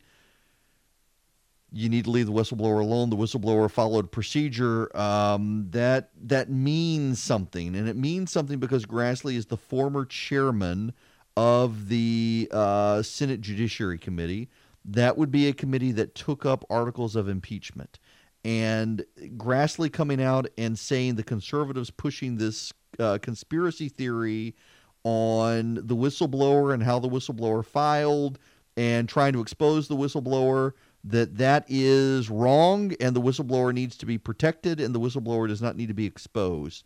you need to leave the whistleblower alone. The whistleblower followed procedure. Um, that that means something, and it means something because Grassley is the former chairman of the uh, Senate Judiciary Committee. That would be a committee that took up articles of impeachment and Grassley coming out and saying the conservatives pushing this uh, conspiracy theory on the whistleblower and how the whistleblower filed and trying to expose the whistleblower that that is wrong and the whistleblower needs to be protected and the whistleblower does not need to be exposed.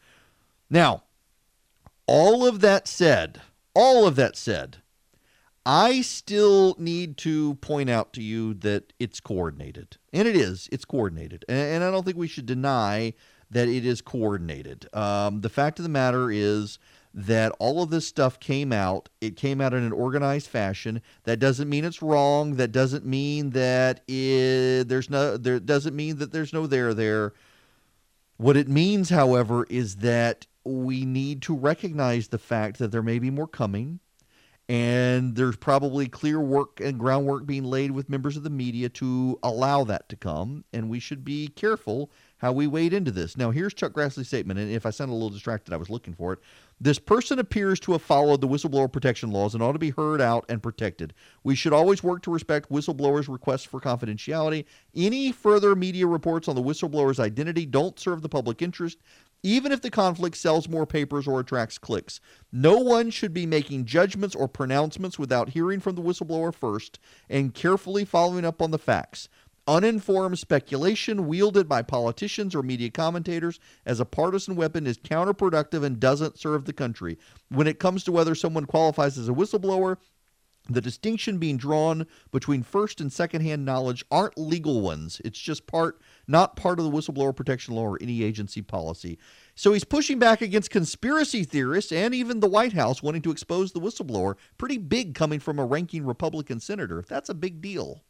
Now, all of that said, all of that said, I still need to point out to you that it's coordinated. And it is. It's coordinated. And, I don't think we should deny that it is coordinated. Um, the fact of the matter is that all of this stuff came out. It came out in an organized fashion. That doesn't mean it's wrong. That doesn't mean that it, there's no there doesn't mean that there's no there there. What it means, however, is that we need to recognize the fact that there may be more coming and there's probably clear work and groundwork being laid with members of the media to allow that to come and we should be careful how we wade into this now here's chuck grassley's statement and if i sound a little distracted i was looking for it this person appears to have followed the whistleblower protection laws and ought to be heard out and protected. We should always work to respect whistleblowers' requests for confidentiality. Any further media reports on the whistleblower's identity don't serve the public interest, even if the conflict sells more papers or attracts clicks. No one should be making judgments or pronouncements without hearing from the whistleblower first and carefully following up on the facts. Uninformed speculation wielded by politicians or media commentators as a partisan weapon is counterproductive and doesn't serve the country. When it comes to whether someone qualifies as a whistleblower, the distinction being drawn between first and secondhand knowledge aren't legal ones. It's just part, not part of the whistleblower protection law or any agency policy. So he's pushing back against conspiracy theorists and even the White House wanting to expose the whistleblower. Pretty big coming from a ranking Republican senator. That's a big deal.